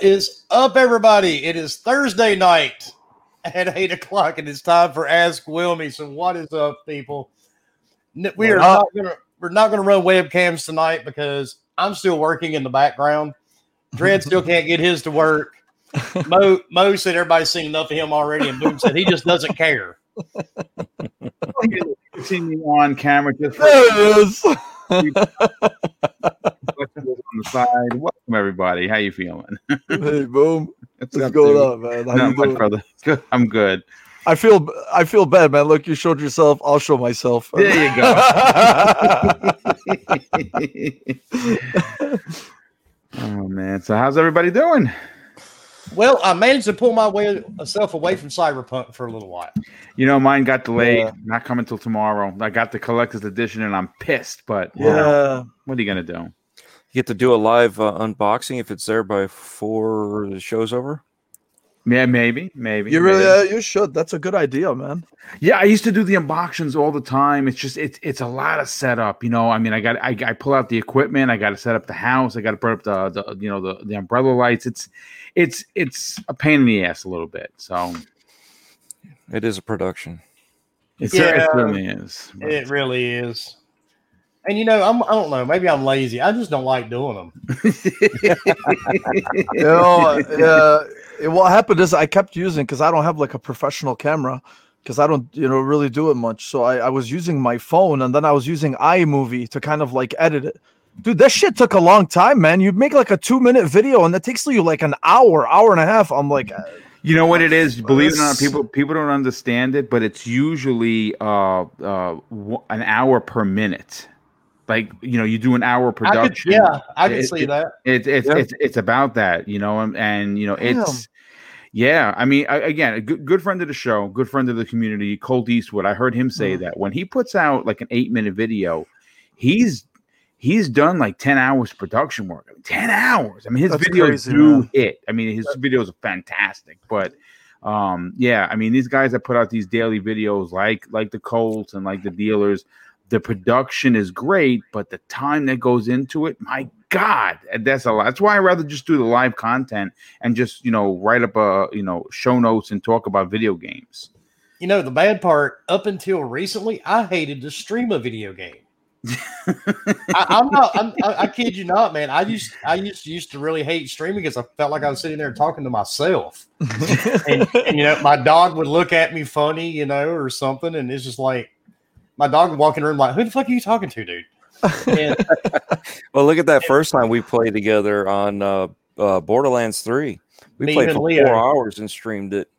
What is up, everybody? It is Thursday night at eight o'clock, and it's time for Ask Wilmy. So, what is up, people? N- We What are up? not gonna we're not gonna run webcams tonight because I'm still working in the background. Dread still can't get his to work. Mo Mo said everybody's seen enough of him already, and Boom said he just doesn't care. you see me on camera just for There it is. On the side. Welcome everybody. How you feeling? hey, boom. What's What's up, going dude? on, man? How Not you much, doing? brother. Good. I'm good. I feel I feel bad, man. Look, you showed yourself. I'll show myself. There you go. oh man. So how's everybody doing? Well, I managed to pull my way myself away from Cyberpunk for a little while. You know, mine got delayed. Yeah. Not coming till tomorrow. I got the collector's edition, and I'm pissed. But you know, yeah. what are you gonna do? You get to do a live uh, unboxing if it's there by four the show's over. Yeah, maybe, maybe. You really maybe. uh, you should. That's a good idea, man. Yeah, I used to do the unboxings all the time. It's just it's it's a lot of setup, you know. I mean, I got I, I pull out the equipment, I got to set up the house, I got to put up the, the you know the the umbrella lights. It's it's it's a pain in the ass a little bit. So It is a production. it, cer- it Yeah. certainly is. But- It really is. And you know, I'm I don't know, maybe I'm lazy. I just don't like doing them. You know, uh, it- what happened is I kept using because I don't have like a professional camera because I don't you know really do it much. So I, I was using my phone and then I was using iMovie to kind of like edit it. Dude, that shit took a long time, man. You make like a two minute video and that takes you like an hour, hour and a half. I'm like, uh, You know what it is? Believe it or not, people people don't understand it, but it's usually uh uh an hour per minute. Like you know, you do an hour I could, production. yeah, I can It- see it- that. It's it's Yeah. it's it's about that, you know, and, and you know, it's yeah. I mean, I, again, a good, good friend of the show, good friend of the community, Colt Eastwood. I heard him say Mhm. that when he puts out like an eight minute video, he's he's done like ten hours production work. Ten hours. I mean, his That's videos crazy, do man. hit. I mean, his videos are fantastic, but. Um, yeah, I mean, these guys that put out these daily videos, like like the Colts and like the dealers, the production is great, but the time that goes into it, my God, that's a lot. That's why I rather just do the live content and just you know write up a you know show notes and talk about video games. You know, the bad part, up until recently, I hated to stream a video game. I, I'm not. I'm, I, I kid you not, man. I used I used used to really hate streaming because I felt like I was sitting there talking to myself, and, and, you know, my dog would look at me funny, you know, or something, and it's just like my dog would walk in the room like, "Who the fuck are you talking to, dude?" And Well, look at that first time we played together on uh, uh, Borderlands 3. We Me played for Leo. four hours and streamed it.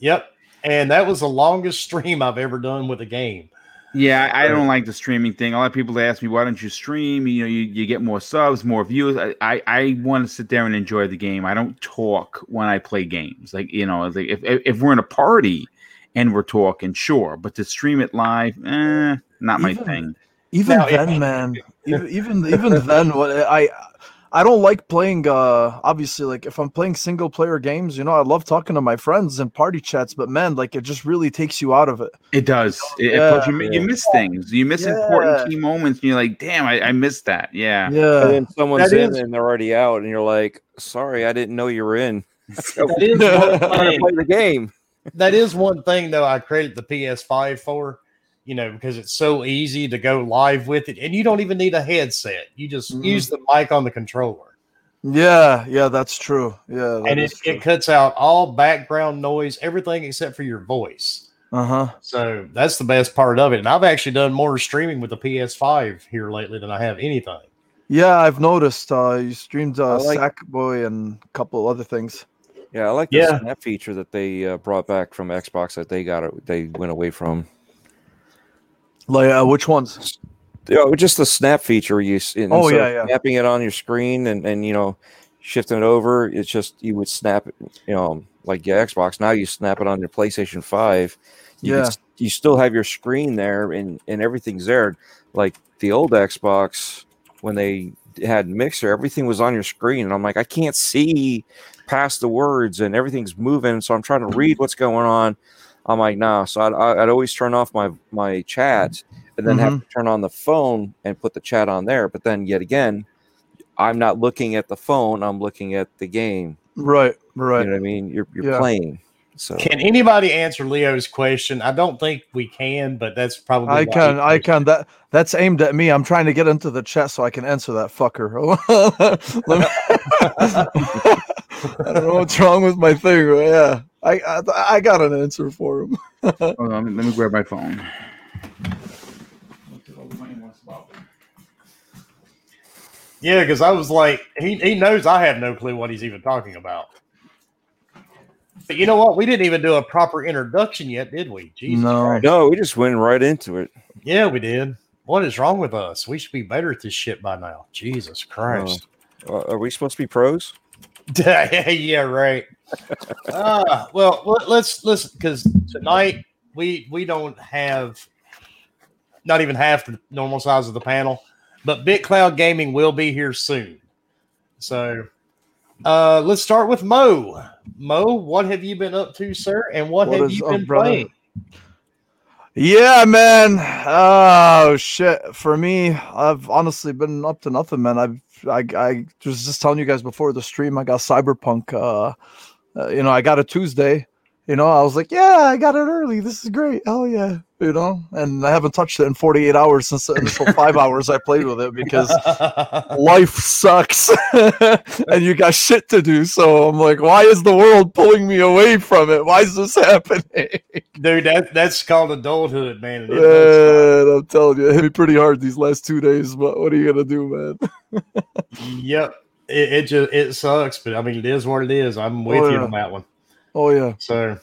yep, and that was the longest stream I've ever done with a game. Yeah, I I don't like the streaming thing. A lot of people ask me, why don't you stream? You know, you, you get more subs, more views. I, I, I want to sit there and enjoy the game. I don't talk when I play games. Like, you know, like if, if if we're in a party and we're talking, sure. But to stream it live, eh, not my Even- thing. even Now, if- then, man, even even even then, what I I don't like playing. Uh, obviously, like if I'm playing single player games, you know, I love talking to my friends and party chats. But man, like it just really takes you out of it. It does. It, it- Yeah. plus you, mi- you miss things. You miss Yeah. important key moments. And you're like, damn, I, I missed that. Yeah. Yeah. And Yeah, then someone's That in is- and they're already out, and you're like, sorry, I didn't know you were in. That is one I'm trying to play the game. That is one thing though I credit the PS5 for, you know, because it's so easy to go live with it, and you don't even need a headset. You just Mhm. use the mic on the controller, yeah, yeah. That's true. Yeah, and it, it cuts out all background noise, everything except for your voice. uh huh. So that's the best part of it. And I've actually done more streaming with the PS5 here lately than I have anything. Yeah, I've noticed. Uh, you streamed uh, I like- Sackboy and a couple other things. Yeah, I like the Yeah. snap feature that they uh, brought back from Xbox that they got it. They went away from. Like uh, which ones? Yeah, just the snap feature. You and Oh, yeah, yeah. snapping it on your screen and and you know shifting it over. It's just you would snap it. You know, like your Xbox. Now you snap it on your PlayStation Five. You Yeah. s- you still have your screen there and and everything's there. Like the old Xbox when they had Mixer, everything was on your screen, and I'm like, I can't see past the words, and everything's moving. So I'm trying to read what's going on. I'm like, nah. So I'd, I'd always turn off my my chat and then have mm-hmm. to turn on the phone and put the chat on there. But then yet again, I'm not looking at the phone. I'm looking at the game. Right, right. You know what I mean? You're you're Yeah. playing. So Can anybody answer Leo's question? I don't think we can, but that's probably I can, I can. That that's aimed at me. I'm trying to get into the chat so I can answer that fucker. Let me- I don't know what's wrong with my thing, but yeah, I I, I got an answer for him. Hold on, let me grab my phone. Yeah, because I was like, he, he knows I have no clue what he's even talking about. But you know what? We didn't even do a proper introduction yet, did we? Jesus No. Christ. no, we just went right into it. Yeah, we did. What is wrong with us? We should be better at this shit by now. Jesus Christ. Uh, are we supposed to be pros? yeah, right. uh, well, let- let's listen because tonight we we don't have not even half the normal size of the panel, but Big Cloud Gaming will be here soon. So uh, let's start with Mo. Mo, what have you been up to, sir? And what, What have you been brother? playing? Yeah, man. Oh shit. For me, I've honestly been up to nothing, man. I've I I was just telling you guys before the stream. I got Cyberpunk. Uh, uh, you know, I got it Tuesday. You know, I was like, yeah, I got it early. This is great. Oh yeah. You know, and I haven't touched it in 48 hours since the initial five hours I played with it because life sucks and you got shit to do. So I'm like, why is the world pulling me away from it? Why is this happening? Dude, that that's called adulthood, man. Man, I'm telling you, it hit me pretty hard these last two days. But what are you gonna do, man? Yep. It, it just it sucks, but I mean it is what it is. I'm with Oh, you on that one. Oh yeah, So,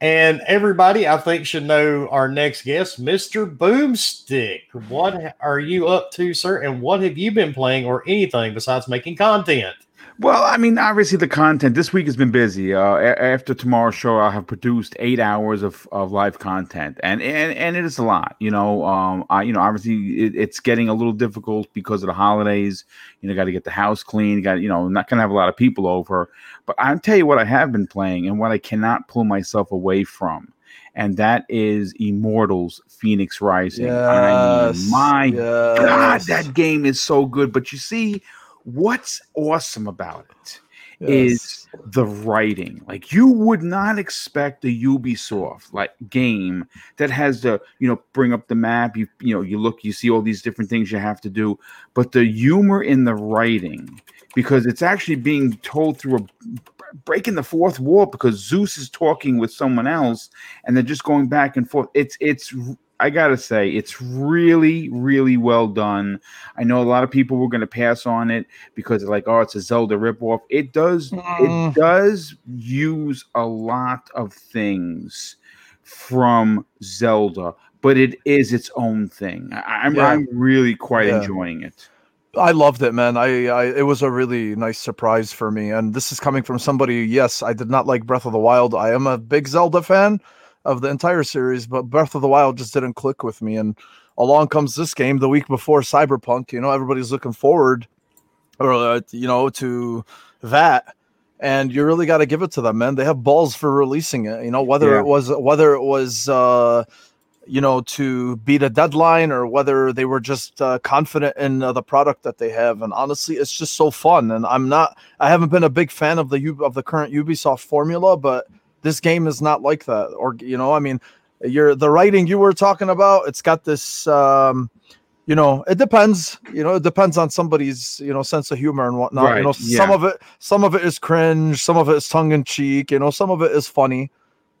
and everybody, I think, should know our next guest, Mr. Boomstick. What are you up to, sir? And what have you been playing or anything besides making content? Well, I mean, obviously the content this week has been busy. Uh, a- after tomorrow's show, I have produced eight hours of, of live content, and, and and it is a lot. You know, um, I you know obviously it, it's getting a little difficult because of the holidays. You know, got to get the house clean. Got you know, not gonna have a lot of people over. But I'll tell you what I have been playing and what I cannot pull myself away from, and that is Immortals: Fenyx Rising. I mean, yes, my God, that game is so good. But you see, what's awesome about it yes. is the writing. Like you would not expect a Ubisoft like game that has the you know bring up the map. You you know you look, you see all these different things you have to do, but the humor in the writing because it's actually being told through a breaking the fourth wall because Zeus is talking with someone else and they're just going back and forth. It's it's I gotta say it's really really well done. I know a lot of people were to pass on it because they're like, oh, it's a Zelda ripoff. It does Mm. it does use a lot of things from Zelda, but it is its own thing. I, I'm Yeah. I'm really quite Yeah. enjoying it. I loved it, man. I, I it was a really nice surprise for me, and this is coming from somebody. Yes, I did not like Breath of the Wild. I am a big Zelda fan of the entire series, but Breath of the Wild just didn't click with me. And along comes this game the week before Cyberpunk. You know, everybody's looking forward, or uh, you know, to that. And you really got to give it to them, man. They have balls for releasing it. You know, whether Yeah. it was whether it was. uh you know, to beat a deadline or whether they were just uh, confident in uh, the product that they have. And honestly, it's just so fun. And I'm not, I haven't been a big fan of the U- of the current Ubisoft formula, but this game is not like that. Or you know, I mean, you're the writing you were talking about. It's got this. um you know, it depends. You know, it depends on somebody's you know sense of humor and whatnot. Right, You know, some of it, some of it is cringe, some of it is tongue in cheek. You know, some of it is funny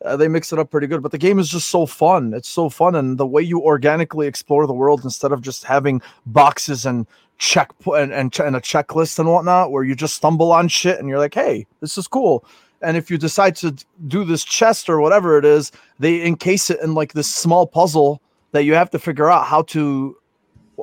uh, they mix it up pretty good but the game is just so fun it's so fun and the way you organically explore the world instead of just having boxes and check and, and, and a checklist and whatnot where you just stumble on shit and you're like hey this is cool and if you decide to do this chest or whatever it is they encase it in like this small puzzle that you have to figure out how to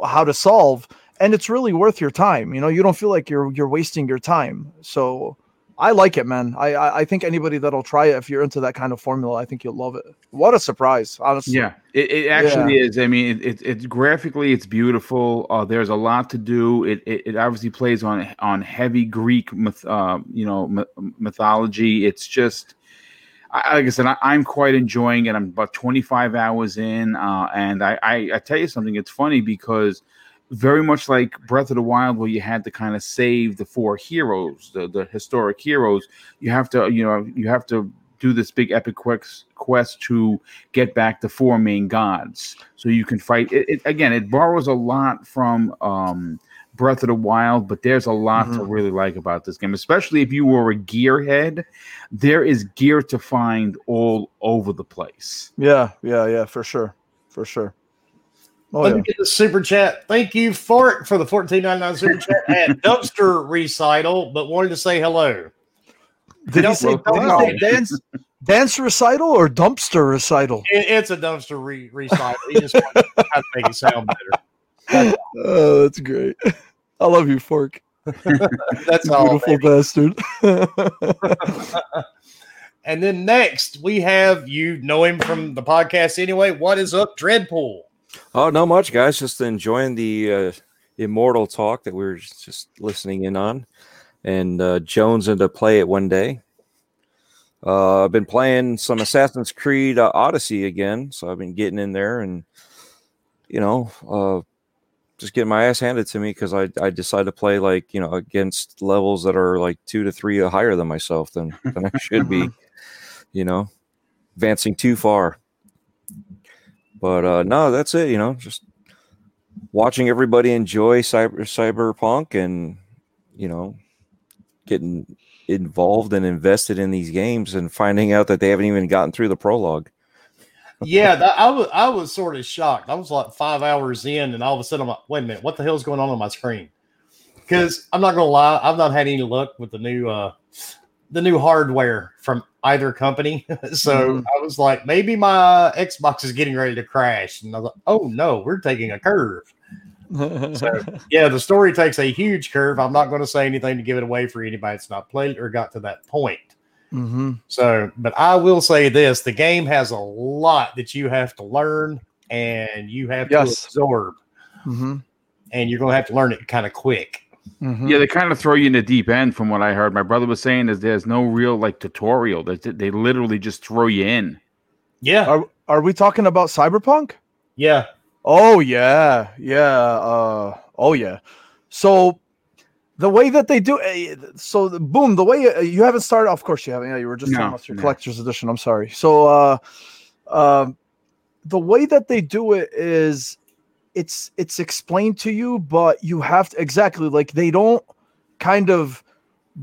how to solve. And it's really worth your time you know? You don't feel like you're you're wasting your time. So I like it, man. I, I I think anybody that'll try it, if you're into that kind of formula, I think you'll love it. What a surprise, honestly. Yeah, it, it actually is. I mean, it, it, it's graphically, it's beautiful. Uh, there's a lot to do. It, it, it obviously plays on on heavy Greek, myth, uh, you know, myth- mythology. It's just, I, like I said, I, I'm quite enjoying it. I'm about 25 hours in, uh, and I, I, I tell you something. It's funny because very much like Breath of the Wild, where you had to kind of save the four heroes, the, the historic heroes. You have to, you know, you have to do this big epic quest, quest to get back the four main gods, so you can fight. It, it again, it borrows a lot from um, Breath of the Wild, but there's a lot to Mhm. really like about this game, especially if you were a gearhead. There is gear to find all over the place. Yeah, yeah, yeah, for sure, for sure. Oh Let yeah. me get the super chat. Thank you for it for the fourteen ninety nine super chat at Dumpster Recital, but wanted to say hello. Did he say, Well, did he say dance dance recital or dumpster recital? It, it's a dumpster re- recital. He just wanted to to make it sound better. Oh, that's great. I love you, Fork. That's all. Beautiful baby. bastard. And then next we have you know him from the podcast anyway. What is up, Dreadpool? Oh, not much, guys. Just enjoying the uh, immortal talk that we were just listening in on, and uh, Jones into play it one day. Uh, I've been playing some Assassin's Creed uh, Odyssey again, so I've been getting in there and you know, uh, just getting my ass handed to me because I I decided to play like you know against levels that are like two to three higher than myself than than I should be, you know, advancing too far. But uh, no, that's it. You know, just watching everybody enjoy cyber cyberpunk and you know getting involved and invested in these games and finding out that they haven't even gotten through the prologue. Yeah, that, I was I was sort of shocked. I was like five hours in, and all of a sudden I'm like, wait a minute, what the hell's going on on my screen? Because I'm not gonna lie, I've not had any luck with the new uh the new hardware from either company. so Mhm. I was like, maybe my Xbox is getting ready to crash, and I was like, oh no, we're taking a curve. So yeah, the story takes a huge curve. I'm not going to say anything to give it away for anybody that's not played or got to that point. hmm So, but I will say this: the game has a lot that you have to learn and you have Yes. to absorb, hmm and you're going to have to learn it kind of quick. Hmm Yeah, they kind of throw you in the deep end, from what I heard. My brother was saying is there's no real like tutorial. They they literally just throw you in. Yeah, Are are we talking about Cyberpunk? yeah, Oh yeah, yeah. Uh, oh yeah. So the way that they do, eh, so the, boom, the way uh, you haven't started. Of course you haven't. Yeah, you were just No, telling us your no. collector's edition. I'm sorry. So, uh, um, the way that they do it is, it's it's explained to you, but you have to exactly like they don't kind of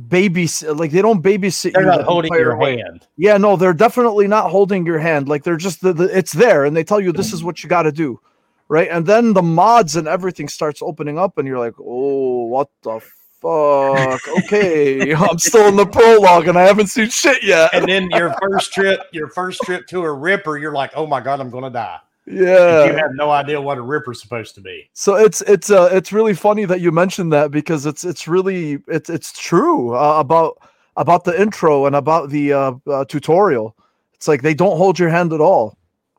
babysit like they don't babysit they're you not holding your way. hand. Yeah, no, they're definitely not holding your hand. Like they're just the, the it's there and they tell you this is what you got to do. Right? And then the mods and everything starts opening up and you're like, "Oh, what the fuck? Okay, I'm still in the prologue and I haven't seen shit yet." And then your first trip, your first trip to a ripper, you're like, "Oh my god, I'm going to die." Yeah. you have no idea what a ripper's supposed to be. So it's it's uh it's really funny that you mentioned that because it's it's really it's it's true uh, about about the intro and about the uh, uh, tutorial. It's like they don't hold your hand at all,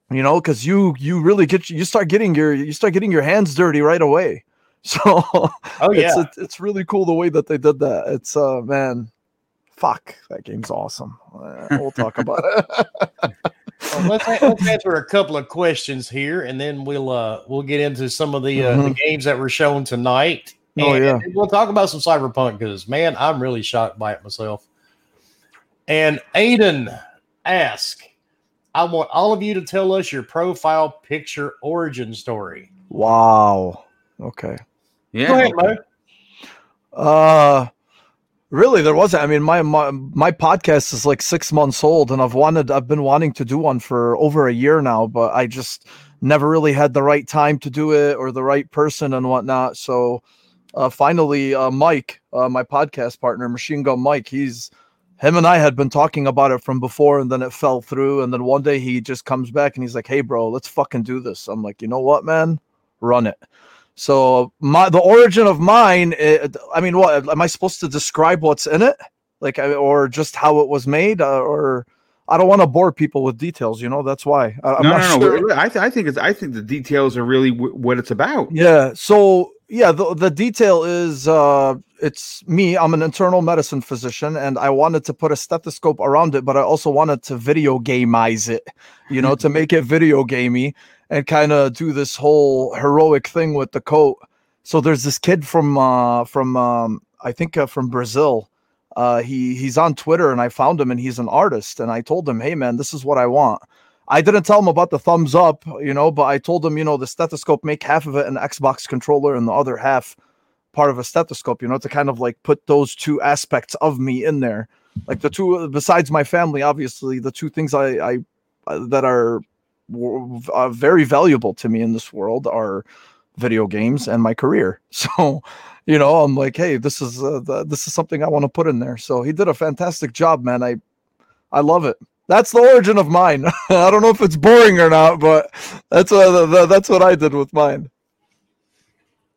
you know, because you you really get you start getting your you start getting your hands dirty right away. So Oh it's yeah, it's, it's really cool the way that they did that. It's uh man, fuck that game's awesome. Uh, we'll talk about it. Well, let's, let's answer a couple of questions here, and then we'll uh we'll get into some of the uh, the games that were shown tonight. Oh, And yeah. we'll talk about some cyberpunk because man, I'm really shocked by it myself. And Aiden ask, I want all of you to tell us your profile picture origin story. wow. Okay. Yeah, Go ahead, Mo. Uh really there wasn't. I mean my, my my podcast is like 6 months old and I've wanted I've been wanting to do one for over a year now, but I just never really had the right time to do it or the right person and whatnot. So uh finally uh Mike, uh my podcast partner, Machine Gun Mike, he's him and I had been talking about it from before and then it fell through and then one day he just comes back and he's like, "Hey bro, let's fucking do this." I'm like, "You know what, man? Run it." So my the origin of mine, eh, I mean, what am I supposed to describe what's in it, like, or just how it was made, uh, or I don't want to bore people with details. You know, that's why I, I'm no, not no, sure. no. I, th- I think it's. I think the details are really w- what it's about. Yeah. So yeah, the the detail is uh it's me. I'm an internal medicine physician, and I wanted to put a stethoscope around it, but I also wanted to video gameize it, you know, to make it video gamey and kind of do this whole heroic thing with the coat. So there's this kid from uh, from um, I think uh, from Brazil. Uh, he he's on Twitter, and I found him, and he's an artist. And I told him, "Hey, man, this is what I want." I didn't tell him about the thumbs up, you know, but I told him, you know, the stethoscope make half of it an Xbox controller and the other half part of a stethoscope, you know, to kind of like put those two aspects of me in there. Like the two, besides my family, obviously, the two things I, I uh, that are uh, very valuable to me in this world are video games and my career. So, you know, I'm like, hey, this is uh, the, this is something I want to put in there. So he did a fantastic job, man. I I love it. That's the origin of mine. I don't know if it's boring or not, but that's what that's what I did with mine.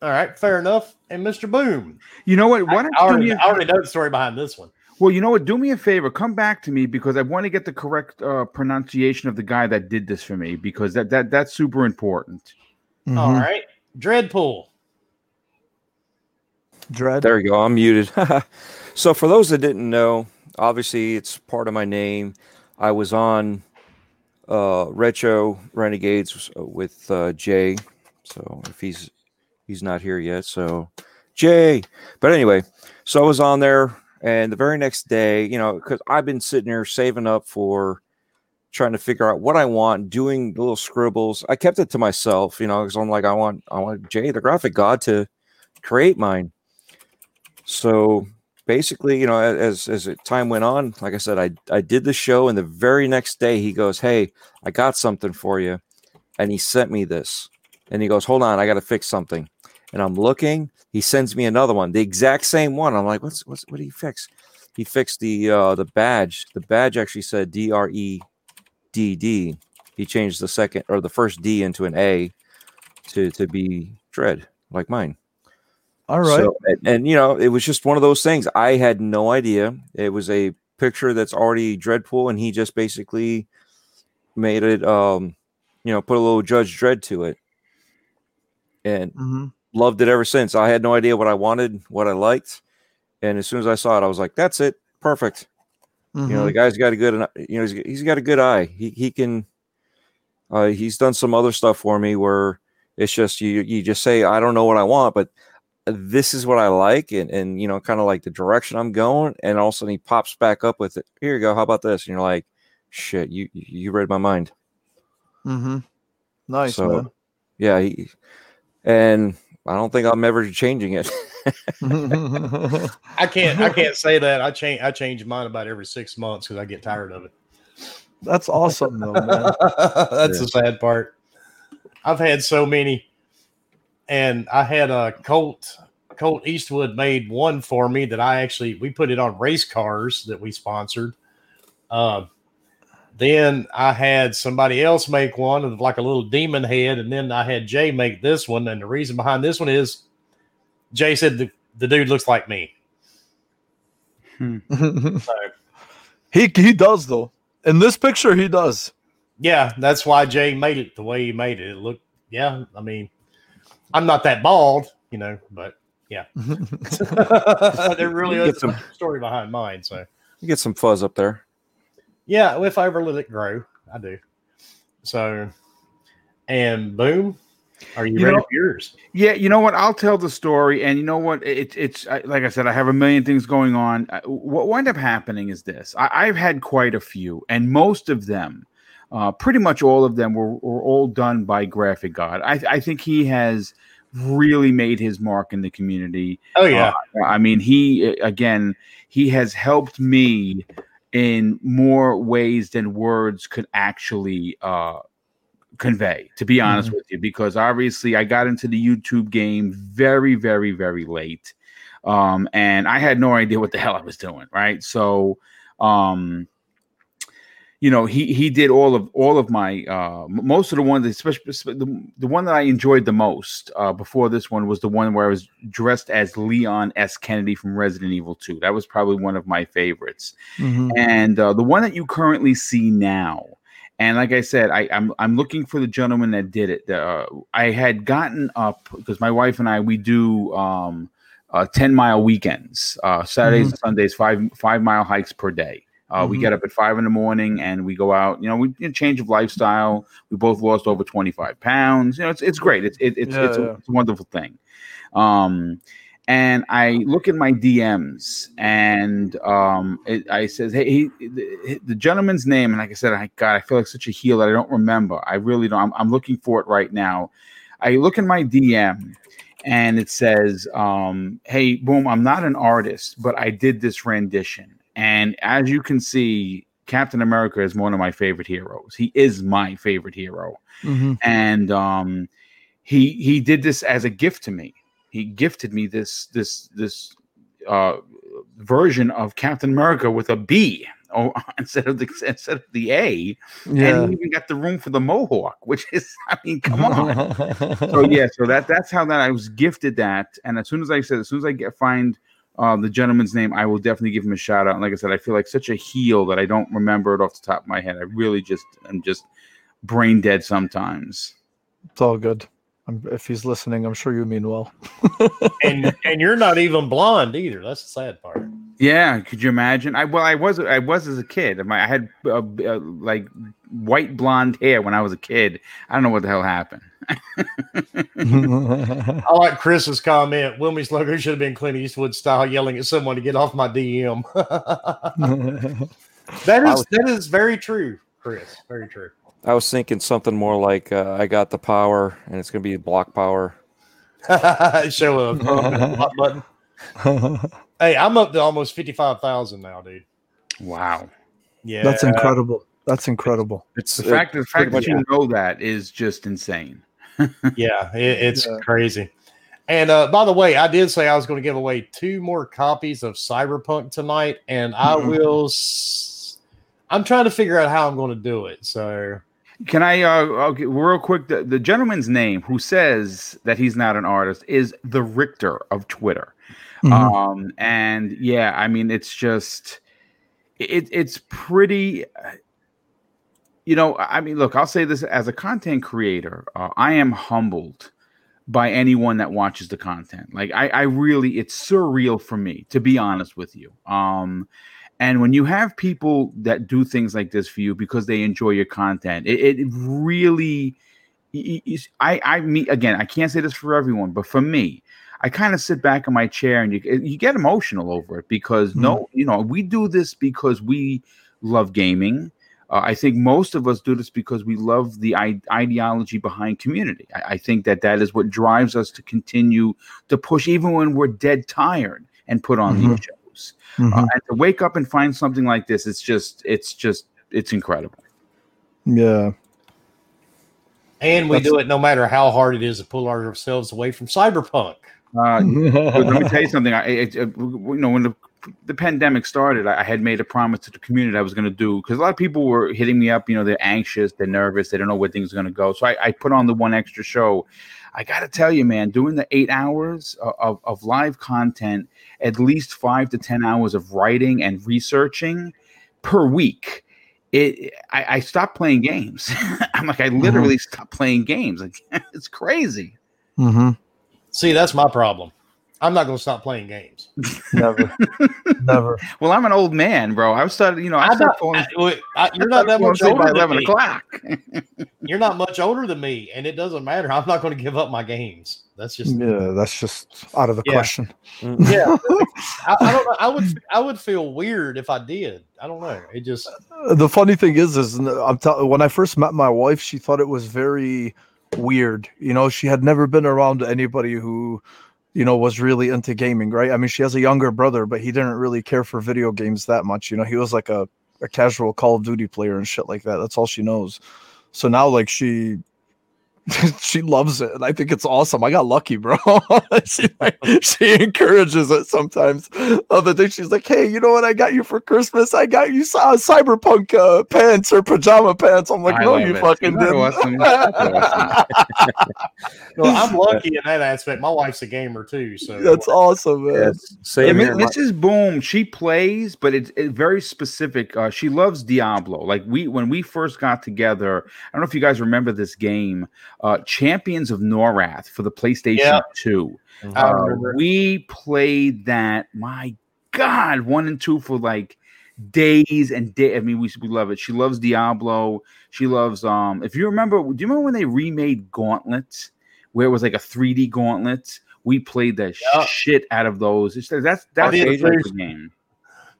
All right, fair enough. And Mr. Boom, You know what? Why don't I already, me a- I already know the story behind this one. Well, you know what? Do me a favor. Come back to me because I want to get the correct uh, pronunciation of the guy that did this for me because that that that's super important. All Mhm. right, Dreadpool. Dread. There you go. I'm muted. so for those that didn't know, obviously it's part of my name. I was on uh Retro Renegades with uh Jay. So if he's he's not here yet, so Jay. But anyway, so I was on there and the very next day, you know, because I've been sitting here saving up for trying to figure out what I want, doing little scribbles. I kept it to myself, you know, because I'm like, I want I want Jay, the graphic god, to create mine. So basically, you know, as as time went on, like I said, I I did the show, and the very next day he goes, "Hey, I got something for you," and he sent me this, and he goes, "Hold on, I got to fix something," and I'm looking. He sends me another one, the exact same one. I'm like, "What's what's what did he fix?" He fixed the uh the badge. The badge actually said D R E D D. He changed the second or the first D into an A to to be Dread, like mine. All right. So, and, and, you know, it was just one of those things. I had no idea. It was a picture that's already Dreadpool, and he just basically made it, um, you know, put a little Judge Dredd to it, and Mhm. Loved it ever since. I had no idea what I wanted, what I liked, and as soon as I saw it, I was like, "That's it, perfect." You know, the guy's got a good, you know, he's, he's got a good eye. He he can. Uh, he's done some other stuff for me where it's just you you just say I don't know what I want, but this is what I like, and and you know, kind of like the direction I'm going, and all of a sudden he pops back up with it. Here you go. How about this? And you're like, shit, you you read my mind. Mm-hmm. Nice So- man. Yeah, he, and I don't think I'm ever changing it. I can't. I can't say that. I change. I change mine about every six months because I get tired of it. That's awesome though, man. That's the sad part. I've had so many, and I had a Colt. Colt Eastwood made one for me that I actually we put it on race cars that we sponsored. Um, then I had somebody else make one of like a little demon head, and then I had Jay make this one. And the reason behind this one is Jay said the, the dude looks like me. Hmm. So he he does though. In this picture, he does. Yeah, that's why Jay made it the way he made it. It looked, yeah. I mean, I'm not that bald, you know, but yeah, there really is some- a story behind mine. So you get some fuzz up there. Yeah, if I ever let it grow, I do. So, and boom, are you, You ready know- for yours? Yeah, you know what? I'll tell the story, and you know what? It's it's I- like I said, I have a million things going on. What wound up happening is this: I, I've had quite a few, and most of them, uh, pretty much all of them, were, were all done by Graphic God. I, I think he has really made his mark in the community. Oh yeah, I mean, he again, he has helped me in more ways than words could actually uh, convey. To be honest with you, because obviously I got into the YouTube game very, very, very late, um, and I had no idea what the hell I was doing. Right, so. Um, you know he he did all of all of my uh most of the ones especially the, the one that i enjoyed the most uh before this one was the one where i was dressed as leon s. Kennedy from resident evil 2 that was probably one of my favorites. Mhm. and uh, the one that you currently see now and like i said I, i'm i'm looking for the gentleman that did it uh, i had gotten up because my wife and i we do um uh, 10 mile weekends uh saturdays and sundays five five mile hikes per day uh, We Mhm. get up at five in the morning and we go out. You know, we you know, change of lifestyle. We both lost over twenty five pounds. You know, it's it's great. It's it, it's Yeah, it's, a, it's a wonderful thing. Um, and I look at my DMs and um, it, I says, "Hey, he, the, the, gentleman's name." And like I said, I God, I feel like such a heel that I don't remember. I really don't. I'm, I'm looking for it right now. I look in my DM and it says, um, "Hey, boom! I'm not an artist, but I did this rendition." And as you can see, Captain America is one of my favorite heroes. He is my favorite hero, Mhm. and um, he he did this as a gift to me. He gifted me this this this uh, version of Captain America with a B or instead of the instead of the A, Yeah. and he even got the room for the mohawk, which is I mean, come on. so yeah, so that that's how that I was gifted that, and as soon as I said, as soon as I get find uh, the gentleman's name, I will definitely give him a shout out. And like I said, I feel like such a heel that I don't remember it off the top of my head. I really just I'm just brain dead sometimes. It's all good. I'm, if he's listening, I'm sure you mean well. and and you're not even blonde either. That's the sad part. Yeah, could you imagine? I well, I was I was as a kid. I had uh, uh, like white blonde hair when I was a kid. I don't know what the hell happened. I like Chris's comment. Wilmie's logo should have been Clint Eastwood style, yelling at someone to get off my DM. that is was, that is very true, Chris. Very true. I was thinking something more like uh, I got the power, and it's going to be block power. Show a hot button. Hey, I'm up to almost fifty five thousand now, dude. Wow. Yeah, That's incredible. That's incredible. It's The uh, fact, the fact that much- you know that is just insane. yeah, it, it's Yeah. crazy. And uh, by the way, I did say I was going to give away two more copies of Cyberpunk tonight, and I Mhm. will. S- I'm trying to figure out how I'm going to do it. So Can I, uh, okay, real quick, the, the gentleman's name who says that he's not an artist is the Richter of Twitter. Mhm. Um, and yeah, I mean, it's just, it, it's pretty, uh, you know, I mean, look, I'll say this as a content creator, uh, I am humbled by anyone that watches the content. Like, I, I really, it's surreal for me, to be honest with you. Um, and when you have people that do things like this for you because they enjoy your content, it, it really, I mean, again, I can't say this for everyone, but for me, I kind of sit back in my chair and you you get emotional over it because no, you know, we do this because we love gaming. Uh, I think most of us do this because we love the I- ideology behind community. I-, I think that that is what drives us to continue to push, even when we're dead tired, and put on these shows. Mhm. Uh, and to wake up and find something like this, it's just, it's just, it's incredible. yeah. and we That's- do it no matter how hard it is to pull ourselves away from Cyberpunk. Uh, let me tell you something. I, it, it- you know, when the the pandemic started, I I had made a promise to the community I was going to do because a lot of people were hitting me up. You know, they're anxious, they're nervous, they don't know where things are going to go. So I, I put on the one extra show. I got to tell you, man, doing the eight hours of, of, of live content, at least five to ten hours of writing and researching per week. It, I, I stopped playing games. I'm like, I literally stopped playing games. Like, it's crazy. hmm See, that's my problem. I'm not going to stop playing games. Never. Never. Well, I'm an old man, bro. I started, you know, I I'm started not, falling I- I- you're not that much asleep by older than eleven me. o'clock. You're not much older than me, and it doesn't matter. I'm not going to give up my games. That's just Yeah, that's just out of the Yeah. question. yeah. I, I don't know. I would I would feel weird if I did. I don't know. It just the funny thing is, is I'm tell- when I first met my wife, she thought it was very weird. You know, she had never been around anybody who, you know, was really into gaming, right? I mean, she has a younger brother, but he didn't really care for video games that much. You know, he was like a, a casual Call of Duty player and shit like that. That's all she knows. So now, like, she. she loves it, and I think it's awesome. I got lucky, bro. she like, she encourages it sometimes. Other day, she's like, "Hey, you know what I got you for Christmas? I got you uh, cyberpunk uh, pants or pajama pants." I'm like, I "No, you it. fucking didn't." awesome? Awesome. no, I'm lucky in that aspect. My wife's a gamer too, so That's awesome, man. Yes, same mean, here. this is boom. She plays, but it's, it's very specific. Uh, she loves Diablo. Like we, when we first got together, I don't know if you guys remember this game, uh, Champions of Norrath for the PlayStation Yeah. Two. I Uh, we played that. My God, one and two for like days and day. I mean, we we love it. She loves Diablo. She loves. Um, if you remember, do you remember when they remade Gauntlet, where it was like a 3D Gauntlet? we played the shit out of those. It's, that's that's did the too. type game.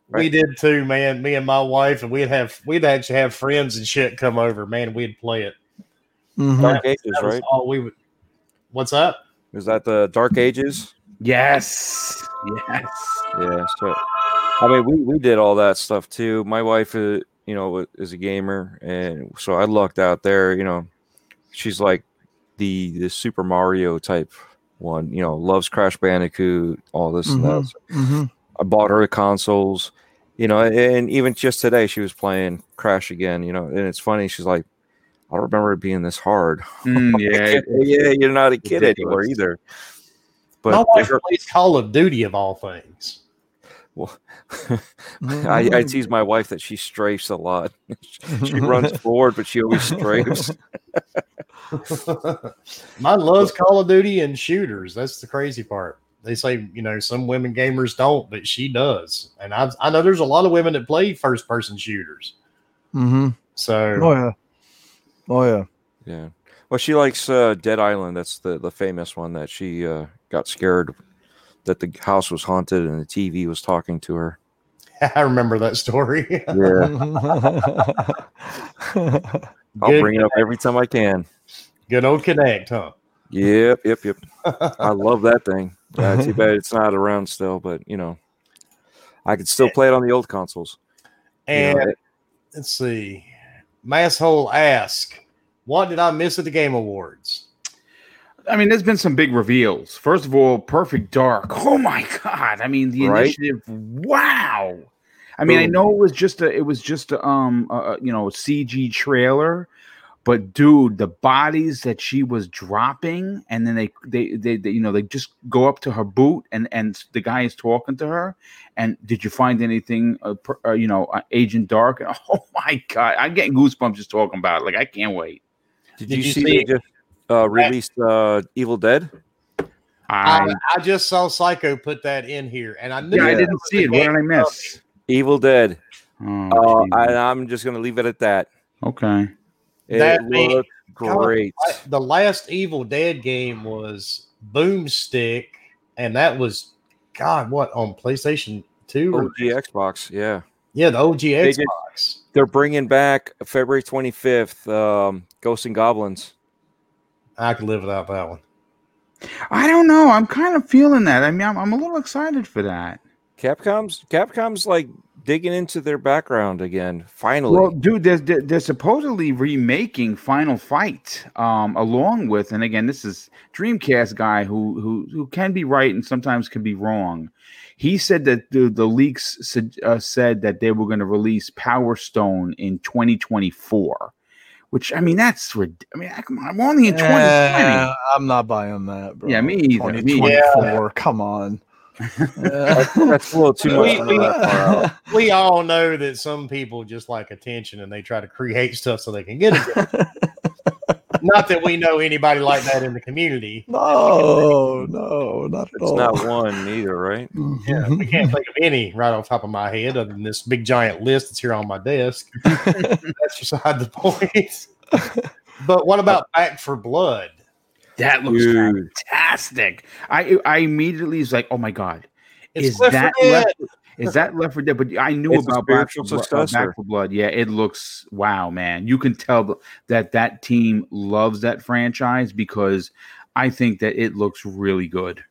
We did too, man. Me and my wife, and we'd have we'd actually have friends and shit come over, man. We'd play it. Mhm. Dark Ages, That right? all we would. What's up? Is that the Dark Ages? Yes, yes. Yeah. So, I mean, we, we did all that stuff too. My wife, uh, you know, is a gamer, and so I lucked out there. You know, she's like the the Super Mario type one. You know, loves Crash Bandicoot, all this and that. So Mhm. I bought her consoles. You know, and even just today, she was playing Crash again. You know, and it's funny. She's like, I don't remember it being this hard. Mm, yeah, yeah, you're not a kid anymore ridiculous. either. my But wife plays Call of Duty of all things. well, I, I tease my wife that she strafes a lot. she runs forward, but she always strafes. Mine loves Call of Duty and shooters. That's the crazy part. They say, you know, some women gamers don't, but she does. And I I know there's a lot of women that play first person shooters. Mhm. So Oh yeah. Oh yeah. Yeah. Well, she likes uh, Dead Island. That's the the famous one that she uh, got scared that the house was haunted and the TV was talking to her. I remember that story. Yeah, I'll Good- bring it up every time I can. Good old Kinect, huh? Yep, yep, yep. I love that thing. Uh, too bad it's not around still, but you know, I could still play it on the old consoles. You know, and it- let's see. Masshole ask, what did I miss at the Game Awards? I mean, there's been some big reveals. First of all, Perfect Dark. Oh my god! I mean, the Right? initiative. Wow. I mean, I know it was just a, it was just a, um, uh, you know, a CG trailer, but dude, the bodies that she was dropping, and then they, they, they, they, you know, they just go up to her boot, and and the guy is talking to her. And did you find anything, uh, per, uh, you know, uh, Agent Dark? Oh my god, I'm getting goosebumps just talking about it. Like I can't wait. did, Did you you see, see- just uh, released uh, Evil Dead? I, I, I just saw Psycho put that in here, and I knew yeah, I didn't see it. What did I game miss? Evil Dead. Oh, Uh. I, I'm just gonna leave it at that. okay. It That mean- looked great. I- The last Evil Dead game was Boomstick, and that was God, what on PlayStation Two? or- OG Xbox, yeah. Yeah, the OG just- Xbox. They're bringing back February 25th, um, Ghosts and Goblins. I could live without that one. I don't know. I'm kind of feeling that. I mean, I'm, I'm a little excited for that. Capcom's Capcom's like digging into their background again. Finally, Well, dude, they're, they're, they're supposedly remaking Final Fight, um, along with, and again, this is Dreamcast guy who who who can be right and sometimes can be wrong. He said that the the leaks said, uh, said that they were going to release Power Stone in 2024, which I mean that's rid- I mean come on, I'm only in 2020. Eh, I'm not buying that, bro. Yeah, me either, me either. 2024. Come on. Uh, that's, that's a little too much. We- we- that. We all know that some people just like attention and they try to create stuff so they can get it. Not that we know anybody like that in the community. no, no, not at It's all. not one either, right? Mm-hmm. Yeah, we can't think of any right off the top of my head other than this big giant list that's here on my desk. That's beside the point. But what about Back 4 Blood? That looks Dude. fantastic. I I immediately was like, oh my god, It's is Left 4 that left, is that Left 4 Dead? But I knew It's about Back for, Blo- uh, successor. Back 4 Blood. Yeah, it looks wow, man. You can tell that that team loves that franchise because I think that it looks really good.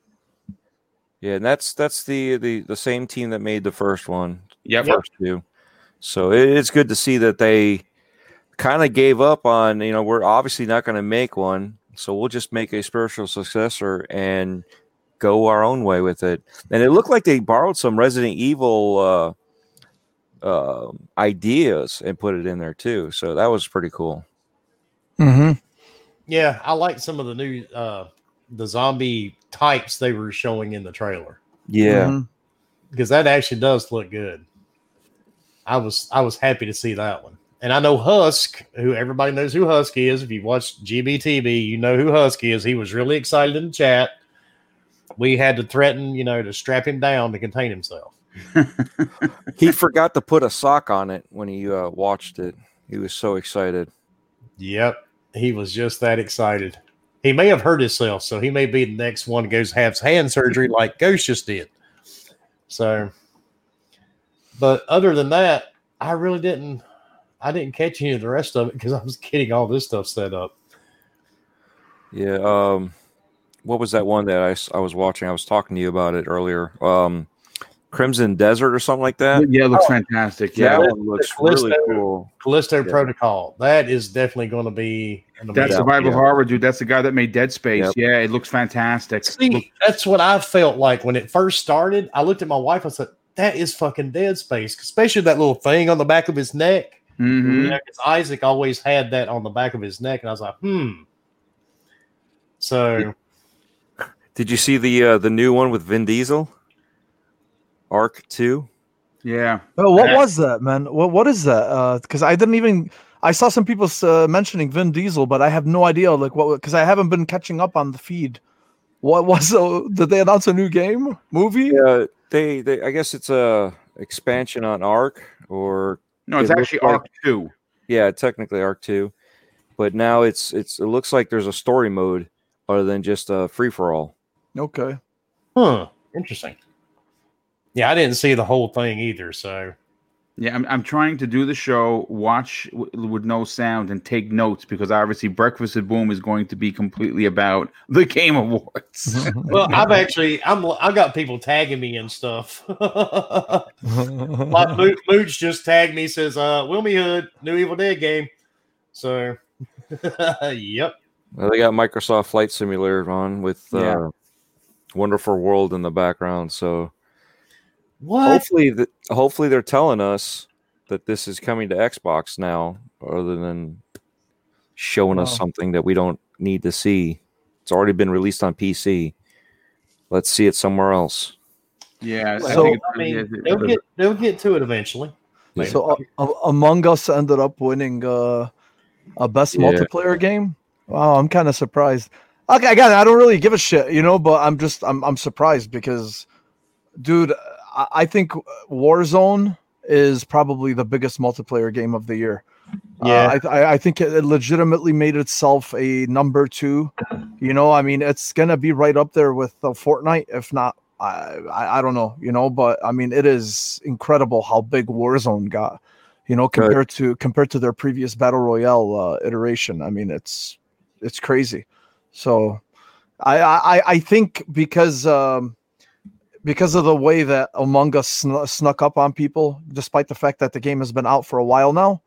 Yeah, and that's that's the the the same team that made the first one. Yep. first two. So it, it's good to see that they kind of gave up on. You know, we're obviously not going to make one, so we'll just make a spiritual successor and go our own way with it. And it looked like they borrowed some Resident Evil uh, uh, ideas and put it in there too. So that was pretty cool. Mm-hmm. Yeah, I like some of the new uh the zombie types they were showing in the trailer Yeah. Mhm. because that actually does look good. I was I was happy to see that one. And I know Husk, who everybody knows who Husk is. If you've watched GBTV, you know who Husk is. He was really excited in the chat. We had to threaten, you know, to strap him down to contain himself. He forgot to put a sock on it when he uh, watched it. He was so excited. Yep, he was just that excited. he may have hurt himself, so he may be the next one who goes have hand surgery like Ghost just did. So, but other than that, I really didn't. I didn't catch any of the rest of it because I was getting all this stuff set up. Yeah. Um, what was that one that I was watching? I was talking to you about it earlier. Um, Crimson Desert or something like that. Yeah, it looks fantastic. Yeah, Yeah, that one looks Callisto- really cool. Callisto Yeah. Protocol. That is definitely going to be. An that amazing- survival yeah. horror dude. That's the guy that made Dead Space. Yep. Yeah, it looks fantastic. See, that's what I felt like when it first started. I looked at my wife. I said, "That is fucking Dead Space," especially that little thing on the back of his neck. Mhm. You know, 'cause Isaac always had that on the back of his neck, and I was like, "Hmm." So Did you see the uh, the new one with Vin Diesel? ARK Two. Yeah, Oh, what Yeah. was that, man? What what is that? Because I didn't even. I saw some people uh, mentioning Vin Diesel, but I have no idea like what because I haven't been catching up on the feed. What was? Uh, did they announce a new game movie? Yeah, they, they. I guess it's a expansion on ARK, or no, it's It actually like- ARK Two. yeah, technically ARK Two, but now it's it's. It looks like there's a story mode other than just a free for all. Okay. Huh. Interesting. Yeah, I didn't see the whole thing either. So Yeah, I'm, I'm trying to do the show, watch w- with no sound, and take notes because obviously Breakfast at Boom is going to be completely about the Game Awards. well, I've actually I'm I got people tagging me and stuff. like Mo- Mooch just tagged me, says, uh, Wilmy Hood, new Evil Dead game. So yep. Well, they got Microsoft Flight Simulator on with uh, Yeah. Wonderful World in the background. So What? hopefully, the, hopefully they're telling us that this is coming to Xbox now, other than showing us something that we don't need to see. It's already been released on PC. Let's see it somewhere else. yeah, I So- think I mean, they'll get they'll get to it eventually. Yeah. So uh, uh, Among Us ended up winning uh, a best Yeah. multiplayer game. Wow, I'm kind of surprised. Okay, again, I don't really give a shit, you know, but I'm just I'm I'm surprised because, dude, I, think Warzone is probably the biggest multiplayer game of the year. Yeah. Uh, I, I think it legitimately made itself a number two. You know, I mean, it's gonna be right up there with uh, Fortnite, if not. I, I I don't know, you know, but I mean, it is incredible how big Warzone got. You know, Right. compared to compared to their previous battle royale uh, iteration. I mean, it's it's crazy. So, I I I think because um, because of the way that Among Us sn- snuck up on people, despite the fact that the game has been out for a while now,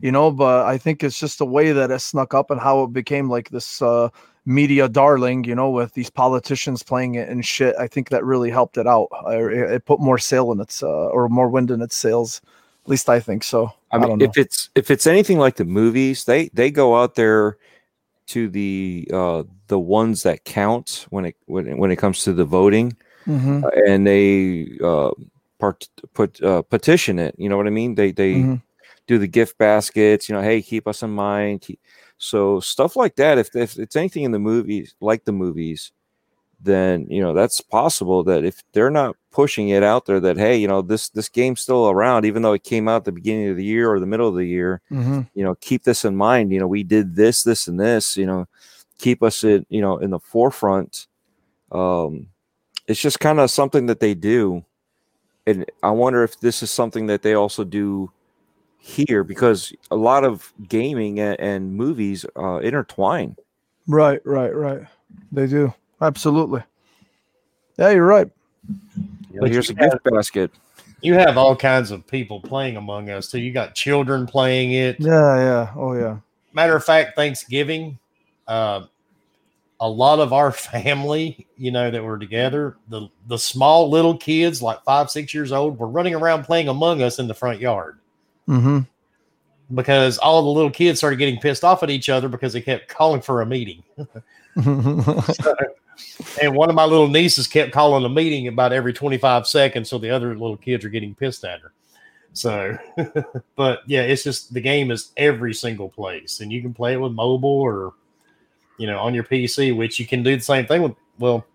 you know. But I think it's just the way that it snuck up and how it became like this uh, media darling, you know, with these politicians playing it and shit. I think that really helped it out. I, it it put more sail in its uh, or more wind in its sails. At least I think so. I I, mean, don't know. if it's if it's anything like the movies, they they go out there to the uh the ones that count when it when it, when it comes to the voting, Mhm, uh, and they uh part put uh, petition it. You know what I mean? They they mhm. do the gift baskets. You know, hey, keep us in mind. Keep- So stuff like that. If if it's anything in the movies like the movies, then you know that's possible that if they're not pushing it out there that hey you know this this game's still around even though it came out the beginning of the year or the middle of the year Mhm. you know keep this in mind you know we did this this and this you know keep us in you know in the forefront um it's just kind of something that they do and i wonder if this is something that they also do here because a lot of gaming and, and movies uh intertwine Right, right, right. They do absolutely. Yeah, you're right. But here's a you have- gift basket You have all kinds of people playing Among Us so You got children playing it. Yeah, yeah. Oh, yeah. Matter of fact, Thanksgiving, uh, a lot of our family, you know, that were together, the the small little kids, like five, six years old, were running around playing Among Us in the front yard Mm-hmm. because all the little kids started getting pissed off at each other because they kept calling for a meeting. And one of my little nieces kept calling a meeting about every 25 seconds, so the other little kids are getting pissed at her. So, but yeah, it's just the game is every single place, and you can play it with mobile or you know on your PC, which you can do the same thing with. Well,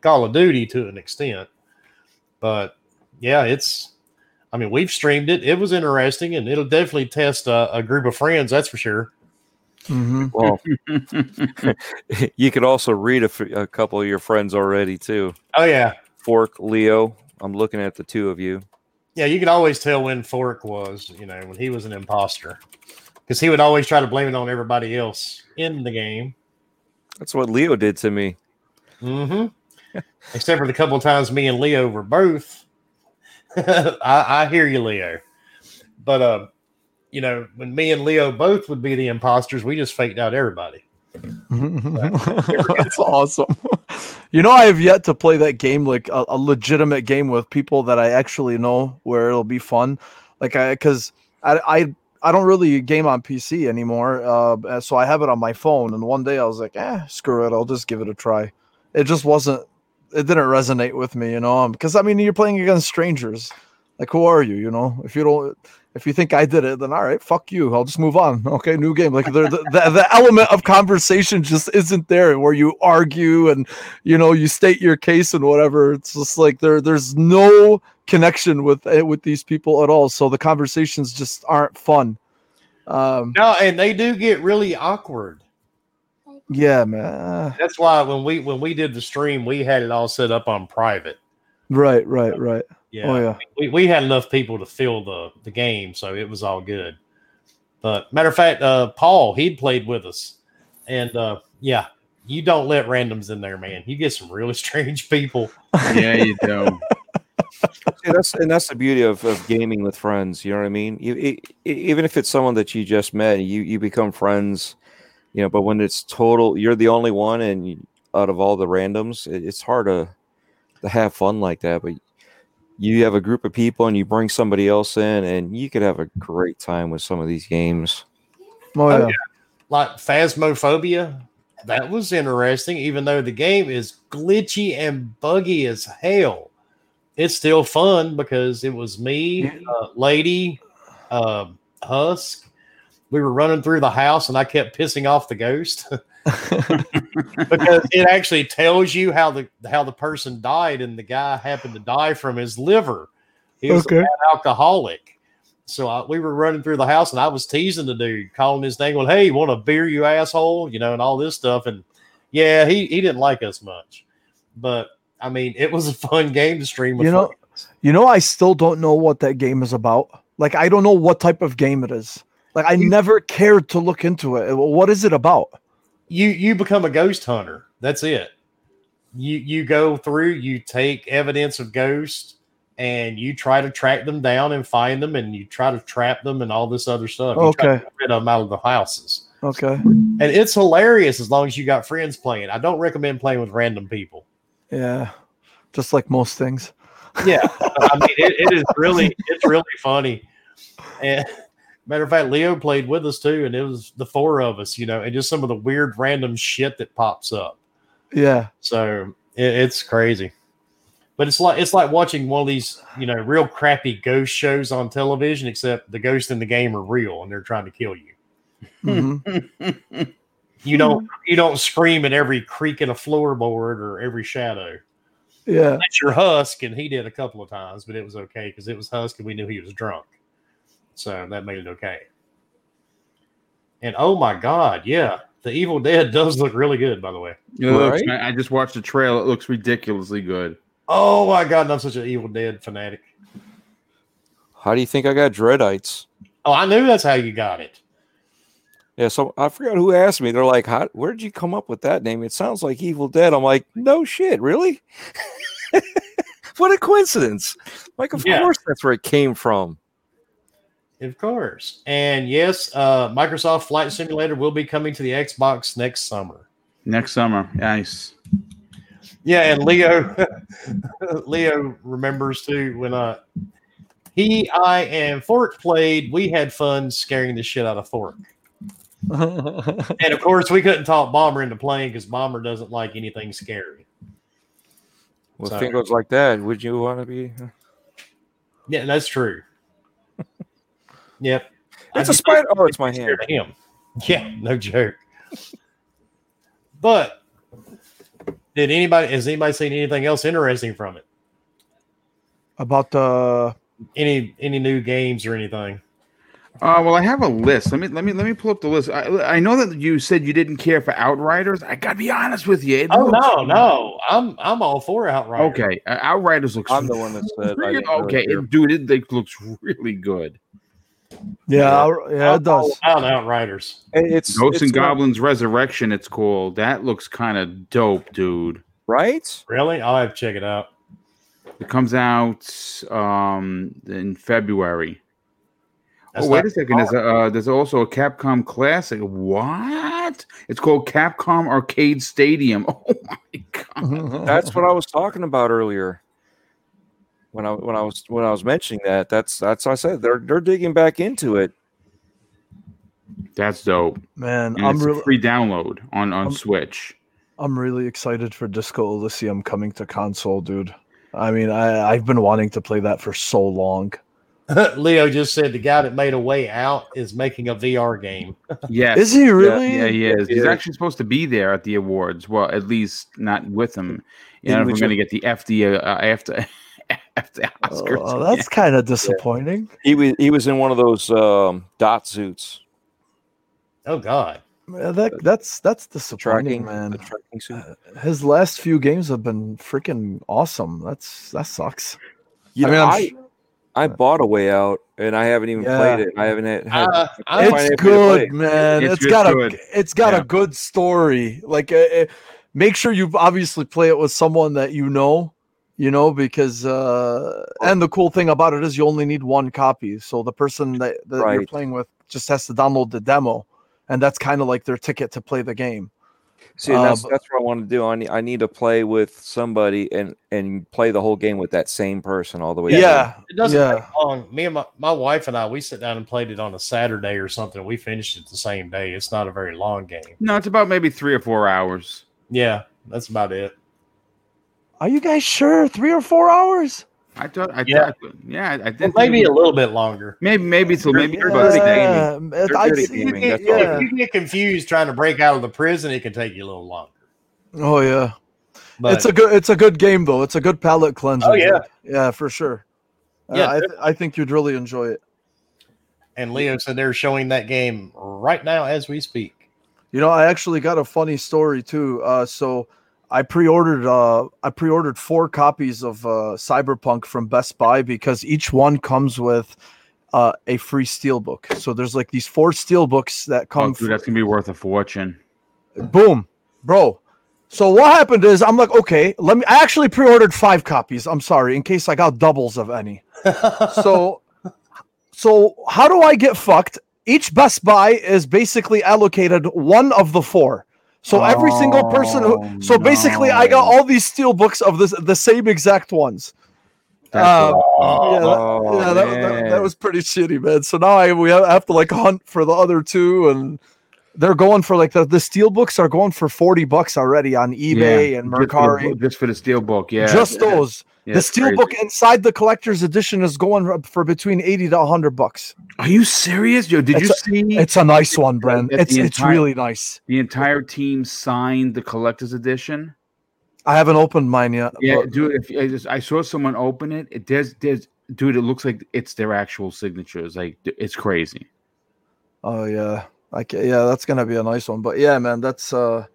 Call of Duty to an extent, but yeah, it's. I mean, we've streamed it. It was interesting, and it'll definitely test a, a group of friends. That's for sure. Mhm. Well, you could also read a, f- a couple of your friends already too. Oh yeah, Fork, Leo. I'm looking at the two of you. yeah. You could always tell when Fork was, you know, when he was an imposter, because he would always try to blame it on everybody else in the game. That's what Leo did to me. Mm-hmm. Except for the couple of times me and Leo were both. I, I hear you, Leo. But uh, you know, when me and Leo both would be the imposters, we just faked out everybody. That's awesome. You know, I have yet to play that game like a, a legitimate game with people that I actually know where it'll be fun. Like I, because I, I, I don't really game on PC anymore. Uh, so I have it on my phone. And one day I was like, eh, screw it, I'll just give it a try. It just wasn't. It didn't resonate with me, you know, because I mean, you're playing against strangers. Like, who are you? You know, if you don't, if you think I did it, then all right, fuck you. I'll just move on. Okay, new game. Like the the, the, element of conversation just isn't there where you argue and you know you state your case and whatever. It's just like there there's no connection with eh, with these people at all. So the conversations just aren't fun. Um, No, and they do get really awkward. yeah, man. That's why when we when we did the stream, we had it all set up on private. Right, right, right. Yeah, Oh yeah. we, we had enough people to fill the the game, so it was all good. But matter of fact, uh, Paul he'd played with us, and uh, yeah, you don't let randoms in there, man. You get some really strange people. yeah, you do. See, that's and that's the beauty of, of gaming with friends. You know what I mean? You, e- even if it's someone that you just met, you you become friends. You know, but when it's total, you're the only one, and you, out of all the randoms, it, it's hard to to have fun like that. But you have a group of people, and you bring somebody else in, and you could have a great time with some of these games. Oh Oh, yeah. yeah. Like Phasmophobia, that was interesting. Even though the game is glitchy and buggy as hell, it's still fun because it was me, uh, Lady, uh, Husk. We were running through the house, and I kept pissing off the ghost. because it actually tells you how the how the person died, and the guy happened to die from his liver. He was Okay. an alcoholic. So I, we were running through the house, and I was teasing the dude, calling his name, going, "Hey, you want a beer, you asshole?" You know, and all this stuff. And yeah, he he didn't like us much, but I mean, it was a fun game to stream. With You know- friends. You know, I still don't know what that game is about. Like, I don't know what type of game it is. Like, I You- never cared to look into it. What is it about? You you become a ghost hunter. That's it. You you go through, you take evidence of ghosts, and you try to track them down and find them, and you try to trap them and all this other stuff. You try to Okay. rid of them out of the houses, Okay. and it's hilarious as long as you got friends playing. I don't recommend playing with random people. Yeah. Just like most things. Yeah, I mean it, it is really it's really funny. And matter of fact, Leo played with us too, and it was the four of us, you know, and just some of the weird random shit that pops up. Yeah. So it, it's crazy, but it's like it's like watching one of these you know real crappy ghost shows on television, except the ghosts in the game are real and they're trying to kill you. Mhm. You don't you don't scream at every creak in a floorboard or every shadow. Yeah. That's your Husk, and he did a couple of times, but it was okay because it was Husk and we knew he was drunk, so that made it okay. And oh my god, yeah, the Evil Dead does look really good, by the way. It looks- Right? I just watched the trailer. It looks ridiculously good. Oh my god, I'm such an Evil Dead fanatic. How do you think I got Dreadites? Oh, I knew that's how you got it. Yeah, so I forgot who asked me. They're like, "How? Where did you come up with that name? It sounds like Evil Dead." I'm like, "No shit, really? what a coincidence!" Like, of Yeah. course, that's where it came from. Of course. And yes, uh, Microsoft Flight Simulator will be coming to the Xbox next summer. Next summer, nice. Yeah, and Leo Leo remembers too when uh he, I, and Fork played, we had fun scaring the shit out of Fork. And of course, we couldn't talk Bomber into playing because Bomber doesn't like anything scary. Well, So- if it goes like that, would you want to be? Yeah, that's true. Yep. It's I'd a spider. Oh, it's my hand. him. Yeah, no joke. But did anybody has anybody seen anything else interesting from it? About the Any any new games or anything? Uh, well, I have a list. Let me let me let me pull up the list. I, I know that you said you didn't care for Outriders. I gotta be honest with you. It Oh looks- no, no, I'm I'm all for Outriders. Okay, uh, Outriders looks. I'm the one that said really- didn't really okay, it- dude, it, it looks really good. Yeah, I- yeah, it does. Out Outriders. It's Ghosts and it's not- Goblins Resurrection. It's called. That looks kind of dope, dude. right? Really? I'll have to check it out. It comes out um in February. That's oh wait a second. There's a, uh, there's also a Capcom Classic. What? It's called Capcom Arcade Stadium. Oh my god! That's what I was talking about earlier. When I when I was when I was mentioning that, that's that's what I said. They're they're digging back into it. That's dope. man. And I'm it's really a free download on on I'm- Switch. I'm really excited for Disco Elysium coming to console, dude. I mean, I I've been wanting to play that for so long. Leo just said the guy that made a way out is making a VR game. Yes. Is he really? Yeah, he is. He's Yeah. actually supposed to be there at the awards. Well, at least not with him. You know, if we're going to get the FD uh, after after Oscars. Oh, that's kind of disappointing. He was he was in one of those um, dot suits, Oh God. Man, that that's that's disappointing, tracking man. the tracking suit. His last few games have been freaking awesome. That's that sucks. You I know, mean, I'm I, sh- I bought a way out and I haven't even Yeah. played it. I haven't had. had Uh, I I- can't find it's anybody to play good, man. It's it's just got a good. it's got Yeah. a good story. Like, uh, uh, make sure you obviously play it with someone that you know, you know, because uh, and the cool thing about it is you only need one copy. So the person that, that you're playing with just has to download the demo, and that's kind of like their ticket to play the game. See, Uh, that's but- that's what I want to do. I need I need to play with somebody and and play the whole game with that same person all the way. Yeah, through. It doesn't Yeah. take long. Me and my, my wife and I, we sit down and played it on a Saturday or something. We finished it the same day. It's not a very long game. No, it's about maybe three or four hours. Yeah, that's about it. Are you guys sure? Three or four hours? I thought. I Yeah. thought. Yeah, I Well, maybe a little bit longer. Maybe maybe so. Maybe uh, uh, They're about good at six. gaming. Yeah, They're I'd good at say- gaming, If that's you, all. if you get confused trying to break out of the prison, it can take you a little longer. Oh yeah. But it's a good it's a good game though. It's a good palate cleanser. Oh, yeah. yeah, for sure. Yeah, Yeah, I, th- I think you'd really enjoy it. and Leo said they're showing that game right now as we speak. You know, I actually got a funny story too. Uh, so I pre-ordered uh, I pre-ordered four copies of uh, Cyberpunk from Best Buy because each one comes with uh, a free steelbook. So there's like these four steelbooks that Oh, come. dude, that's gonna be worth a fortune. boom, bro. So what happened is I'm like, okay, let me. I actually pre-ordered five copies. I'm sorry, in case I got doubles of any. so so how do I get fucked? Each Best Buy is basically allocated one of the four. So every single person who Oh, so basically I got all these steel books of this the same exact ones. Um, yeah, that, Oh, yeah, that, that, that was pretty shitty, man. So now I we have, have to like hunt for the other two and they're going for like the, the steel books are going for 40 bucks already on eBay yeah, and just Mercari. just for the steel book. Yeah, Just those. Yeah, the steel crazy. book inside the collector's edition is going for- for between 80 to 100 bucks. Are you serious, Yo, Did It's you see It's a nice one, Bren. That's It's the it's really nice. the entire team signed the collector's edition? I haven't opened mine yet. Yeah, but- dude. If I, just, I saw someone open it, it there's there's dude. It looks like it's their actual signatures. Like it's crazy. Oh yeah. Like yeah, that's gonna be a nice one. But yeah, man, that's uh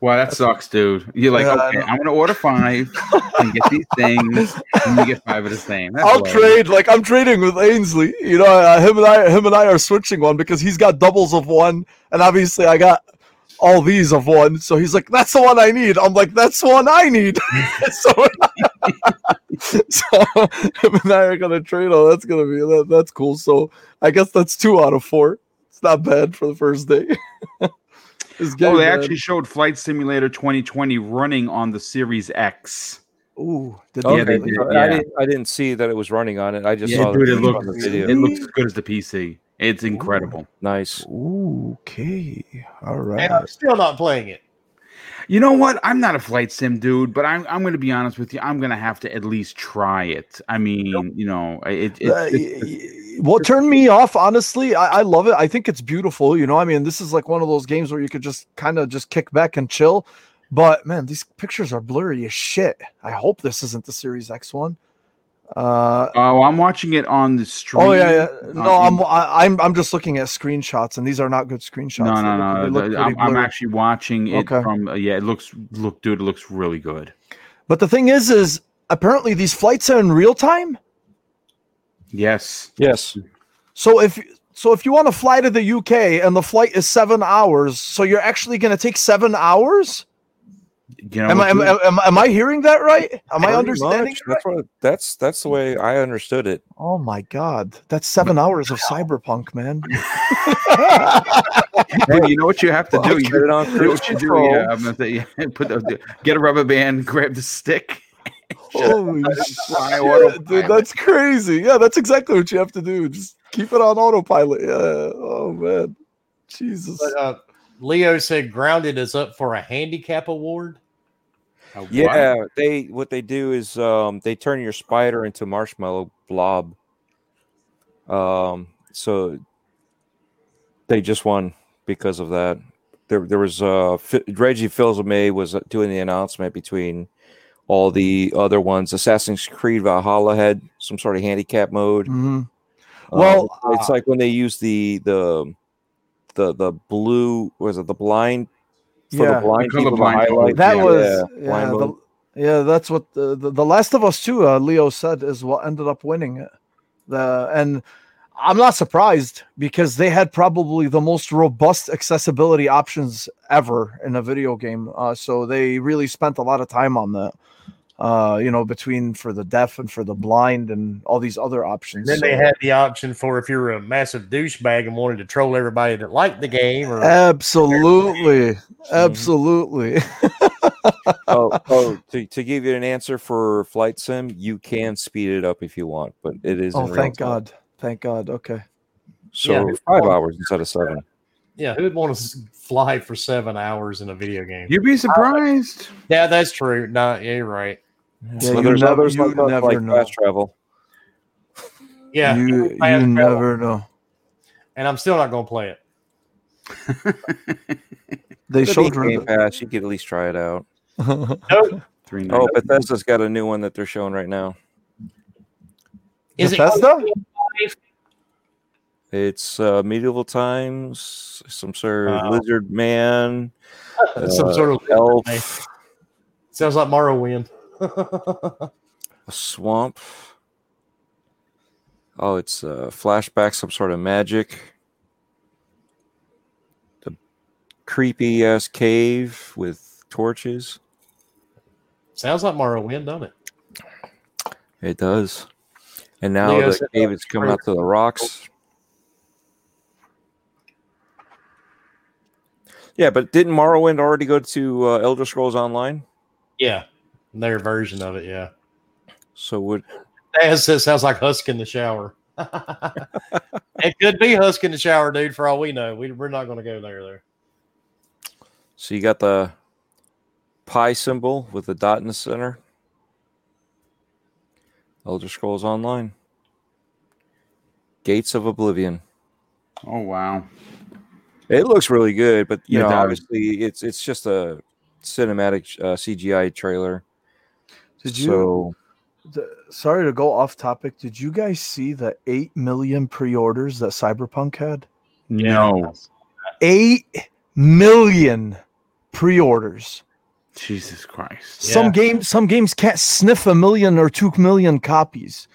Well, that sucks, dude. You're like, Yeah, okay. I'm gonna order five and get these things, and you get five of the same. That's I'll I- trade like I'm trading with Ainsley. You know, uh, him and I him and I are switching one because he's got doubles of one, and obviously I got all these of one. So he's like, "That's the one I need." I'm like, "That's the one I need." so, so him and I are gonna trade. Oh, that's gonna be that, that's cool. So I guess that's two out of four. It's not bad for the first day. It's Oh, they bad. actually showed Flight Simulator 2020 running on the Series X. Ooh, did Yeah, they they did. I, yeah. didn't, I didn't see that it was running on it. I just Yeah, saw dude, it looks on the video. it looks as good as the PC. It's incredible. nice. Ooh, okay, All right. And. I'm still not playing it. You know what? I'm not a flight sim dude, but I'm I'm going to be honest with you. I'm going to have to at least try it. I mean, you know, it, it, Uh, it- y- what turned me off, honestly, I, I love it. I think it's beautiful. You know, I mean, this is like one of those games where you could just kind of just kick back and chill. But man, these pictures are blurry as shit. I hope this isn't the Series X one. Uh, Oh, I'm watching it on the stream. oh yeah, yeah. No, Uh, I'm I, I'm I'm just looking at screenshots, and these are not good screenshots. No, no, look- they no. look I'm, I'm actually watching it Okay. from. Uh, yeah, it looks look, dude. It looks really good. But the thing is, is apparently these flights are in real time. Yes. Yes. So if so, if you want to fly to the UK and the flight is seven hours, so you're actually going to take seven hours. You know. Am I am, am, am, am I hearing that right? Am I understanding? much. it right? That's what. That's that's the way I understood it. Oh my god, that's seven hours of cyberpunk, man. Dude, you know what you have to do? Put You, it on you know cruise what you do? control. Yeah, I'm gonna say, yeah, put the, get a rubber band, grab the stick. Holy fly shit, autopilot. dude, that's crazy. Yeah, that's exactly what you have to do. Just keep it on autopilot. Yeah. Oh man, Jesus. But, uh, Leo said Grounded is up for a handicap award. A what? Yeah, they what they do is um, they turn your spider into marshmallow blob. Um, so they just won because of that. There, there was uh, F- Reggie Fils-Aimé was uh, doing the announcement between all the other ones. Assassin's Creed Valhalla had some sort of handicap mode. Mhm. Uh, Well, it's, it's like when they use the the the the blue was it the blind for Yeah. the blind The people to colorblind highlight. That Yeah, was yeah, yeah, the, yeah. That's what the, the the Last of Us Two. Uh, Leo said is what ended up winning it. The and I'm not surprised because they had probably the most robust accessibility options ever in a video game. Uh, so they really spent a lot of time on that. Uh, you know, between for the deaf and for the blind and all these other options. Then they had the option for if you're a massive douchebag and wanted to troll everybody that liked the game, or absolutely, absolutely. oh, oh to, to give you an answer for flight sim, you can speed it up if you want, but it is. oh, in real thank time. God, thank God. Okay. So Yeah. five hours instead of seven. yeah, who would want to fly for seven hours in a video game? You'd be surprised. yeah, that's true. No, yeah, you're right. Yeah, so you there's never- others you never like know. fast travel. Yeah, you I have you travel. never know. and I'm still not going to play it. They Could showed her. Game Pass. You could at least try it out. the- Nope. Three oh, Bethesda's got a new one that they're showing right now. Is it Bethesda? It's uh, medieval times, some sort of Wow. lizard man, some uh, sort of elf, Sounds like Morrowind. a swamp. Oh, it's a flashback, some sort of magic. The creepy ass cave with torches. Sounds like Morrowind, doesn't it? It does. And now Leo the said cave is coming out to the rocks. Yeah, but didn't Morrowind already go to uh, Elder Scrolls Online? Yeah, their version of it. Yeah, So would that says sounds like Husk in the shower. it could be Husk in the shower, dude. For all we know, we, we're not going to go there. There. so you got the pi symbol with the dot in the center. Elder Scrolls Online. Gates of Oblivion. Oh wow. It looks really good, but you It know, does. obviously, it's it's just a cinematic uh, CGI trailer. Did you? So the- sorry to go off topic. Did you guys see the eight million pre-orders that Cyberpunk had? No. Eight million pre-orders. Jesus Christ. Some Yeah. games, some games can't sniff a million or two million copies.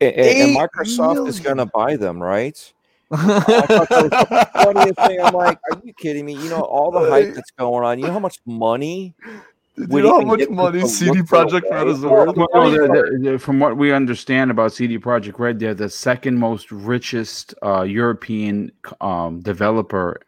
and, and- and Eight Microsoft is going to buy them, right? Thought that was the funniest thing. I'm like, are you kidding me? You know all the hype that's going on. You know how much money? Did would you know how much money CD look Projekt Red is worth? Well, the- the- the- from what we understand about CD Projekt Red, they're the second most richest uh, European um, developer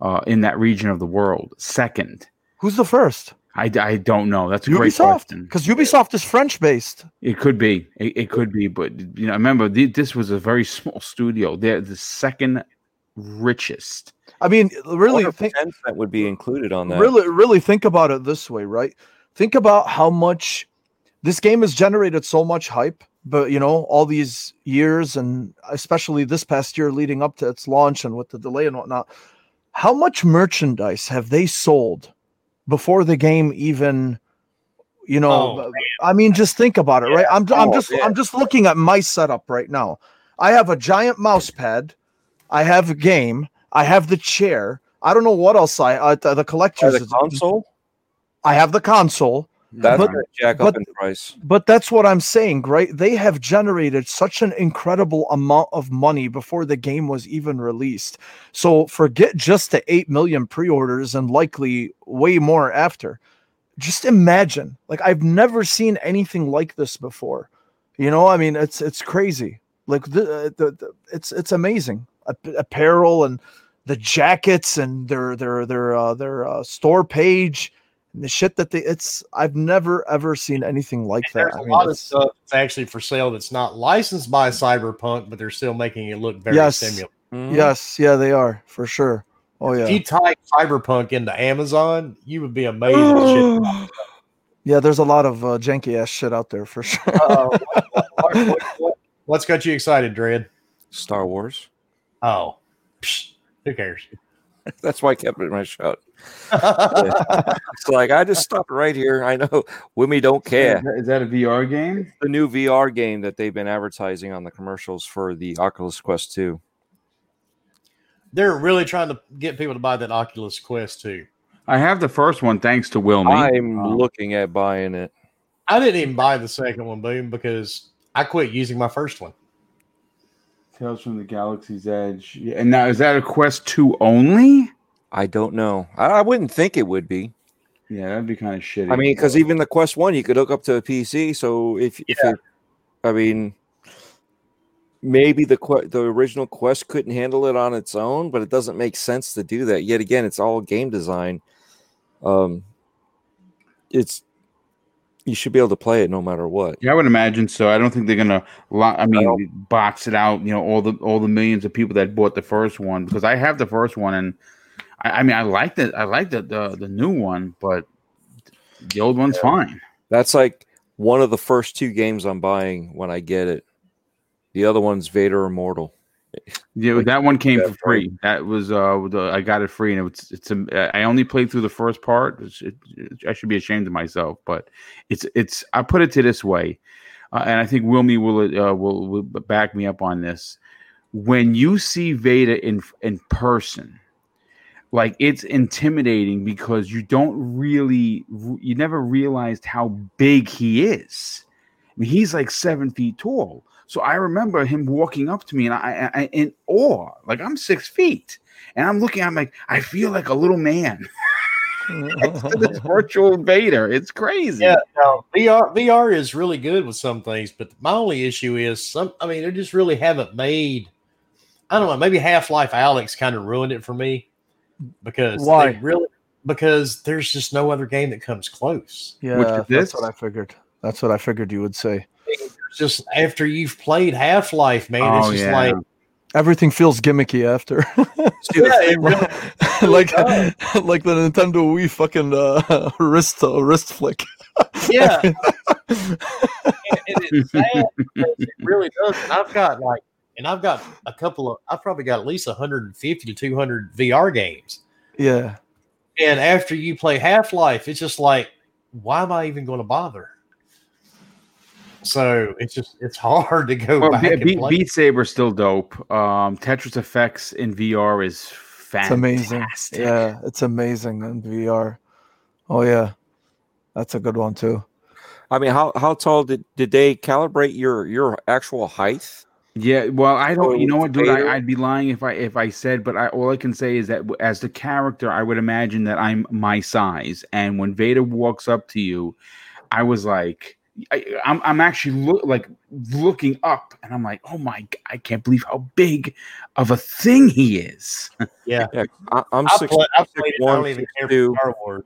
uh, in that region of the world. Second, Who's the first? I, I don't know. That's a great Ubisoft, question. because Ubisoft is French based. It could be. It, it could be. But you know, remember, th- this was a very small studio. They're the second richest. I mean, really, wonder think, Tencent would be included on that. really, really think about it this way, right? Think about how much this game has generated so much hype, but you know, all these years and especially this past year leading up to its launch and with the delay and whatnot, how much merchandise have they sold before the game even You know, Oh, I mean, just think about it, right? I'm I'm Oh, just yeah. I'm just looking at my setup right now. I have a giant mouse pad. I have a game. I have the chair. I don't know what else I uh, the, the Or collector's. the console. I have the console. That's But- jack but- in price. But that's what I'm saying, right? They have generated such an incredible amount of money before the game was even released. So forget just the 8 million pre orders and likely way more after. Just imagine, like, I've never seen anything like this before. You know, I mean, it's it's crazy. Like, the, the, the it's it's amazing. Ap- Apparel and the jackets and their their their uh, their uh, store page and the shit that they it's I've never ever seen anything like that. There's I a mean, lot of it's- stuff that's actually for sale that's not licensed by Cyberpunk, but they're still making it look very Yes. similar. Mhm. yes, yeah, they are for sure. Oh If yeah, you type Cyberpunk into Amazon, you would be amazed at shit. yeah. There's a lot of uh, janky ass shit out there for sure. Uh, what- what- what- what- what's got you excited, Dread? Star Wars. Oh, psh, who cares? That's why I kept it in my shot. It's like I just stopped right here. I know Wimmy don't care. Is that- is that a VR game? The new VR game that they've been advertising on the commercials for the Oculus Quest 2. They're really trying to get people to buy that Oculus Quest 2. I have the first one thanks to Wilmy. I'm Um, looking at buying it. I didn't even buy the second one, boom, because I quit using my first one. Tales from the Galaxy's Edge. Yeah, and now is that a Quest 2 only? I don't know. I, I wouldn't think it would be. Yeah, that'd be kind of shitty. I mean, because even the Quest One, you could hook up to a PC. So if, if Yeah. you're, I mean, maybe the que- the original Quest couldn't handle it on its own, but it doesn't make sense to do that. Yet again, it's all game design. Um, it's you should be able to play it no matter what. Yeah, I would imagine so. I don't think they're gonna. Lo- I mean, No. box it out. You know, all the all the millions of people that bought the first one because I have the first one, and I, I mean, I like the I like the, the the new one, but the old one's fine. That's like one of the first two games I'm buying when I get it. The other one's Vader Immortal. Yeah, Like, that one came that for free. That was uh, the, I got it free, and it's it's a, I only played through the first part. It's, it, I should be ashamed of myself, but it's it's. I put it to this way, uh, and I think Wilmy will uh, will will back me up on this. When you see Vader in in person, like it's intimidating because you don't really you never realized how big he is. I mean, he's like seven feet tall. So I remember him walking up to me and I, I in awe, like I'm six feet, and I'm looking. I'm like, I feel like a little man next to this virtual Vader. It's crazy. Yeah, no, VR VR is really good with some things, but my only issue is some. I mean, they just really haven't made. I don't know. Maybe Half Life Alyx kind of ruined it for me because Why? they really because there's just no other game that comes close. yeah, that's what I figured. That's what I figured you would say. It's just after you've played Half Life, man, Oh, it's just yeah. like Everything feels gimmicky after. yeah, really, like does. like the Nintendo Wii fucking uh, wrist uh, wrist flick. yeah. and, and sad it really does. And I've got like, and I've got a couple of, I've probably got at least 150 to 200 VR games. Yeah. And after you play Half Life, it's just like, why am I even going to bother? So it's just it's hard to go Well, back Be- Beat, play. Beat Saber's still dope. Um, Tetris Effects in VR is It's fantastic. amazing. Yeah, it's amazing in VR. Oh yeah. That's a good one too. I mean, how how tall did did they calibrate your your actual height? Yeah, well, I don't. You know what, dude? I, I'd be lying if I if I said, but I, all I can say is that as the character, I would imagine that I'm my size, and when Vader walks up to you, I was like, I, I'm I'm actually look like looking up, and I'm like, oh my, I can't believe how big of a thing he is. yeah. Yeah, I, I'm I, six. play, I six played it. I one, don't even six care two. for Star Wars.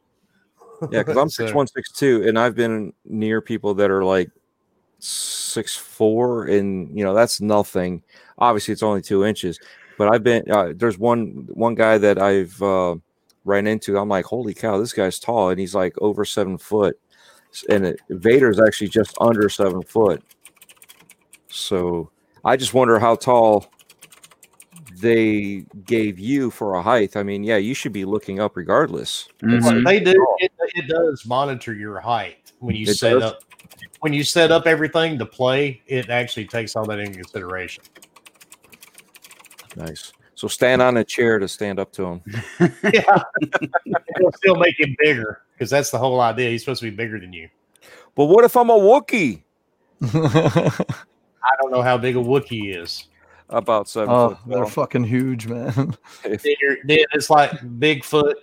Yeah, because I'm six one, six two, and I've been near people that are like six four, and you know that's nothing. Obviously, it's only two inches, but I've been uh, there's one one guy that I've uh, ran into. I'm like, holy cow, this guy's tall, and he's like over seven foot, S- and it, Vader's actually just under seven foot. So I just wonder how tall they gave you for a height, I mean, yeah, you should be looking up regardless. Mhm. They do. It, it does monitor your height when you It set does? up. When you set up everything to play, it actually takes all that into consideration. Nice. So stand on a chair to stand up to him. yeah, it'll still make him bigger because that's the whole idea. He's supposed to be bigger than you. But what if I'm a Wookie? I don't know how big a Wookie is. About seven oh, foot they're tall. fucking huge, man. If- Then, you're, then it's like Bigfoot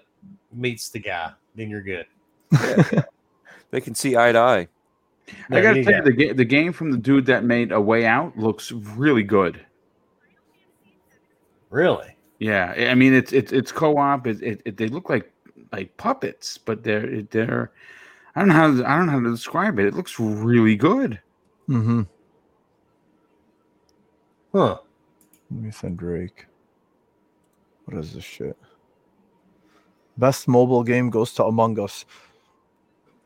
meets the guy. Then you're good. they can see eye to eye. I gotta you tell you, the, ga- the game from the dude that made A Way Out looks really good. Really? Yeah, I- I mean it's it's it's co-op. It, it, it they look like like puppets, but they're they're I don't know how to, I don't know how to describe it. It looks really good. mm-hmm. Huh? Let me send Drake. What is this shit? Best mobile game goes to Among Us.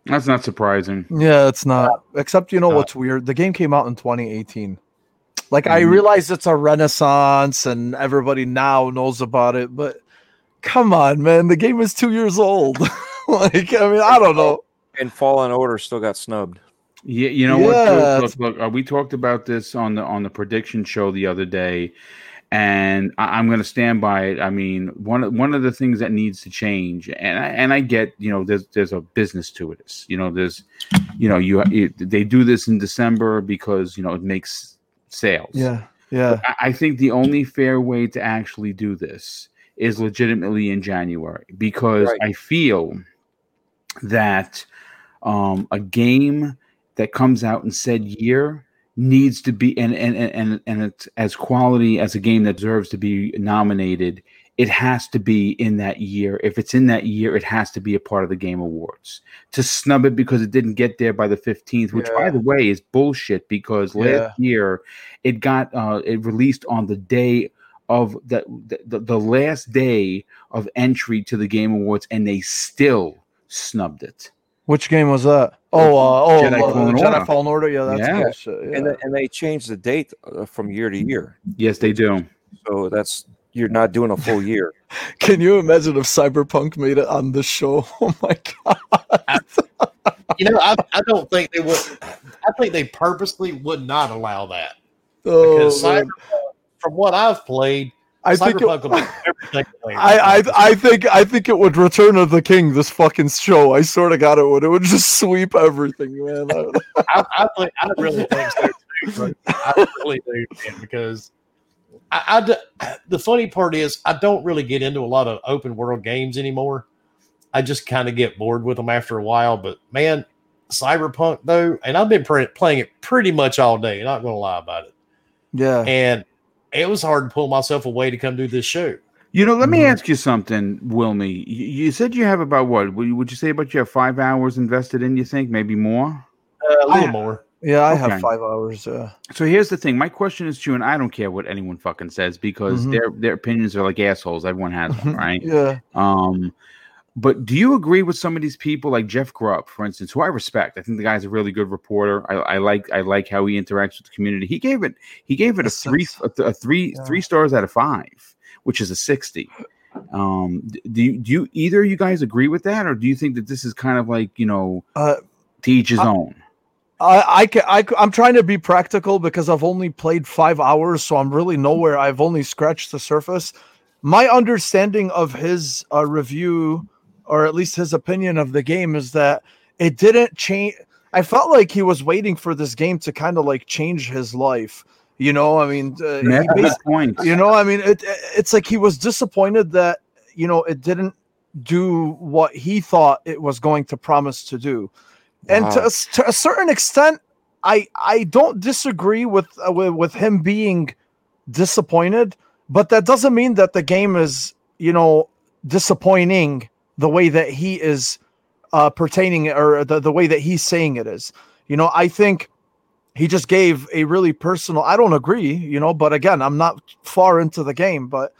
That's not surprising. Yeah, it's not. Except you know what's weird? The game came out in 2018. Like I Mhm. realize it's a renaissance and everybody now knows about it, but come on, man, the game is two years old. like, I mean, I don't know. And Fallen Order still got snubbed. Yeah, you know Yeah, what? it's- Look, look, uh, we talked about this on the on the prediction show the other day, and I, I'm going to stand by it. I mean, one of one of the things that needs to change, and I, and I get, you know, there's there's a business to it. You know, there's, you know, you it, they do this in December because you know it makes sales. Yeah, yeah, I- I think the only fair way to actually do this is legitimately in January because Right. I feel that um, a game that comes out in said year needs to be and and and and, and it's as quality as a game that deserves to be nominated it has to be in that year. If it's in that year it has to be a part of the game awards. To snub it because it didn't get there by the 15th which by the way is bullshit because last year it got uh it released on the day of the, the the last day of entry to the game awards and they still snubbed it Which game was that? Oh, uh, oh, Jedi uh, Fallen Jedi Order. Fallen Order. Yeah, that's Yeah. bullshit. Yeah. And, they, and they changed the date uh, from year to year. yes they do So that's you're not doing a full year. Can you imagine if Cyberpunk made it on the show? Oh my god! You know, I, I don't think they would. I think they purposely would not allow that Oh, because. Cyberpunk, from what I've played, I think it, will make everything. I, I I think I think it would Return of the King. This fucking show. I sort of got it would. It would just sweep everything, man. I- I, I, think, I really think so too. But I really do, man, because I, the funny part is I don't really get into a lot of open world games anymore. I just kind of get bored with them after a while. But man, Cyberpunk though, and I've been pre- playing it pretty much all day. Not going to lie about it, yeah. and it was hard to pull myself away to come do this show. You know, let me Mhm. ask you something, Wilmy. You, you said you have about what? Would you, say about you have five hours invested in? You think maybe more? Uh, a little I- more. Yeah, I Okay. have five hours. Yeah. So here's the thing. My question is to you, and I don't care what anyone fucking says because Mhm. their their opinions are like assholes. Everyone has one, right? Yeah. Um, but do you agree with some of these people, like Jeff Grubb, for instance, who I respect? I think the guy's a really good reporter. I, I like I like how he interacts with the community. He gave it he gave it a three a, a three Yeah. three stars out of five, which is a sixty. Um, do you, do you either of you guys agree with that, or do you think that this is kind of like you know Uh, to each his I- own? I I can I am trying to be practical because I've only played five hours, so I'm really nowhere. I've only scratched the surface. My understanding of his uh, review, or at least his opinion of the game, is that it didn't change. I felt like he was waiting for this game to kind of like change his life. You know, I mean, uh, he That's a basi- good point. you know, I mean, it it's like he was disappointed that you know it didn't do what he thought it was going to promise to do and to, Wow. a to a certain extent i i don't disagree with, uh, with with him being disappointed but that doesn't mean that the game is you know disappointing the way that he is uh pertaining or the, the way that he's saying it is you know i think he just gave a really personal i don't agree you know but again i'm not far into the game but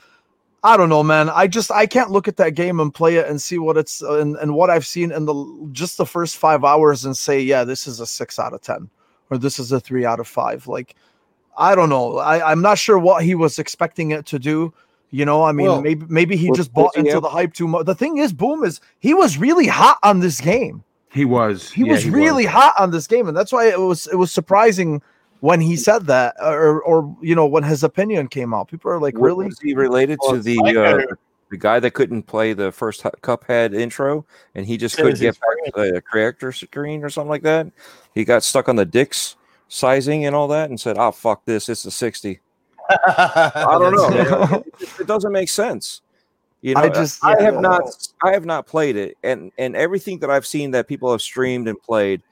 I don't know, man. I just I can't look at that game and play it and see what it's and, and what I've seen in the just the first five hours and say, yeah, this is a six out of ten, or this is a three out of five. Like, I don't know. I, I'm not sure what he was expecting it to do. You know, I mean, Well, maybe maybe he just bought into able- the hype too much. The thing is, Boom is he was really hot on this game. He was. He Yeah, was really hot on this game, and that's why it was it was surprising when he said that, or or you know when his opinion came out. People are like, Wa- really? Was he related Well, to the uh, the guy that couldn't play the first Cuphead intro, and he just couldn't get back to the character screen or something like that? He got stuck on the dicks sizing and all that, and said, "Oh fuck this! It's a 60. I don't know. man. It, it doesn't make sense. You know, I just- I have yeah. not I have not played it, and and everything that I've seen that people have streamed and played,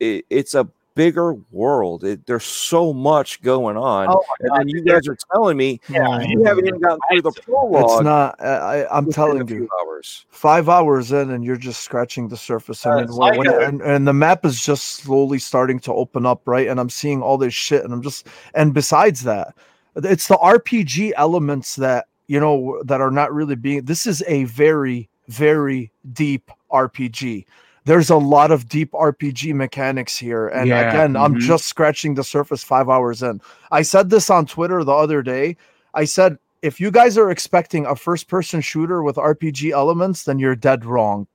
it, it's a bigger world. It, there's so much going on, Oh and God, then you guys are telling me Yeah, you haven't even gotten through the prologue. It's not. I, I- I'm telling you, hours. five hours in, and you're just scratching the surface. I Uh, mean, when, when- and, and the map is just slowly starting to open up, right? And I'm seeing all this shit, and I'm just. And besides that, it's the RPG elements that you know that are not really being. This is a very, very deep RPG. There's a lot of deep RPG mechanics here, and Yeah, again, I'm mhm. just scratching the surface. Five hours in, I said this on Twitter the other day. I said if you guys are expecting a first person shooter with RPG elements, then you're dead wrong.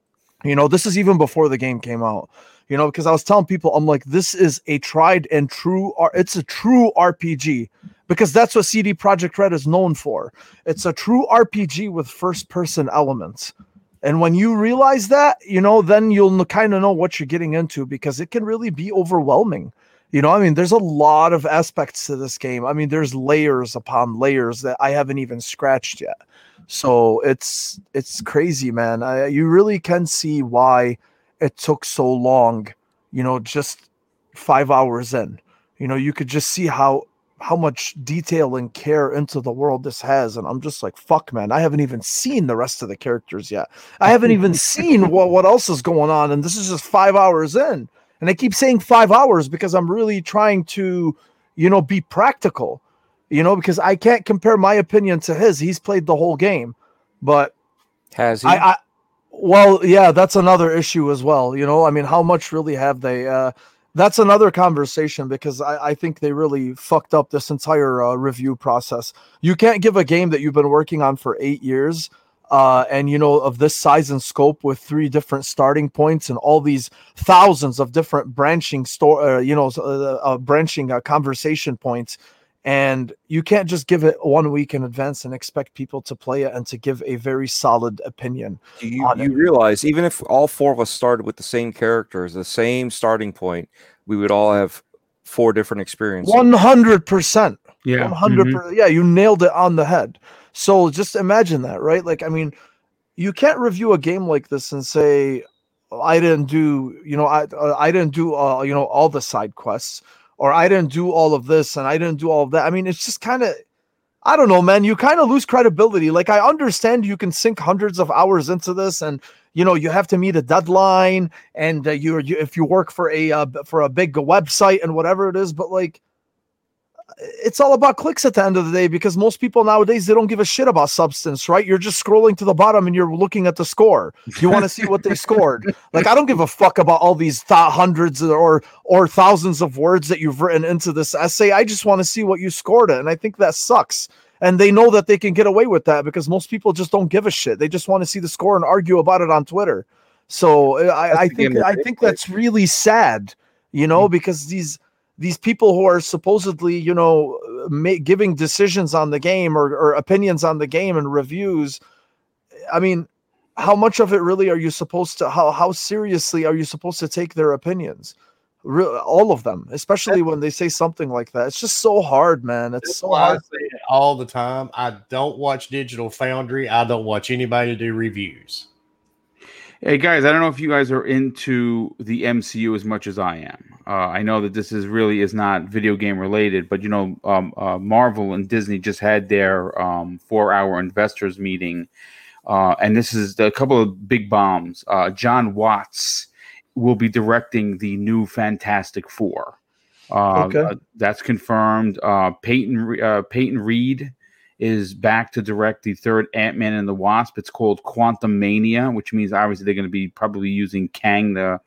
You know, this is even before the game came out. You know, because I was telling people, I'm like, this is a tried and true, it's a true RPG because that's what CD Projekt Red is known for. It's a true RPG with first person elements. And when you realize that, you know, then you'll kind of know what you're getting into because it can really be overwhelming. You know, I mean, there's a lot of aspects to this game. I mean, there's layers upon layers that I haven't even scratched yet. So it's it's crazy, man. I, you really can see why it took so long. You know, just five hours in. You know, you could just see how how much detail and care into the world this has, and I'm just like, fuck, man. I haven't even seen the rest of the characters yet. I haven't even seen what what else is going on, and this is just five hours in. And I keep saying five hours because I'm really trying to, you know, be practical, you know, because I can't compare my opinion to his. He's played the whole game, but Has he? I, I, well, yeah, that's another issue as well. You know, I mean, how much really have they? Uh, that's another conversation because I, I think they really fucked up this entire uh, review process. You can't give a game that you've been working on for eight years, uh, and you know of this size and scope with three different starting points and all these thousands of different branching store, uh, you know, uh, uh, branching uh, conversation points and you can't just give it one week in advance and expect people to play it and to give a very solid opinion. Do you, on you realize even if all four of us started with the same characters, the same starting point, we would all have four different experiences. One hundred percent, Yeah. one hundred mhm. percent. Yeah, you nailed it on the head. So just imagine that, right? Like, I mean, you can't review a game like this and say, "I didn't do," you know, I uh, I didn't do, uh, you know, all the side quests, or I didn't do all of this and I didn't do all of that. I mean, it's just kind of. I don't know, man. You kind of lose credibility. Like I understand you can sink hundreds of hours into this, and you know you have to meet a deadline, and uh, you, you if you work for a uh, for a big website and whatever it is. But like, it's all about clicks at the end of the day because most people nowadays they don't give a shit about substance, right? You're just scrolling to the bottom and you're looking at the score. You want to see what they scored. Like I don't give a fuck about all these th- hundreds or or thousands of words that you've written into this essay. I just want to see what you scored it, and I think that sucks. And they know that they can get away with that because most people just don't give a shit. They just want to see the score and argue about it on Twitter. So I, I think I think that's really sad, you know, because these these people who are supposedly, you know, ma- giving decisions on the game or, or opinions on the game and reviews. I mean, how much of it really are you supposed to? How how seriously are you supposed to take their opinions? All of them, especially when they say something like that. It's just so hard, man. It's That's so why I hard. say it all the time. I don't watch Digital Foundry. I don't watch anybody do reviews. Hey guys, I don't know if you guys are into the MCU as much as I am. Uh, I know that this is really is not video game related, but you know, um, uh, Marvel and Disney just had their um, four-hour investors meeting, uh, and this is a couple of big bombs. Uh, Jon Watts will be directing the new Fantastic Four. Uh, Okay. that's confirmed. Uh, Peyton uh, Peyton Reed is back to direct the third Ant Man and the Wasp. It's called Quantumania, which means obviously they're going to be probably using Kang the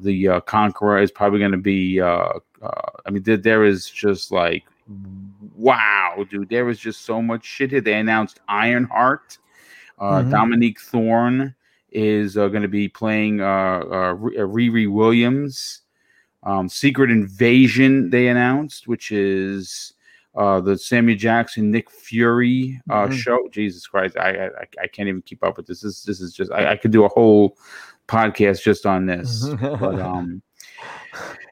the uh, Conqueror is probably going to be. Uh, uh, I mean, there, there is just like wow, dude, there was just so much shit here. They announced Ironheart. Uh, Mhm. Dominique Thorne is uh, going to be playing uh, uh, Riri Williams. Um, Secret Invasion they announced, which is uh, the Sammy Jackson Nick Fury uh, Mhm. show. Jesus Christ, I, I I can't even keep up with this. This this is just I, I could do a whole podcast just on this. but um,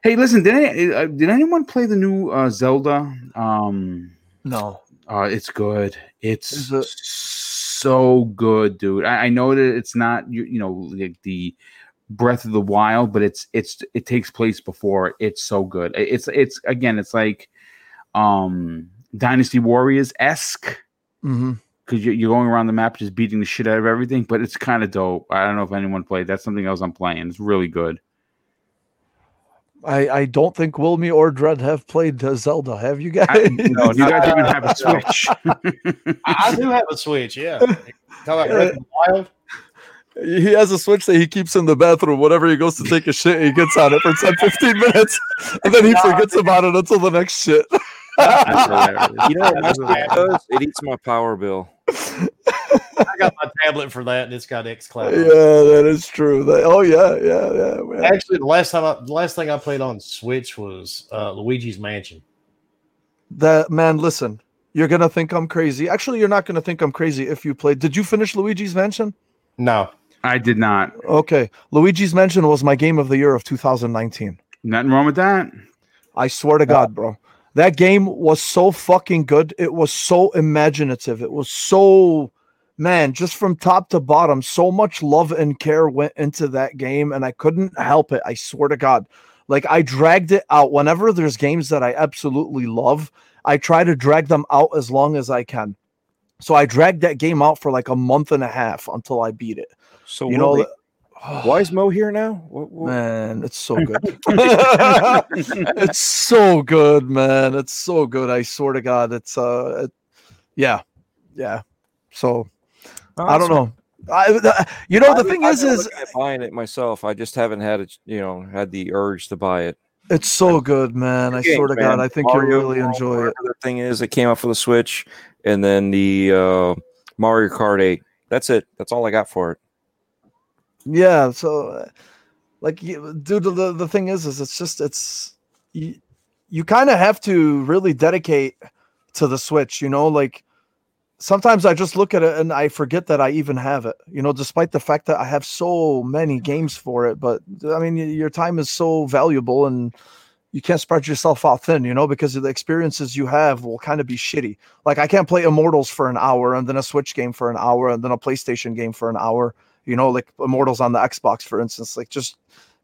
hey, listen, did any, uh, did anyone play the new uh, Zelda? Um, no. uh, it's good. It's it- so good, dude. I, I know that it's not you, you know like the Breath of the Wild, but it's it's it takes place before. It's so good. It's it's again, it's like um Dynasty Warriors esque hmm because you're, you're going around the map just beating the shit out of everything, but it's kind of dope. I don't know if anyone played. That's something else I'm playing. It's really good. I, I don't think Wilmy or Dread have played uh, Zelda. Have you guys? I, no, you guys even have a Switch. I, I do have a Switch. Yeah. Talk about Breath of the Wild. he has a Switch that he keeps in the bathroom. Whenever he goes to take a shit, he gets on it for 10, 15 minutes, and then he forgets about it until the next shit. That's hilarious. You know what my Switch does? It eats my power bill. I got my tablet for that, and it's got XCloud. on it. yeah, that is true. That- oh yeah, yeah, yeah. man. Actually, the last time, I, the last thing I played on Switch was uh, Luigi's Mansion. That man, listen, you're gonna think I'm crazy. Actually, you're not gonna think I'm crazy if you played. Did you finish Luigi's Mansion? No, I did not. Okay, Luigi's Mansion was my game of the year of 2019. Nothing wrong with that. I swear to God, bro. That game was so fucking good. It was so imaginative. It was so, man, just from top to bottom, so much love and care went into that game, and I couldn't help it. I swear to God. Like, I dragged it out. Whenever there's games that I absolutely love, I try to drag them out as long as I can. So I dragged that game out for like a month and a half until I beat it. So You know, why is Mo here now? What, what- Man, it's so good. it's so good, man. It's so good. I swear to God, it's uh, it- yeah, yeah. So Oh, I don't know. I, the- you know, the thing I've is, is looking at buying it myself. I just haven't had it. You know, had the urge to buy it. it's so good, man. I Games, swear to God, man. I think Mario you'll really World, enjoy it. The thing is, it came out for the Switch, and then the uh, Mario Kart 8. That's it. That's all I got for it. Yeah. So, uh, like, dude, the the thing is, is it's just it's you, you kind of have to really dedicate to the Switch. You know, like sometimes I just look at it and I forget that I even have it. You know, despite the fact that I have so many games for it. But I mean, your time is so valuable and. You can't spread yourself out thin, you know, because the experiences you have will kind of be shitty. Like I can't play Immortals for an hour and then a Switch game for an hour and then a PlayStation game for an hour you know, like Immortals on the Xbox, for instance, like just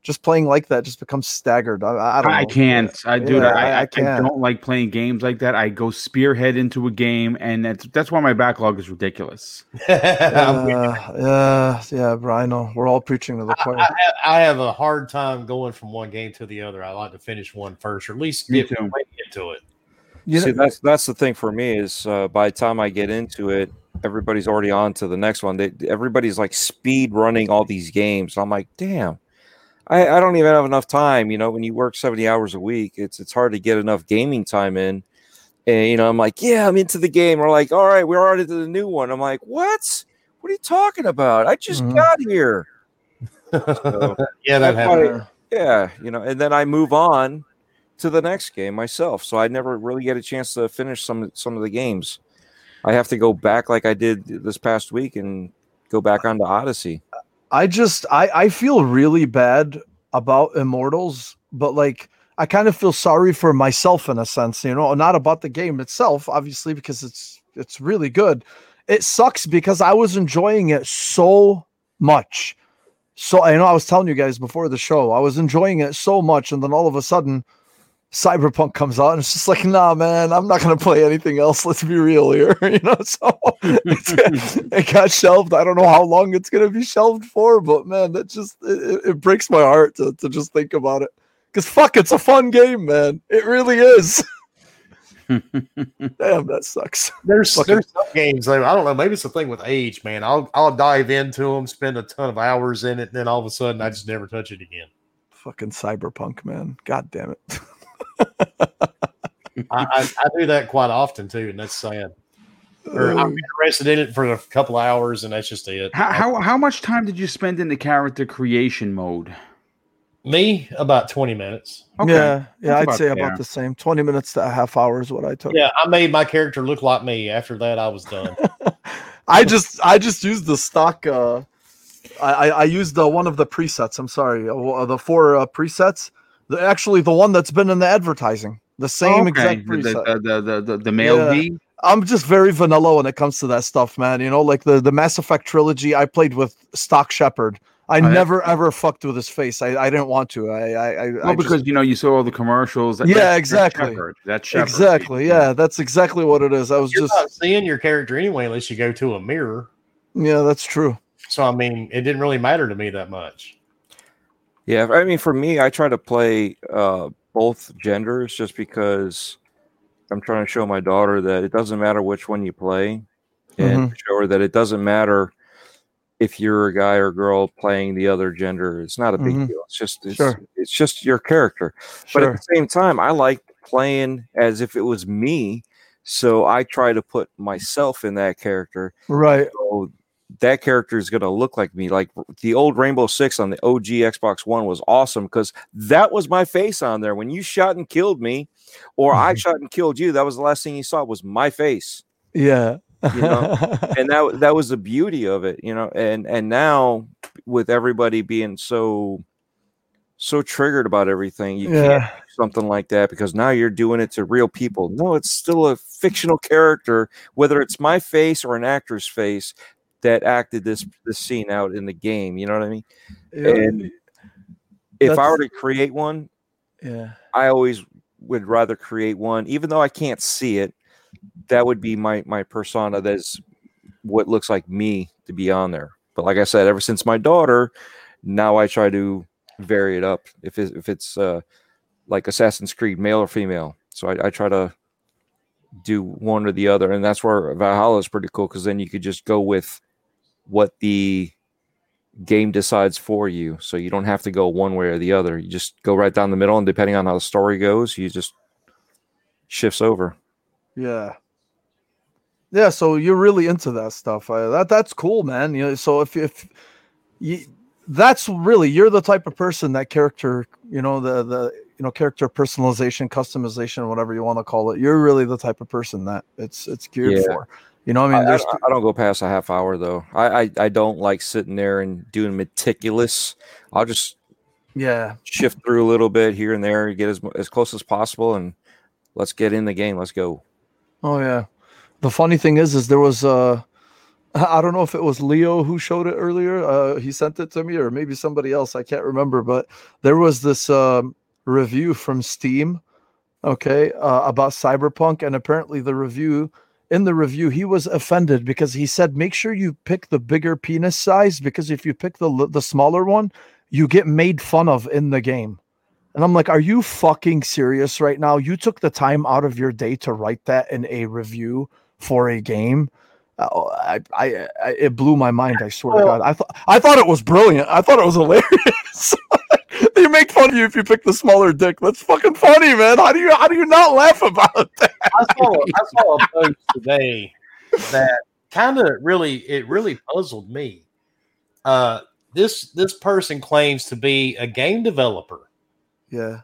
just playing like that just becomes staggered. I, I don't. I can't. I do. Yeah, I, I- I, I I, can't. don't like playing games like that. I go spearhead into a game, and that's that's why my backlog is ridiculous. I'm with you. yeah, yeah, bro. I know we're all preaching to the choir. I, I have a hard time going from one game to the other. I like to finish one first, or at least get into it. You See, that's that's the thing for me is uh, by the time I get into it, everybody's already on to the next one. They, everybody's like speed running all these games. I'm like, damn, I, I don't even have enough time. You know, when you work 70 hours a week, it's it's hard to get enough gaming time in. And you know, I'm like, yeah, I'm into the game. We're like, all right, we're already to the new one. I'm like, what? What are you talking about? I just Mhm. got here. So, yeah, that why- yeah, you know, and then I move on to the next game myself. So I never really get a chance to finish some some of the games. I have to go back like I did this past week and go back onto Odyssey. I just I I feel really bad about Immortals, but like I kind of feel sorry for myself in a sense, you know, not about the game itself, obviously, because it's it's really good. It sucks because I was enjoying it so much. So I know I was telling you guys before the show, I was enjoying it so much, and then all of a sudden Cyberpunk comes out, and it's just like, nah, man, I'm not gonna play anything else. Let's be real here, you know. So it's- it got shelved. I don't know how long it's gonna be shelved for, but man, that just it, it- it breaks my heart to, to just think about it. Cause fuck, it's a fun game, man. It really is. Damn, that sucks. There's Fucking- there's some games like, I don't know. Maybe it's the thing with age, man. I'll I'll dive into them, spend a ton of hours in it, and then all of a sudden I just never touch it again. Fucking cyberpunk, man. God damn it. I, I, I do that quite often too, and that's sad. Or I'm interested in it for a couple hours, and that's just it. How, how how much time did you spend in the character creation mode? Me about twenty minutes. Okay, Yeah, yeah, that's I'd about say there. about the same. Twenty minutes to a half hour is what I took. Yeah, I made my character look like me. After that, I was done. I just I just used the stock. Uh, I I, I used the one of the presets. I'm sorry, uh, the four uh, presets. The, actually, the one that's been in the advertising. The same Okay, exact the, preset. the, the, the, the, the male Yeah. V. I'm just very vanilla when it comes to that stuff, man. You know, like the the Mass Effect trilogy. I played with stock Shepard. I oh, yeah. never ever fucked with his face. I, I didn't want to. I I, I, Well, I because just- you know you saw all the commercials. That, Yeah, that's- that's exactly. Shepard. That's Shepard. exactly yeah, that's exactly what it is. I was You're just not seeing your character anyway, unless you go to a mirror. yeah, that's true. So I mean, it didn't really matter to me that much. Yeah, I mean, for me, I try to play uh, both genders just because I'm trying to show my daughter that it doesn't matter which one you play, and to show her that it doesn't matter if you're a guy or girl playing the other gender. It's not a big Mhm. deal. It's just it's, Sure. it's just your character. But at the same time, I like playing as if it was me. So I try to put myself in that character Right. so that character is going to look like me. Like the old Rainbow Six on the OG Xbox One was awesome because that was my face on there. When you shot and killed me, or I Mhm. shot and killed you, that was the last thing you saw was my face, Yeah. You know, and that that was the beauty of it, you know. And and now with everybody being so so triggered about everything, you can't do something like that because now you're doing it to real people. No, it's still a fictional character, whether it's my face or an actor's face that acted this this scene out in the game. You know what I mean? Yeah. And if I were to create one, yeah. I always would rather create one, even though I can't see it. That would be my my persona. That's what looks like me to be on there. But like I said, ever since my daughter, now I try to vary it up. If it, if it's uh, like Assassin's Creed, male or female, so I, I try to do one or the other, and that's where Valhalla is pretty cool because then you could just go with what the game decides for you, so you don't have to go one way or the other. You just go right down the middle, and depending on how the story goes, you just shifts over. Yeah. Yeah, so you're really into that stuff. Uh, that that's cool, man. You know, so if if you that's really you're the type of person that character, you know, the the you know character personalization, customization, whatever you want to call it. You're really the type of person that it's it's geared Yeah. for. You know, what I I, mean, I, there's I don't go past a half hour though. I, I I don't like sitting there and doing meticulous. I'll just yeah, shift through a little bit here and there, get as as close as possible, and let's get in the game. Let's go. Oh yeah. The funny thing is, is there was uh I don't know if it was Leo who showed it earlier. Uh he sent it to me or maybe somebody else. I can't remember, but there was this um review from Steam, okay, uh, about Cyberpunk, and apparently the review in the review he was offended because he said make sure you pick the bigger penis size because if you pick the the smaller one, you get made fun of in the game. And I'm like, are you fucking serious right now? You took the time out of your day to write that in a review for a game. Uh, I, I, I, it blew my mind. I swear to God. I thought, I thought it was brilliant. I thought it was hilarious. they make fun of you if you pick the smaller dick. That's fucking funny, man. How do you, how do you not laugh about that? I saw I saw a post today that kind of really it really puzzled me. Uh, this this person claims to be a game developer, Yeah.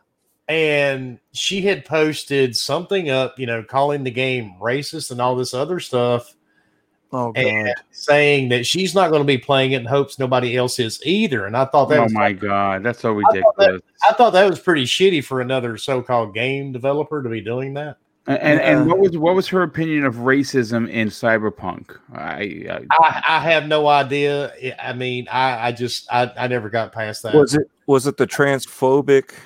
and she had posted something up, you know, calling the game racist and all this other stuff, Oh God. and saying that she's not going to be playing it and hopes nobody else is either. And I thought that Oh was my god, that's so thought that- ridiculous. I thought that was pretty shitty for another so-called game developer to be doing that. And, and and what was what was her opinion of racism in Cyberpunk? I, I I, I have no idea. I- I mean, I, I just I, I never got past that. Was it was it the transphobic? part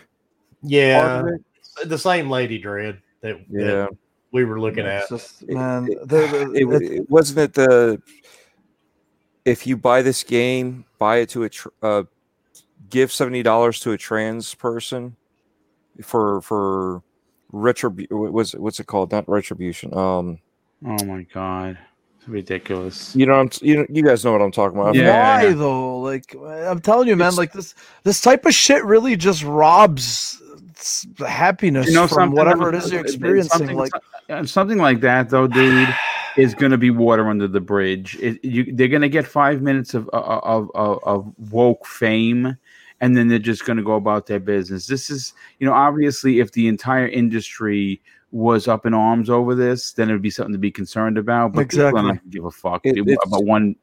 yeah, of it? the same lady dread that, Yeah. that we were looking It's at. just, It- man, it- the- the- It, it's- it wasn't it the if you buy this game, buy it to a tr- uh, give seventy dollars to a trans person for for retribution. Was what's it called? Not retribution. Um, oh my god, it's ridiculous. you know, I'm, you know, you guys know what I'm talking about. Yeah. why though? Like I'm telling you, man, It's- like this this type of shit really just robs s- happiness You know from whatever it is you're Uh, experiencing. Something, like uh, something like that, though, dude, is going to be water under the bridge. It, you, they're going to get five minutes of, of of of woke fame, and then they're just going to go about their business. This is, you know, obviously, if the entire industry was up in arms over this, then it would be something to be concerned about. But people don't give a fuck It- it's- about one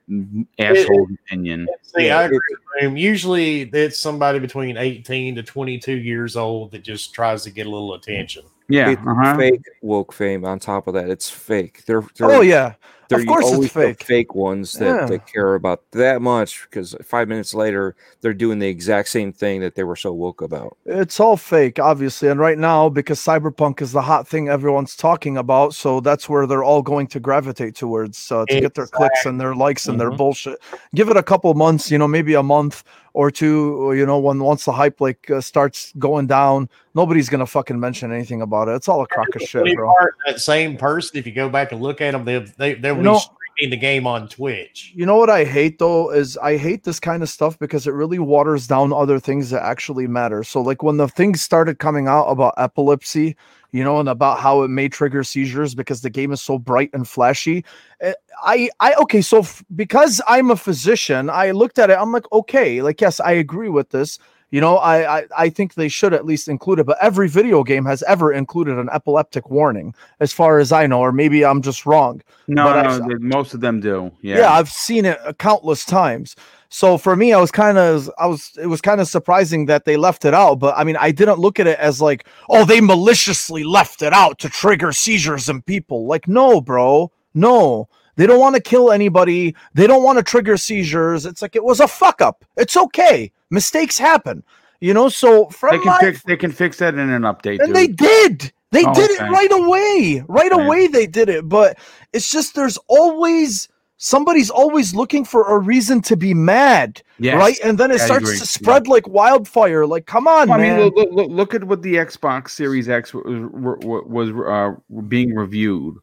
asshole opinion. See, Yeah, I agree with him. Usually, it's somebody between 18 to 22 years old that just tries to get a little attention. Yeah, uh-huh. fake woke fame. On top of that, it's fake. They're, they're oh yeah, they're of course it's fake. fake ones that, Yeah. that care about that much because five minutes later they're doing the exact same thing that they were so woke about. It's all fake, obviously. And right now, because cyberpunk is the hot thing everyone's talking about, so that's where they're all going to gravitate towards uh, to get their clicks and their likes and their Mhm. bullshit. Give it a couple months, you know, maybe a month or two. You know, when once the hype like uh, starts going down, nobody's gonna fucking mention anything about it. It's all a crock of shit, bro. part, that same person, if you go back and look at them, they'll they, they'll You know- streaming the game on Twitch. You know what I hate though is I hate this kind of stuff because it really waters down other things that actually matter. So like when the things started coming out about epilepsy, you know, and about how it may trigger seizures because the game is so bright and flashy. eh, I I okay, so f- because I'm a physician, I looked at it. I'm like, okay, like yes, I agree with this. You know, I, I I think they should at least include it. But every video game has ever included an epileptic warning, as far as I know, or maybe I'm just wrong. No, but no, most of them do. Yeah, yeah i've seen it countless times so for me i was kind of i was it was kind of surprising that they left it out but i mean i didn't look at it as like oh they maliciously left it out to trigger seizures in people like no bro no they don't want to kill anybody they don't want to trigger seizures it's like it was a fuck up it's okay mistakes happen you know so from they can my fix. They can fix that in an update. and they did. They Oh, did it right away. Right Okay. away, they did it. But it's just there's always somebody's always looking for a reason to be mad, Yes. right? And then it I starts agree. to spread like wildfire. Like, come on, I mean, look, look, look, look at what the Xbox Series X was, was uh, being reviewed.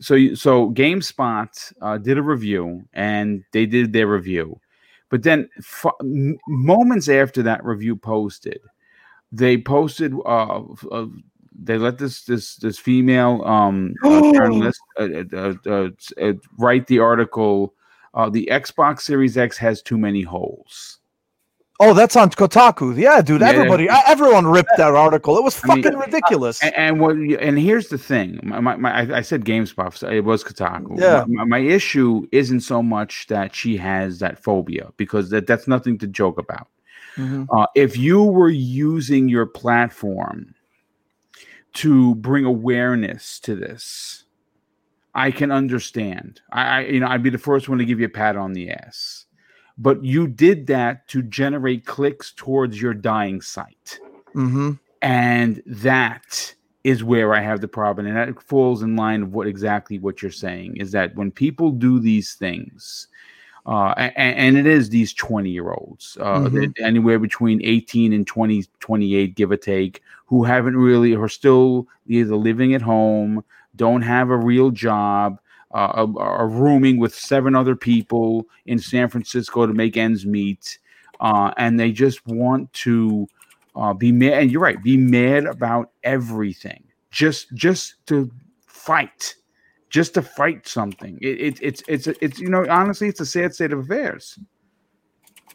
So, you- so GameSpot uh, did a review, and they did their review, but then f- moments after that review posted, they posted. Uh, uh, they let this this this female um, uh, journalist uh, uh, uh, uh, write the article. Uh, the Xbox Series X has too many holes. Oh, that's on Kotaku. Yeah, dude. Yeah. Everybody, everyone ripped that article. It was I mean- fucking ridiculous. And, and what? And here's the thing. My, my, my I- I said GameSpot. so It was Kotaku. Yeah. My, my issue isn't so much that she has that phobia because that, that's nothing to joke about. Mhm. Uh, if you were using your platform to bring awareness to this, I can understand. I, I you know I'd be the first one to give you a pat on the ass. But you did that to generate clicks towards your dying site. Mhm. And that is where I have the problem. And that falls in line of what exactly what you're saying is that when people do these things, uh, and, and it is these 20 year olds, uh, Mhm. anywhere between 18 and 20, 28, give or take, who haven't really, are still either living at home, don't have a real job, uh, are, are rooming with seven other people in San Francisco to make ends meet. Uh, and they just want to uh, be mad. And you're right, be mad about everything. Just, just to fight, just to fight something. It, it, it's, it's, it's, you know, honestly, it's a sad state of affairs.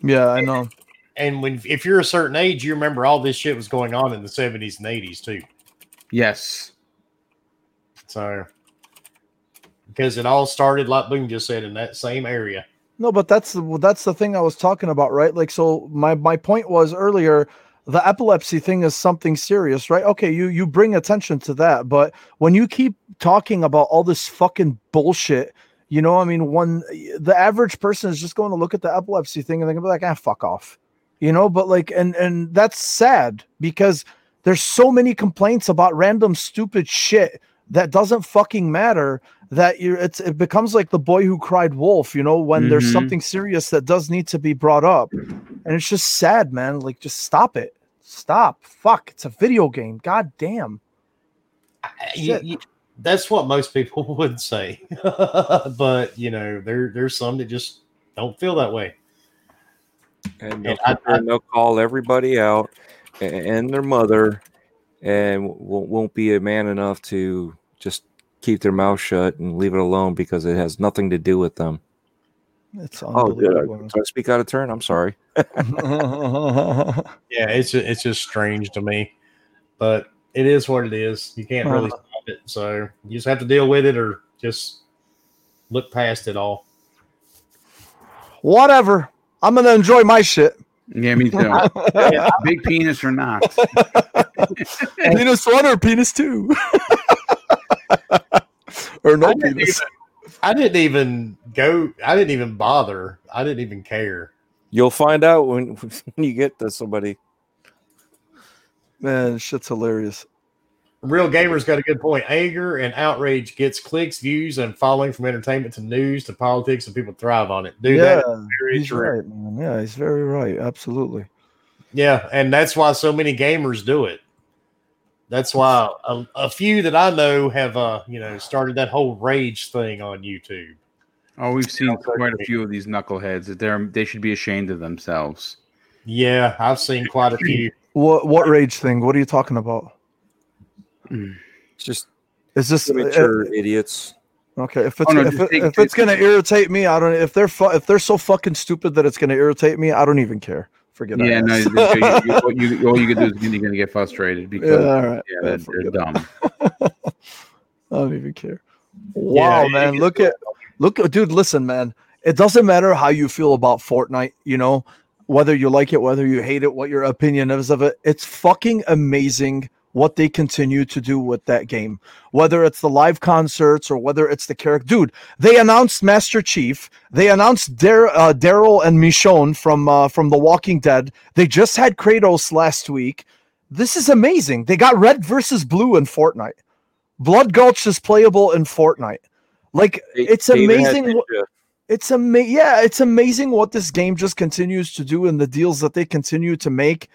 Yeah, I know. And when if you're a certain age, you remember all this shit was going on in the 70s and 80s too. Yes. So because it all started, like Boone just said, in that same area. No, but that's the- that's the thing I was talking about, right? Like, so my my point was earlier, the epilepsy thing is something serious, right? Okay, you you bring attention to that, but when you keep talking about all this fucking bullshit, you know, I mean, one the average person is just going to look at the epilepsy thing and they're gonna be like, ah, fuck off, you know. But like, and and that's sad because there's so many complaints about random stupid shit that doesn't fucking matter that you it's it becomes like the boy who cried wolf you know when there's Mhm. something serious that does need to be brought up. And it's just sad man. Like just stop it. Stop. Fuck. It's a video game. God damn. You- you- that's what most people would say, but you know, there there's some that just don't feel that way. And they'll, And I- sit there and they'll call everybody out a- and their mother and won't, won't be a man enough to just keep their mouth shut and leave it alone because it has nothing to do with them. It's Oh, did I, unbelievable. did I speak out of turn? I'm sorry. Yeah, it's it's just strange to me, but it is what it is. You can't really uh-huh. stop it, so you just have to deal with it or just look past it all. Whatever. I'm gonna enjoy my shit. Yeah, me too. Big penis or not. penis one or penis two? or no I didn't, penis. even, I didn't even go. I didn't even bother. I didn't even care. You'll find out when, when you get to somebody. Man, shit's hilarious. Real gamers got a good point. Anger and outrage gets clicks, views, and following from entertainment to news to politics, and people thrive on it. Dude, yeah, that is very he's true. right, man. Yeah, he's very right. Absolutely. Yeah, and that's why so many gamers do it. That's why a, a few that I know have, uh, you know, started that whole rage thing on YouTube. Oh, we've seen quite a few of these knuckleheads. That they're they should be ashamed of themselves. Yeah, I've seen quite a few. What what rage thing? What are you talking about? It's just Is this immature idiots. uh, okay? If it's Oh, no, if, it, if it's gonna irritate me, I don't. If they're fu- if they're so fucking stupid that it's gonna irritate me, I don't even care. Forget Yeah, it. no. you, you, what you, all you can do is you're going to get frustrated yeah, because all right. yeah, they're, they're dumb. I don't even care. Wow, Yeah, man. Look at look dude, listen, man. It doesn't matter how you feel about Fortnite, you know, whether you like it, whether you hate it, what your opinion is of it. It's fucking amazing what they continue to do with that game. Whether it's the live concerts or whether it's the character. Dude, they announced Master Chief. They announced Dar- uh, Daryl and Michonne from uh, from The Walking Dead. They just had Kratos last week. This is amazing. They got red versus blue in Fortnite. Blood Gulch is playable in Fortnite. Like They- it's they even had amazing. It's ama- Yeah, it's amazing what this game just continues to do and the deals that they continue to make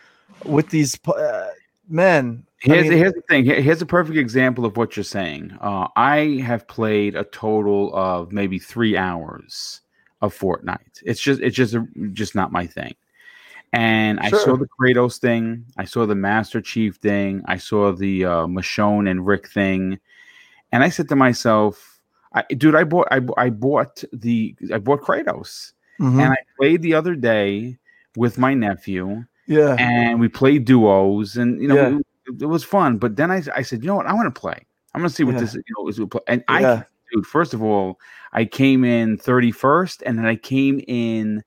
with these. Uh, man, I Here's, mean- here's the thing. Here's a perfect example of what you're saying. Uh, I have played a total of maybe three hours of Fortnite. It's just it's just a, just not my thing. And I saw the Kratos thing. I saw the Master Chief thing. I saw the uh, Michonne and Rick thing. And I said to myself, I, "Dude, I bought I, I bought the I bought Kratos, Mhm. and I played the other day with my nephew." yeah, and we played duos, and you know Yeah. It, was fun. But then I, I said, you know what, I want to play. I'm going to see what Yeah. this you know is. And I, Yeah. dude, first of all, I came in 31st, and then I came in,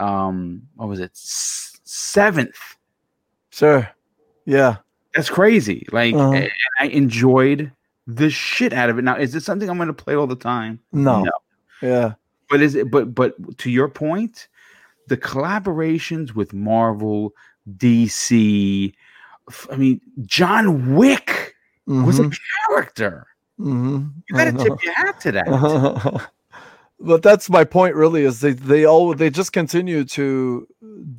um, what was it, S- seventh. sure, yeah, That's crazy. Like, Uh-huh. and I enjoyed the shit out of it. Now, is this something I'm going to play all the time? no, No. yeah, But is it? But but to your point, the collaborations with Marvel, DC. F- I mean, John Wick was a mhm, character. mhm, You I got to tip your hat to that. but that's my point really is they they all they just continue to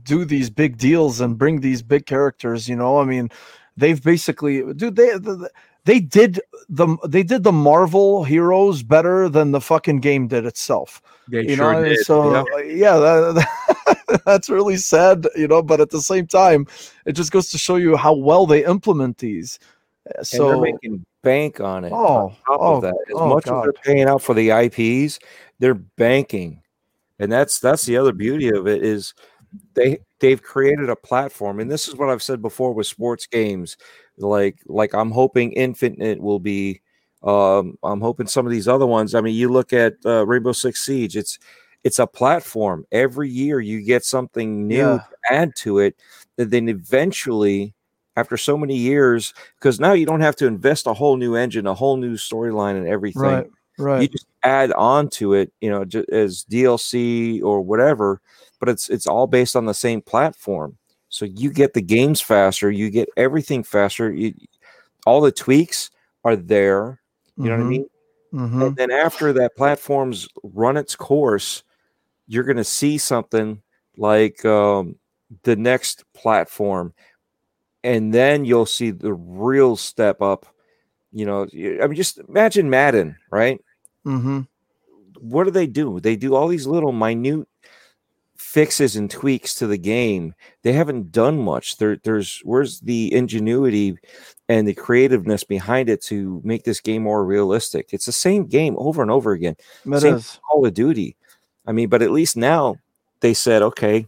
do these big deals and bring these big characters you know i mean they've basically dude they they, they did the they did the marvel heroes better than the fucking game did itself They you sure know did. so uh, yeah that, that's really sad you know but at the same time it just goes to show you how well they implement these Uh, and so they're making bank on it. Oh, on top oh, of that, as oh, much God. as they're paying out for the IPs, they're banking, and that's that's the other beauty of it is they they've created a platform, and this is what I've said before with sports games, like like I'm hoping Infinite will be. Um, I'm hoping some of these other ones. I mean, you look at uh, Rainbow Six Siege. It's it's a platform. Every year you get something new Yeah. to add to it. That then eventually, after so many years, because now you don't have to invest a whole new engine, a whole new storyline, and everything. right right. You just add on to it, you know, as DLC or whatever. But it's it's all based on the same platform. So you get the games faster, you get everything faster. You, all the tweaks are there. You know what I mean? hmm And then after that platform's run its course, you're going to see something like um, the next platform, and then you'll see the real step up. You know, I mean, just imagine Madden, right? hmm What do they do? They do all these little minute fixes and tweaks to the game, they haven't done much. There, there's where's the ingenuity and the creativeness behind it to make this game more realistic? It's the same game over and over again. Same is. Call of Duty. I mean, but at least now they said, okay,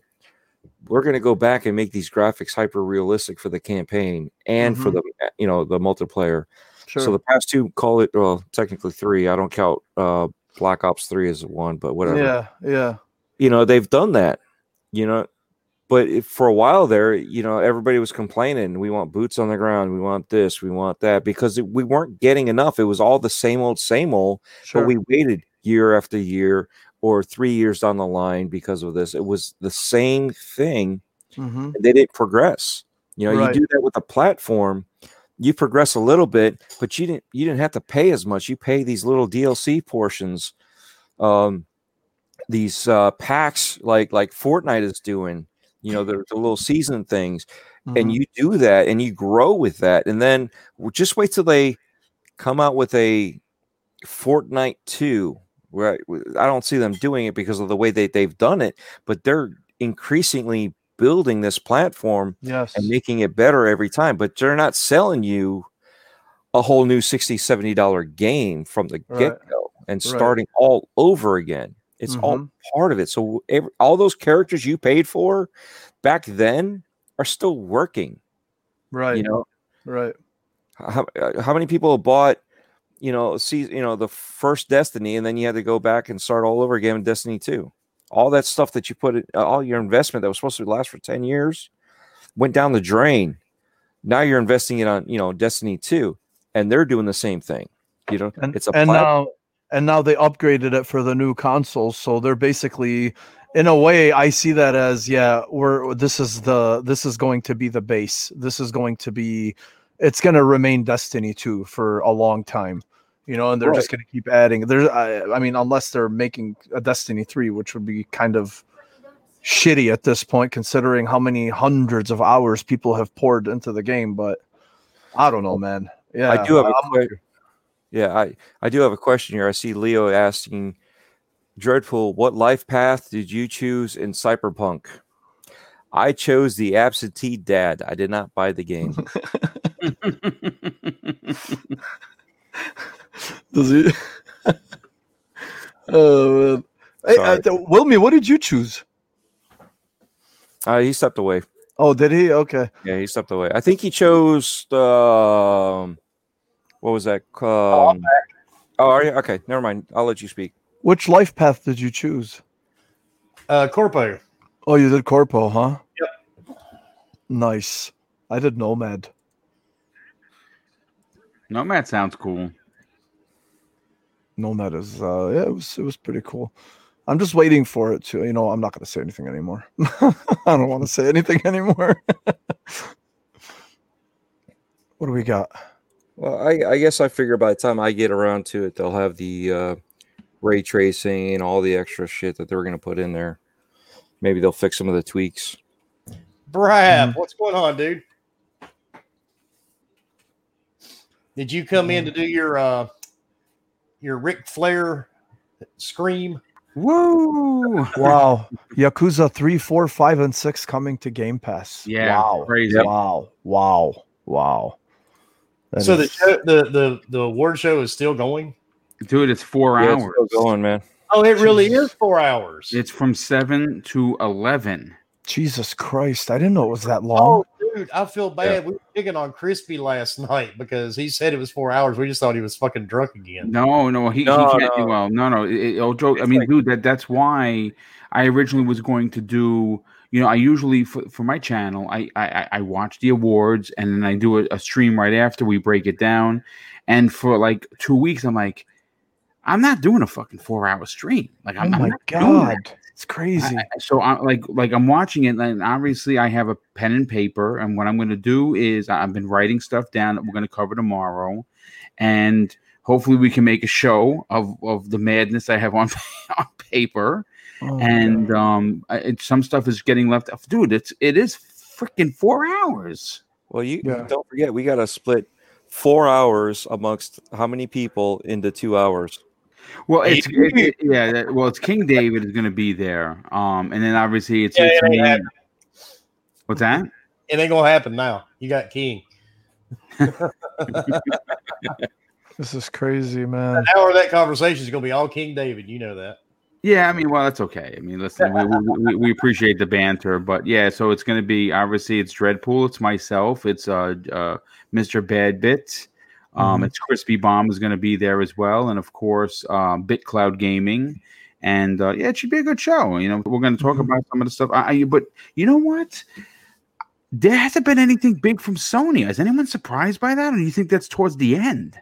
we're going to go back and make these graphics hyper realistic for the campaign and for Mhm. the you know the multiplayer. Sure. So the past two call it well, technically three. I don't count uh Black Ops three as one, but whatever. yeah, yeah. You know they've done that. You know, but if, for a while there, you know, everybody was complaining. We want boots on the ground. We want this. We want that because it, we weren't getting enough. It was all the same old, same old Sure. but we waited year after year or three years down the line because of this. It was the same thing. Mhm. They didn't progress. You know, Right. you do that with a platform, you progress a little bit, but you didn't you didn't have to pay as much. You pay these little DLC portions, um, these uh, packs like like Fortnite is doing. You know, the, the little season things, Mhm. and you do that and you grow with that and then just wait till they come out with a fortnite 2 where I don't see them doing it because of the way they, they've done it but they're increasingly building this platform yes. and making it better every time but they're not selling you a whole new 60 70 dollar game from the Right. get-go and Right. starting all over again it's all Mhm. part of it so every, all those characters you paid for back then are still working right. you know right. how, uh, how many people have bought you know see you know the first destiny and then you had to go back and start all over again in destiny 2 all that stuff that you put in uh, all your investment that was supposed to last for 10 years went down the drain. Now you're investing it on you know destiny 2 and they're doing the same thing you know? And, it's a and now and now they upgraded it for the new consoles so they're basically in a way i see that as yeah we're this is the this is going to be the base. This is going to be it's going to remain destiny 2 for a long time you know and they're just going to keep adding there's I, I mean unless they're making a destiny 3 which would be kind of shitty at this point considering how many hundreds of hours people have poured into the game but i don't know man. Yeah i do have a I'm- que- yeah i i do have a question here. I see leo asking dreadful what life path did you choose in cyberpunk? I chose the absentee dad. I did not buy the game Does he? oh man. Hey, uh, Sorry. Wilmy, what did you choose? uh, he stepped away Oh, did he? Okay. yeah he stepped away i think he chose um what was that um, oh are you okay never mind i'll let you speak Which life path did you choose? Uh, Corpo. Oh, you did Corpo, huh? Yep. Nice. I did Nomad. Nomad sounds cool. Nomad is uh yeah, it was it was pretty cool. I'm just waiting for it to, you know, I'm not gonna say anything anymore. I don't want to say anything anymore. what do we got? well I, I guess i figure by the time i get around to it they'll have the uh ray tracing and all the extra shit that they're going to put in there maybe they'll fix some of the tweaks Brad, what's going on, dude? Did you come in to do your uh your Ric Flair scream? Woo! Wow. Yakuza 3, 4, 5, and 6 coming to Game Pass. Yeah, Wow. crazy. Wow. Wow. Wow. That so the, show, the the the award show is still going. Dude, it's four Yeah, it's hours. still going man Oh, it really is four hours. It's from seven to eleven. Jesus Christ. I didn't know it was that long. oh, dude, I feel bad. We were picking on Crispy last night because he said it was four hours. We just thought he was fucking drunk again. No, no, he, No, he can't do no. well. No, no. It, it- oh, Joe, I mean, like- dude, that that's why I originally was going to do. You know, I usually for, for my channel, I, I I- I watch the awards and then I do a, a stream right after we break it down. And for like two weeks, I'm like, I'm not doing a fucking four hour stream. Like, Oh I'm, I'm my not doing that. God. It's crazy. I- I- so I like like I'm watching it, and obviously I have a pen and paper, and what I'm going to do is I've been writing stuff down that we're going to cover tomorrow, and hopefully we can make a show of of the madness I have on on paper, Oh and God. um, it, some stuff is getting left off. Dude, it's it is freaking four hours. well you Yeah. don't forget we got to split four hours amongst how many people into two hours Well, it's it, it- yeah. that- Well, it's King David is going to be there. Um, and then obviously it's, Yeah, it's it ain't me. What's that? It ain't gonna happen now. You got King. This is crazy, man. An hour of that conversation is gonna be all King David. You know that. Yeah, I mean, well, that's okay. I mean, listen, we, we, we, we appreciate the banter, but yeah, so it's going to be obviously it's Dreadpool, it's myself, it's uh, uh Mr. Badbit, um, Mhm. it's Crispy Bomb is going to be there as well, and of course, um, BitCloud Gaming, and uh, yeah, it should be a good show. You know, we're going to talk Mhm. about some of the stuff. I, I, but you know what? There hasn't been anything big from Sony. Is anyone surprised by that, or do you think that's towards the end?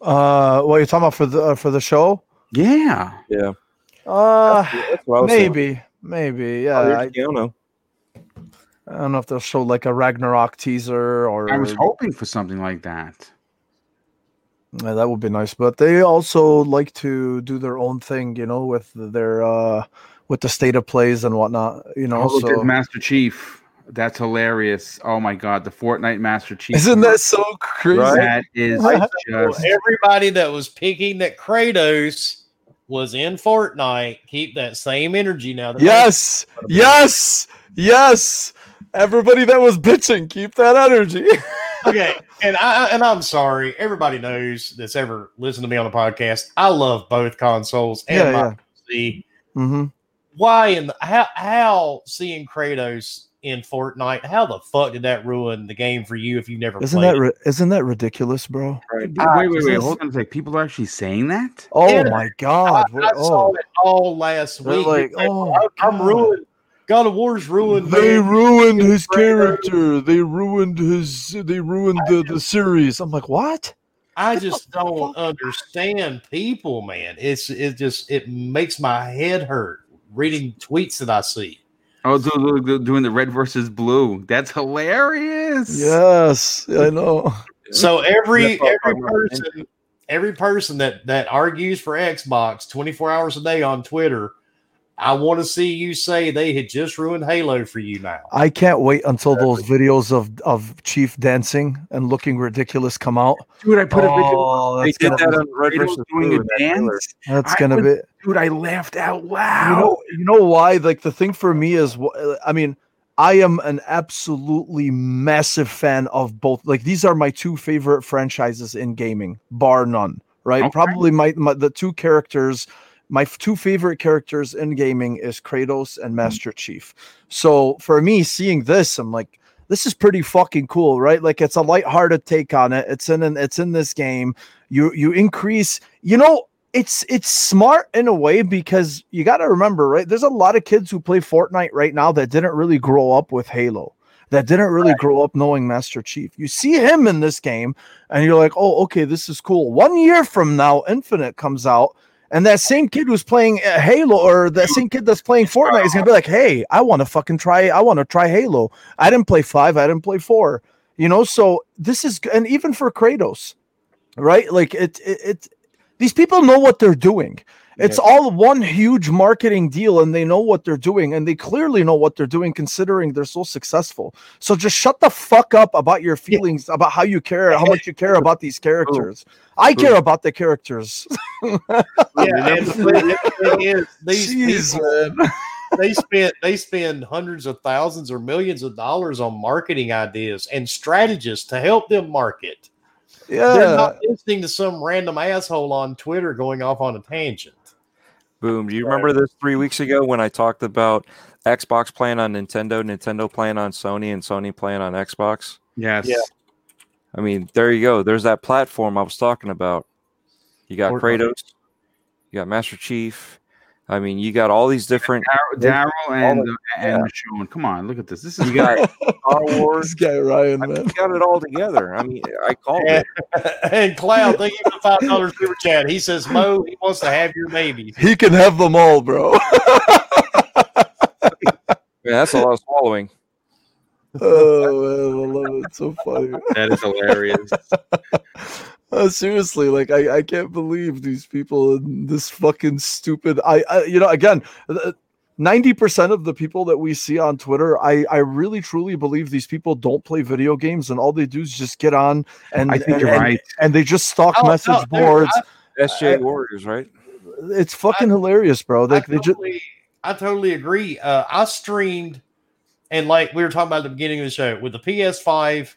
Uh, what you're talking about for the uh, for the show? Yeah. Yeah, Uh, that's what I was saying. maybe, maybe. Yeah, Oh, here's I, Keanu. I don't know if they'll show like a Ragnarok teaser or I was hoping for something like that. Yeah, that would be nice. But they also like to do their own thing, you know, with their uh with the state of plays and whatnot. You know, Oh, look, there's so Master Chief. That's hilarious. Oh my god, the Fortnite Master Chief. isn't that so crazy? that is just everybody that was picking that Kratos was in Fortnite, keep that same energy now. that Yes, yes, yes. Everybody that was bitching, keep that energy. okay, and I and I'm sorry. Everybody knows that's ever listened to me on the podcast. I love both consoles and Yeah, my yeah. PC. hmm Why and how how seeing Kratos in Fortnite? How the fuck did that ruin the game for you if you've never Isn't played? that ri- isn't that ridiculous, bro? wait, Ah, wait, wait, this- Hold on a sec. People are actually saying that. Oh Yeah. my god! I, what- I saw oh, it all last They're week. like, oh I- I'm God. ruined. God of War's ruined. they man. ruined his character. They ruined his. They ruined the, the series. I'm like, what? I just don't understand people, man. It's it just it makes my head hurt reading tweets that I see. Oh, do- do- do- doing the red versus blue. That's hilarious. Yes, I know. So every every person every person that that argues for Xbox 24 hours a day on Twitter, I want to see you say they had just ruined Halo for you now. I can't wait until those videos of of Chief dancing and looking ridiculous come out. dude, I put a video. Oh, They did that on Red Kratos versus doing a in that trailer. dance. that's I gonna was- be. Dude, I laughed out loud. You loud. know, you know why? Like the thing for me is, wh- uh, I mean, I am an absolutely massive fan of both. Like these are my two favorite franchises in gaming, bar none. Right? Okay. Probably my, my the two characters. My two favorite characters in gaming is Kratos and mm-hmm. Master Chief. So for me, seeing this, I'm like, this is pretty fucking cool, right? Like it's a lighthearted take on it. It's in an, it's in this game. You you increase, you know, it's it's smart in a way because you got to remember, right? There's a lot of kids who play Fortnite right now that didn't really grow up with Halo, that didn't really grow up knowing Master Chief. You see him in this game, and you're like, oh, okay, this is cool. One year from now, Infinite comes out, and that same kid who's playing uh, Halo, or that same kid that's playing Fortnite, is gonna be like, hey, I want to fucking try. I want to try Halo. I didn't play five. I didn't play four. You know, so this is, and even for Kratos, right? Like it, it, it these people know what they're doing. It's all one huge marketing deal, and they know what they're doing, and they clearly know what they're doing, considering they're so successful. So just shut the fuck up about your feelings, about how you care, how much you care about these characters. I care about the characters. Yeah, and the thing- is, these Jeez, people, they spend they spend hundreds of thousands or millions of dollars on marketing ideas and strategists to help them market. Yeah, They're not listening to some random asshole on Twitter going off on a tangent. Boom. Do you remember this three weeks ago when I talked about Xbox playing on Nintendo, Nintendo playing on Sony, and Sony playing on Xbox? Yes. Yeah. I mean, there you go. There's that platform I was talking about. You got Fortnite. Kratos, you got Master Chief. I mean, you got all these different. Daryl and the- uh, and Michonne. Come on, look at this. This is You got Star Wars. this guy Ryan, I mean, man. you got it all together. I mean, I called Yeah. it. and Cloud, thank you for the five dollars super chat. He says Mo, he wants to have your baby. He can have them all, bro. Man, that's a lot of swallowing. oh man, I love it. So funny. that is hilarious. Uh, seriously, like I, I can't believe these people and this fucking stupid. I, I you know, again, ninety percent of the people that we see on Twitter, I, I really truly believe these people don't play video games, and all they do is just get on and I think and, you're and- right. and they just stalk Oh, message dude, boards. I- SJ Warriors, right? it's fucking hilarious, bro. They, I, they just totally, I totally agree. Uh, I streamed, and like we were talking about at the beginning of the show, with the PS5,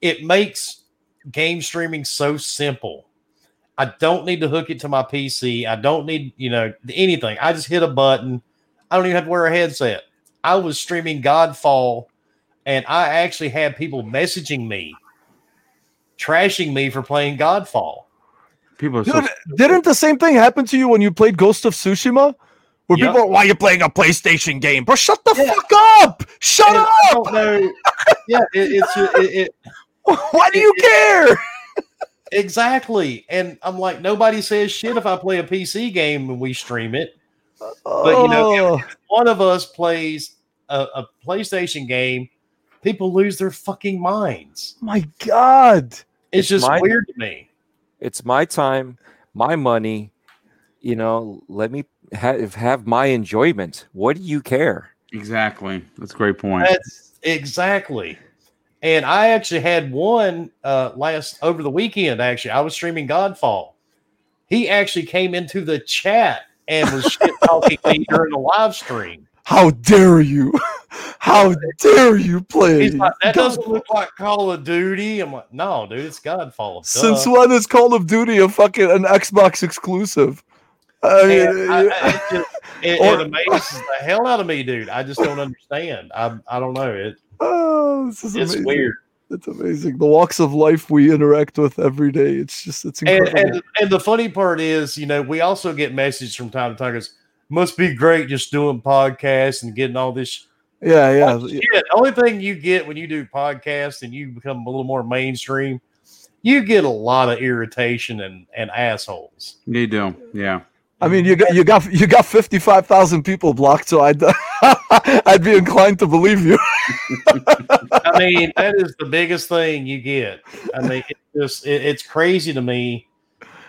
it makes game streaming so simple. I don't need to hook it to my PC. I don't need, you know, anything. I just hit a button. I don't even have to wear a headset. I was streaming Godfall, and I actually had people messaging me, trashing me for playing Godfall. People are so didn't the same thing happen to you when you played Ghost of Tsushima? Where Yep. people are, why are you playing a PlayStation game? Bro, shut the Yeah. fuck up! Shut And I up! don't know. Yeah, it, it's it, it, Why do you care? Exactly. And I'm like, nobody says shit if I play a PC game and we stream it. But you know, oh. One of us plays a, a PlayStation game, people lose their fucking minds. my God. It's, It's just my- weird to me. It's my time, my money. You know, let me have have my enjoyment. What do you care? exactly. That's a great point. That's exactly. And I actually had one uh last over the weekend. Actually, I was streaming Godfall. He actually came into the chat and was shit talking me during the live stream. How dare you? How dare you play? He's like, that doesn't look like Call of Duty. I'm like, no, dude, it's Godfall. Duh. Since when is Call of Duty a fucking an Xbox exclusive? I mean, I- I- it, just, it, Or- it amazes the hell out of me, dude. I just don't understand. I I don't know. It oh, this is it's amazing. weird. It's amazing. The walks of life we interact with every day. It's just it's And, incredible. and and the funny part is, you know, we also get messages from time to time. Goes, must be great just doing podcasts and getting all this. yeah, yeah. shit. The only thing you get when you do podcasts and you become a little more mainstream, you get a lot of irritation and and assholes. You do. Yeah. I mean, you got you got you got fifty five thousand people blocked, so I'd I'd be inclined to believe you. I mean, that is the biggest thing you get. I mean, it's just it, it's crazy to me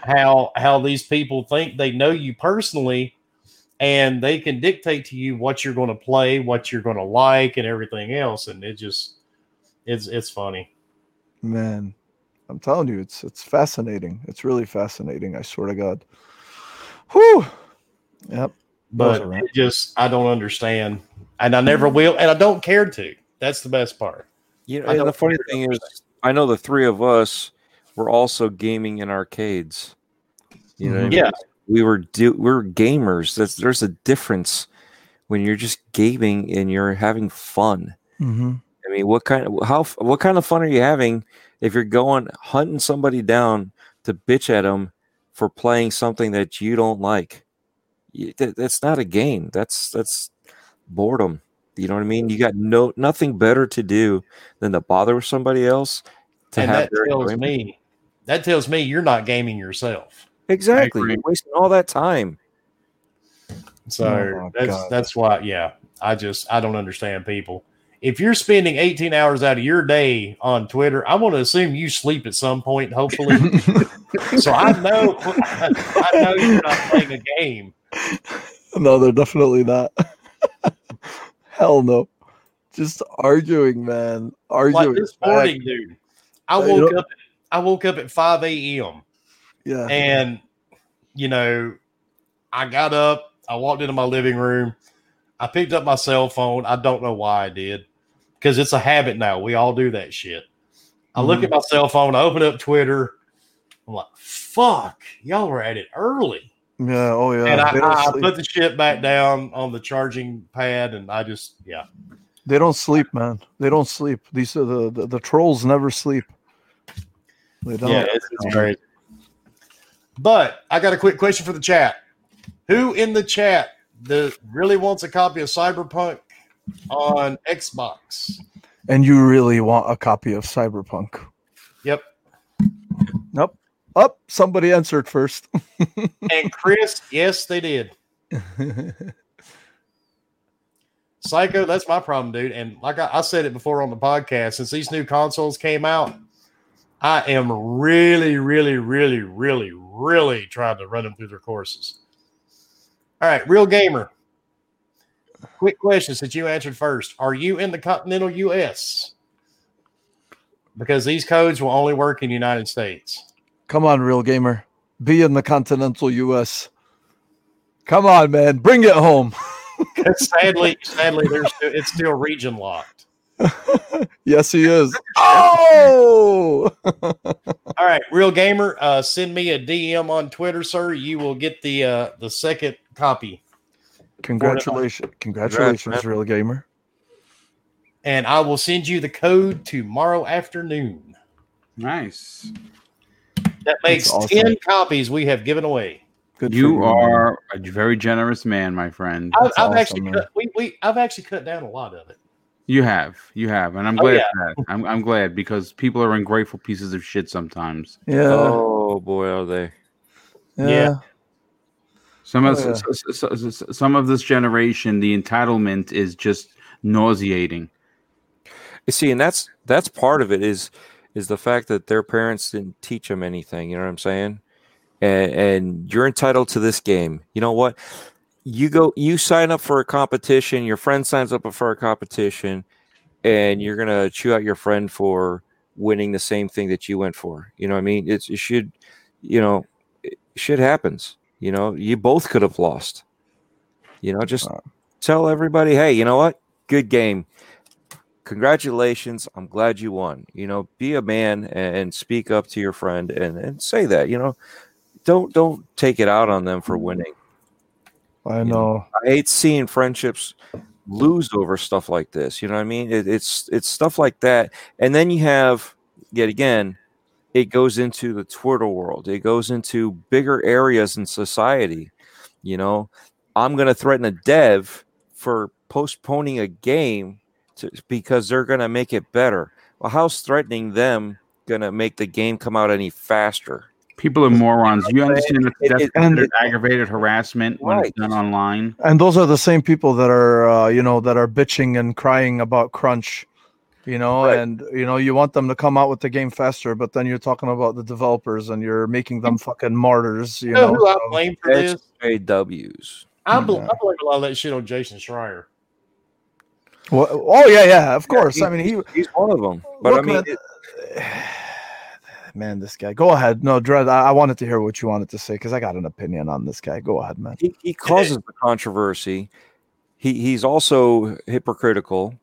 how how these people think they know you personally, and they can dictate to you what you're going to play, what you're going to like, and everything else. And it just it's it's funny. Man, I'm telling you, it's it's fascinating. It's really fascinating. I swear to God. Whew. Yep. But right. just I don't understand, and I never will, and I don't care to. That's the best part. You know, I the funny thing is, I know the three of us were also gaming in arcades. You know, what I Mhm. mean? Yeah. we were do we are gamers. That's there's a difference when you're just gaming and you're having fun. Mm-hmm. I mean, what kind of how what kind of fun are you having if you're going hunting somebody down to bitch at them for playing something that you don't like? You- that's not a game. That's that's boredom. You know what I mean? You got no nothing better to do than to bother with somebody else to and have that tells enjoyment. me that tells me you're not gaming yourself. exactly. You're wasting all that time. So Oh that's God. that's why, yeah. I just I don't understand people. If you're spending 18 hours out of your day on Twitter, I want to assume you sleep at some point, hopefully. so I know I know you're not playing a game. no, they're definitely not. Hell no. Just arguing, man. Arguing. Like this back. morning, dude. I Uh, woke up I woke up at 5 a.m. Yeah. and you know, I got up, I walked into my living room, I picked up my cell phone. I don't know why I did, because it's a habit now. We all do that shit. I look Mm-hmm. at my cell phone, I open up Twitter. I'm like, fuck, y'all were at it early. Yeah. Oh yeah. and I, I put the shit back down on the charging pad, and I just, yeah. they don't sleep, man. They don't sleep. These are the the, the trolls never sleep. They don't. Yeah, it's, it's crazy. But I got a quick question for the chat. Who in the chat that really wants a copy of Cyberpunk on Xbox? And you really want a copy of Cyberpunk? Yep. Nope. Up. somebody answered first. And Chris, yes, they did. Psycho, that's my problem, dude. And like I, I said it before on the podcast, since these new consoles came out, I am really, really, really, really, really trying to run them through their courses. All right, real gamer. Quick question since you answered first. Are you in the continental US? Because these codes will only work in the United States. Come on, real gamer. Be in the continental U.S. Come on, man, bring it home. sadly, sadly, there's it's still region locked. Yes, he is. Oh, All right, real gamer, uh, send me a DM on Twitter, sir. You will get the uh, the second copy, congratulations, congratulations, man. real gamer. and I will send you the code tomorrow afternoon. Nice. That makes awesome. ten copies we have given away. Good You man. are a very generous man, my friend. I've, I've awesome, actually man. cut, we, we I've actually cut down a lot of it. You have, you have, and I'm Oh, glad yeah. that. I'm, I'm glad because people are ungrateful pieces of shit sometimes. Yeah, Oh boy, are they? yeah. yeah. Some of Oh, yeah. s- s- s- s- some of this generation, the entitlement is just nauseating. You see, and that's that's part of it is is the fact that their parents didn't teach them anything. You know what I'm saying? And and you're entitled to this game. You know what? You go, you sign up for a competition. Your friend signs up for a competition, and you're gonna chew out your friend for winning the same thing that you went for. You know what I mean? It's it should, you know, it, shit happens. You know, you both could have lost. You know, just Uh. tell everybody, hey, you know what? Good game congratulations i'm glad you won you know be a man and, and speak up to your friend and, and say that you know don't don't take it out on them for winning I know. i hate seeing friendships lose over stuff like this you know what i mean? It, it's it's stuff like that. And then you have yet again it goes into the twitter world. It goes into bigger areas in society you know? I'm going to threaten a dev for postponing a game to, because they're going to make it better. Well how's threatening them going to make the game come out any faster People are morons. You understand that that's it- considered it- aggravated harassment when it's done online. And those are the same people that are, uh, you know, that are bitching and crying about crunch, you know, Right. and you know, you want them to come out with the game faster, but then you're talking about the developers and you're making them fucking martyrs, you You know know. who I blame for this? SJWs. I, bel Yeah. I blame a lot of that shit on Jason Schreier. Well, oh yeah, yeah, of course. I mean, he He's one of them. But Look, I mean, man, it- man, this guy. Go ahead. No, Dread. I, I wanted to hear what you wanted to say because I got an opinion on this guy. Go ahead, man. he, he causes the controversy. He he's also hypocritical,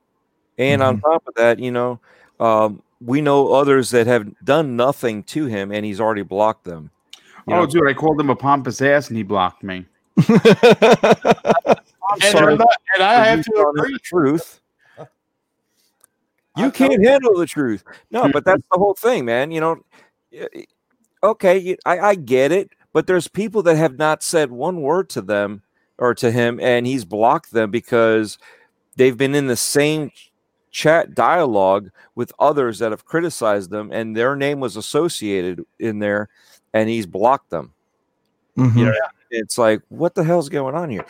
and on top of that, you know, um, we know others that have done nothing to him, and he's already blocked them. You oh, know, dude, I called him a pompous ass and he blocked me. I'm And, sorry I'm not- and I have to agree. the truth. I You can't totally- handle the truth. No, mm, but that's mm. the whole thing, man. You know, y- y- okay, I, I get it, but there's people that have not said one word to them or to him, and he's blocked them because they've been in the same chat dialogue with others that have criticized them, and their name was associated in there, and he's blocked them. Mhm. You know, it's like, what the hell's going on here?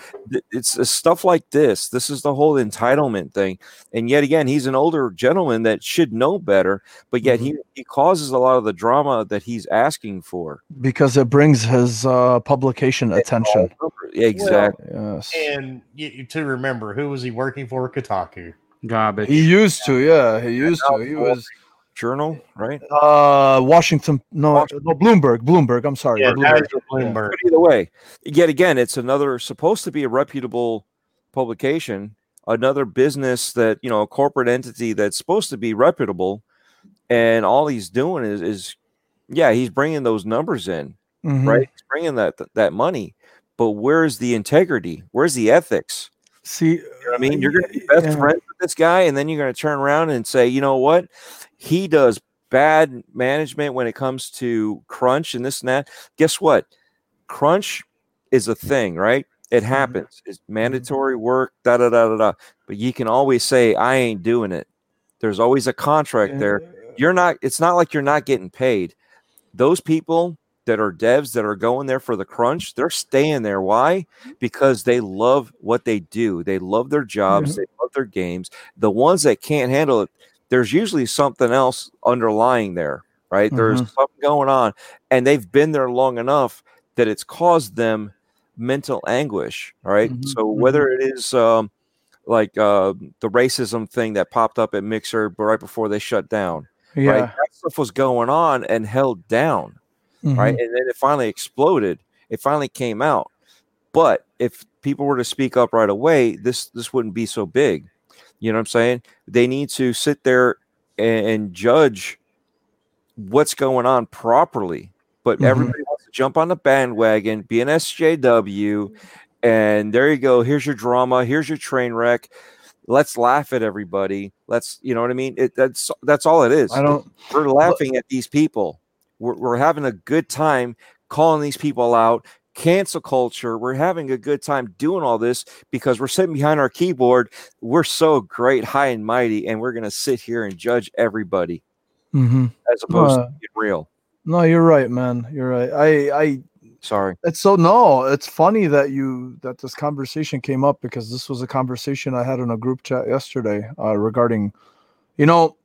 It's, it's stuff like this. This is the whole entitlement thing. And yet again, he's an older gentleman that should know better, but yet he, he causes a lot of the drama that he's asking for. because it brings his uh, publication attention. Exactly. Yes. And you, you- to remember, who was he working for? Kotaku. Garbage. He used to, yeah, he used to. He was Journal, right? uh Washington no, Washington. no Bloomberg, Bloomberg, I'm sorry. Yeah, Bloomberg. Bloomberg. But either way, yet again, it's another supposed to be a reputable publication, another business that you know, a corporate entity that's supposed to be reputable, and all he's doing is is yeah, he's bringing those numbers in, Mhm. right? He's bringing that that money, but where's the integrity? Where's the ethics? See, You know what I mean, you're going to be best yeah. friends with this guy, and then you're going to turn around and say, you know what, he does bad management when it comes to crunch and this and that. Guess what? Crunch is a thing, right? It mm-hmm. happens. It's mm-hmm. mandatory work, da da da da da. But you can always say, I ain't doing it. There's always a contract there. You're not. It's not like you're not getting paid. Those people that are devs that are going there for the crunch, they're staying there. Why? Because they love what they do. They love their jobs. Mm-hmm. They love their games. The ones that can't handle it, there's usually something else underlying there, right? There's something going on, and they've been there long enough that it's caused them mental anguish. Right? Mhm, So whether it is um, like uh, the racism thing that popped up at Mixer right before they shut down, Yeah. right? That stuff was going on and held down mhm. right? And then it finally exploded. It finally came out. But if people were to speak up right away, this this wouldn't be so big. You know what I'm saying? They need to sit there and, and judge what's going on properly. But Mhm. everybody wants to jump on the bandwagon, be an SJW, and there you go. Here's your drama. Here's your train wreck. Let's laugh at everybody. Let's, you know what I mean? It, that's that's all it is. I don't. We're laughing at these people. We're, we're having a good time calling these people out. Cancel culture. We're having a good time doing all this because we're sitting behind our keyboard. We're so great, high and mighty, and we're going to sit here and judge everybody hmm as opposed Uh, to being real. No, you're right, man. You're right. I, I, Sorry. it's so no. It's funny that you that this conversation came up because this was a conversation I had in a group chat yesterday uh, regarding, you know,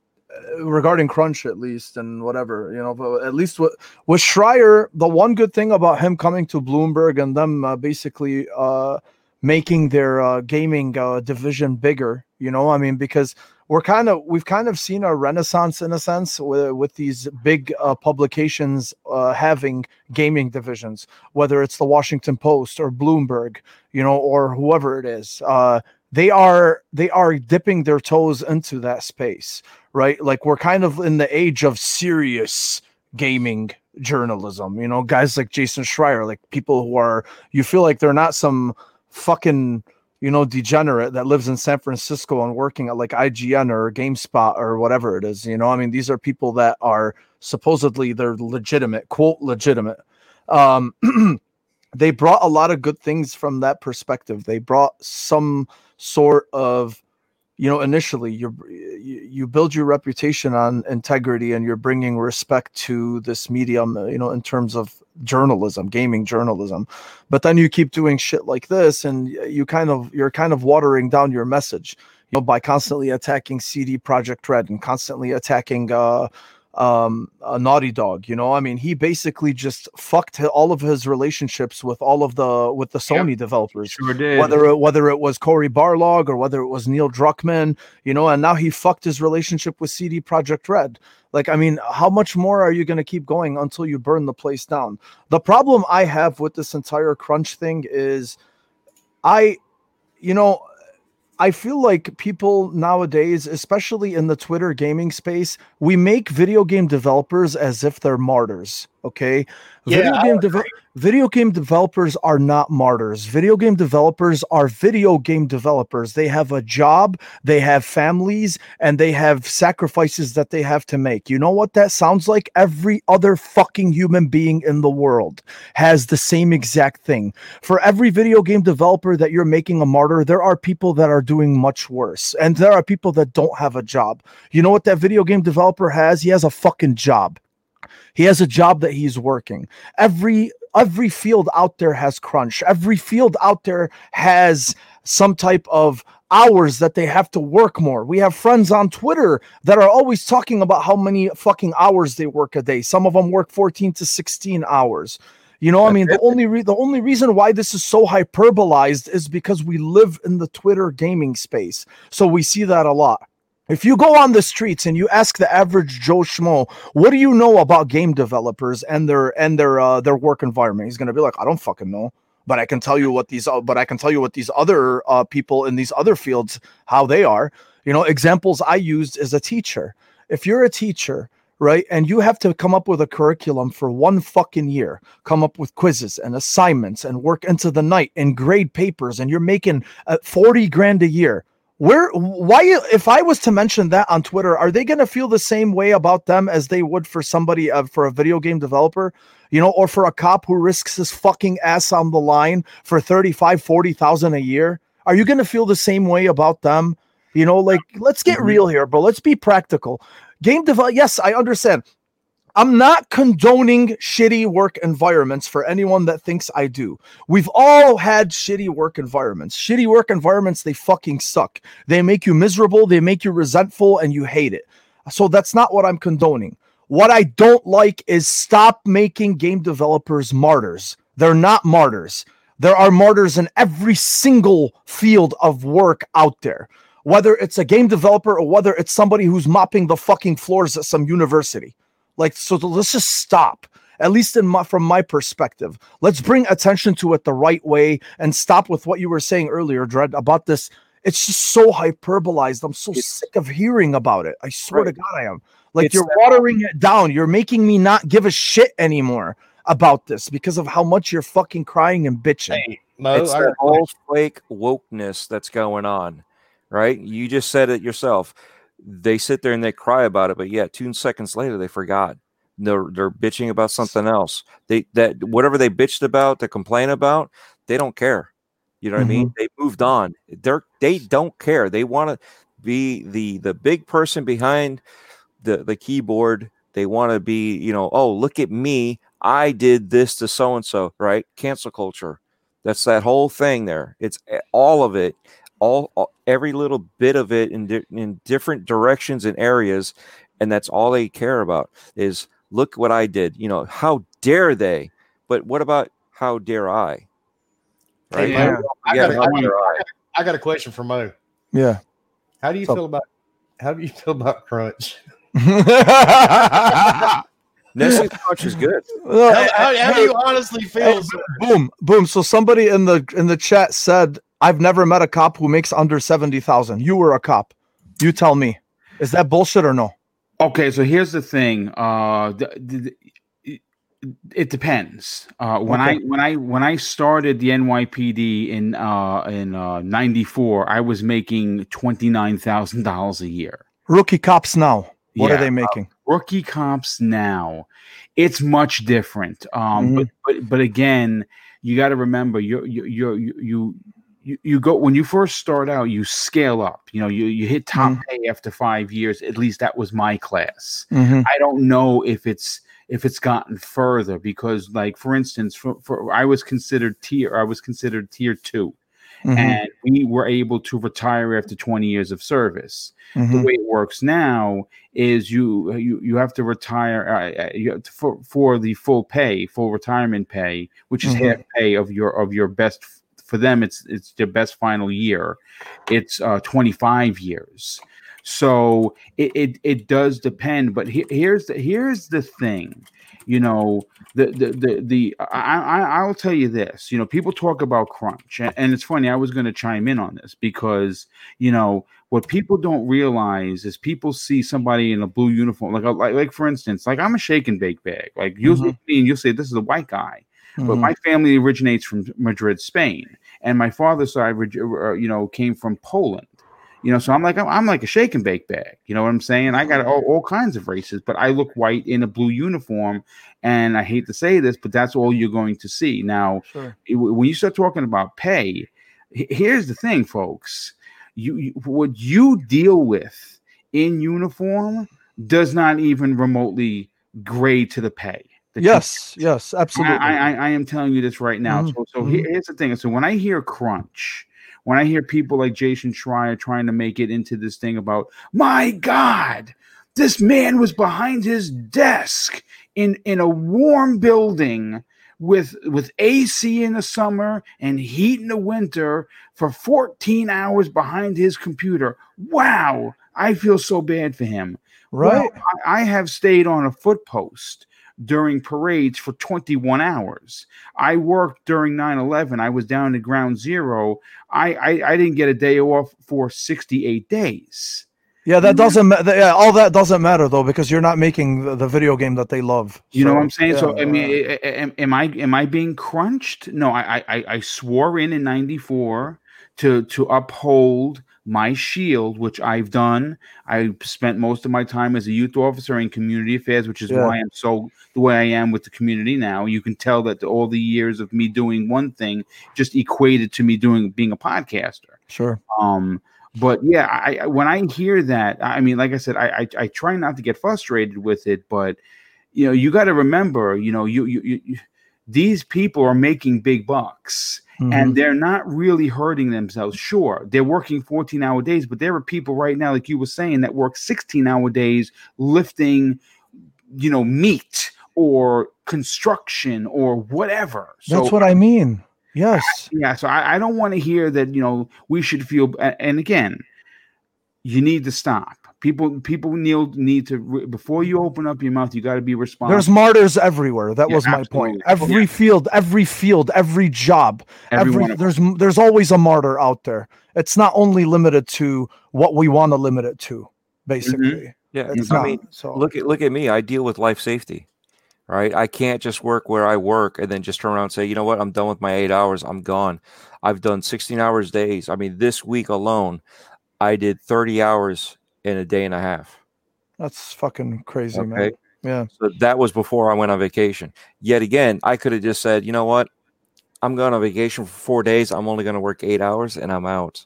regarding Crunch at least and whatever. You know, but at least with with Schreier, the one good thing about him coming to Bloomberg and them uh, basically uh, making their uh, gaming uh, division bigger. You know, I mean, because we're kind of we've kind of seen a renaissance in a sense with, with these big uh, publications uh, having gaming divisions whether it's the washington post or bloomberg you know or whoever it is uh, they are they are dipping their toes into that space right like we're kind of in the age of serious gaming journalism you know guys like jason schreier like people who are you feel like they're not some fucking you know, degenerate that lives in San Francisco and working at like IGN or GameSpot or whatever it is. You know, I mean, these are people that are supposedly they're legitimate, quote legitimate. Um, they brought a lot of good things from that perspective. They brought some sort of, you know, initially you you build your reputation on integrity and you're bringing respect to this medium, you know, in terms of journalism, gaming journalism. But then you keep doing shit like this and you kind of you're kind of watering down your message you know by constantly attacking cd projekt red and constantly attacking uh um a naughty dog you know i mean he basically just fucked all of his relationships with all of the with the sony developers Sure did. whether it, whether it was Cory Barlog or whether it was Neil Druckmann, you know, and now he fucked his relationship with CD Projekt Red. Like, I mean, how much more are you going to keep going until you burn the place down? The problem I have with this entire crunch thing is I, you know, I feel like people nowadays, especially in the Twitter gaming space, we make video game developers as if they're martyrs. Okay. Yeah, video game video game developers are not martyrs. Video game developers are video game developers. They have a job, they have families, and they have sacrifices that they have to make. You know what that sounds like? Every other fucking human being in the world has the same exact thing. For every video game developer that you're making a martyr, there are people that are doing much worse. And there are people that don't have a job. You know what that video game developer has? He has a fucking job. He has a job that he's working. Every every field out there has crunch. Every field out there has some type of hours that they have to work more. We have friends on Twitter that are always talking about how many fucking hours they work a day. Some of them work 14 to 16 hours. You know, I mean, the only re- the only reason why this is so hyperbolized is because we live in the Twitter gaming space. So we see that a lot. If you go on the streets and you ask the average Joe Schmo, what do you know about game developers and their and their uh, their work environment? He's gonna be like, I don't fucking know, but I can tell you what these uh, but I can tell you what these other uh, people in these other fields how they are. You know, examples I used as a teacher. If you're a teacher, right, and you have to come up with a curriculum for one fucking year, come up with quizzes and assignments and work into the night and grade papers, and you're making uh, forty grand a year where why if i was to mention that on twitter are they going to feel the same way about them as they would for somebody uh, for a video game developer? You know or for a cop who risks his fucking ass on the line for 35 40,000 a year? Are you going to feel the same way about them? You know like let's get real here bro. Let's be practical. Game develop yes i understand I'm not condoning shitty work environments for anyone that thinks I do. We've all had shitty work environments. Shitty work environments, they fucking suck. They make you miserable, they make you resentful, and you hate it. So that's not what I'm condoning. What I don't like is stop making game developers martyrs. They're not martyrs. There are martyrs in every single field of work out there, whether it's a game developer or whether it's somebody who's mopping the fucking floors at some university. Like, so let's just stop. at least in my, from my perspective. Let's bring attention to it the right way and stop with what you were saying earlier, Dread, about this. It's just so hyperbolized. I'm so It's- sick of hearing about it. I swear to God, I am. Like It's you're that- watering um it down. You're making me not give a shit anymore about this because of how much you're fucking crying and bitching. Hey, Mo, it's I that got a whole fake wokeness that's going on, right? You just said it yourself. They sit there and they cry about it, but yeah, two seconds later they forgot. They're they're bitching about something else. They that whatever they bitched about, they complain about, they don't care. You know what I mean? Mm-hmm. They moved on. They're they don't care. They want to be the the big person behind the the keyboard. They want to be, you know, oh look at me, I did this to so and so, right? Cancel culture. That's that whole thing there. It's eh, all of it, all, all- every little bit of it in di- in different directions and areas, and that's all they care about is look what I did. You know, how dare they? But what about how dare I? Right? Hey, Mo, Don't I got a- how I got I. I got a question for Mo. Yeah. How do you So- feel about how do you feel about crunch? Nestle Crunch is good. How, how, how do you honestly feel? hey, boom, boom. So somebody in the in the chat said, "I've never met a cop who makes under seventy thousand. You were a cop. You tell me, is that bullshit or no?" Okay, so here's the thing. Uh, the, the, it, it depends. Uh, when I when I when I started the NYPD in uh in uh '94, I was making twenty nine thousand dollars a year. Rookie cops now. What are they making? Rookie cops now, it's much different. Um, but but but again, you got to remember you you you you you you go when you first start out, you scale up. You know, you you hit top pay after five years. At least that was my class. Mhm. I don't know if it's if it's gotten further because, like for instance, for, for I was considered tier I was considered tier 2 Mhm. and we were able to retire after 20 years of service. The Mhm. way it works now is you you you have to retire uh, uh, you have to, for for the full pay, full retirement pay, which is half pay of your of your best. For them, it's it's their best final year. It's uh, 25 years. So it, it it does depend, but he, here's the here's the thing, you know the the the, the I, I I'll tell you this, you know people talk about crunch, and, and it's funny. I was going to chime in on this because you know what people don't realize is people see somebody in a blue uniform, like like like for instance, like I'm a shake and bake bag, like you'll at me and you'll say this is a white guy, but Mhm. my family originates from Madrid, Spain, and my father's side, uh, you know, came from Poland. You know, so I'm like I'm, I'm like a shake and bake bag. You know what I'm saying? I got all, all kinds of races, but I look white in a blue uniform, and I hate to say this, but that's all you're going to see. Now, Sure. it- when you start talking about pay, here's the thing, folks. You, you what you deal with in uniform does not even remotely grade to the pay. Yes. Yes. Absolutely. I, I- I am telling you this right now. Mhm, So, so mhm. here's the thing. So when I hear crunch, when I hear people like Jason Schreier trying to make it into this thing about, my God, this man was behind his desk in in a warm building with with AC in the summer and heat in the winter for 14 hours behind his computer. Wow, I feel so bad for him. Well, right. I, I have stayed on a foot post during parades for 21 hours. I worked during 9 11. I was down at ground zero. I, I, I didn't get a day off for 68 days. Yeah, that doesn't. Yeah, all that doesn't matter though because you're not making the, the video game that they love. You know what I'm saying? so I mean, uh, a- a- am, am I am I being crunched? No, I I, I swore in in '94 to to uphold my shield, which I've done. I spent most of my time as a youth officer in community affairs, which is Yeah. why I'm so the way I am with the community now. You can tell that all the years of me doing one thing just equated to me doing being a podcaster. sure. Um, but yeah, I, I when I hear that, I mean, like I said, I, I I try not to get frustrated with it, but you know, you got to remember, you know, you, you you you- these people are making big bucks Mhm. and they're not really hurting themselves. Sure, they're working 14 hour days, but there are people right now, like you were saying, that work 16 hour days lifting, you know, meat or construction or whatever. That's what I mean. Yes. yeah, so I, I don't want to hear that, you know, we should feel, and again, you need to stop People people need need to re- before you open up your mouth, you got to be responsible. There's martyrs everywhere. That Yeah, was my point. absolutely. Every field, every field, every job, Every every there's there's always a martyr out there. It's not only limited to what we want to limit it to, basically. Mm-hmm. Yeah, It's I not. mean, so look at look at me. I deal with life safety, right? I can't just work where I work and then just turn around and say, you know what, I'm done with my eight hours. I'm gone. I've done 16 hours days. I mean, this week alone, I did 30 hours in a day and a half. that's fucking crazy, man. Yeah. So that was before I went on vacation. Yet again, I could have just said, you know what, I'm going on vacation for four days. I'm only going to work eight hours and I'm out.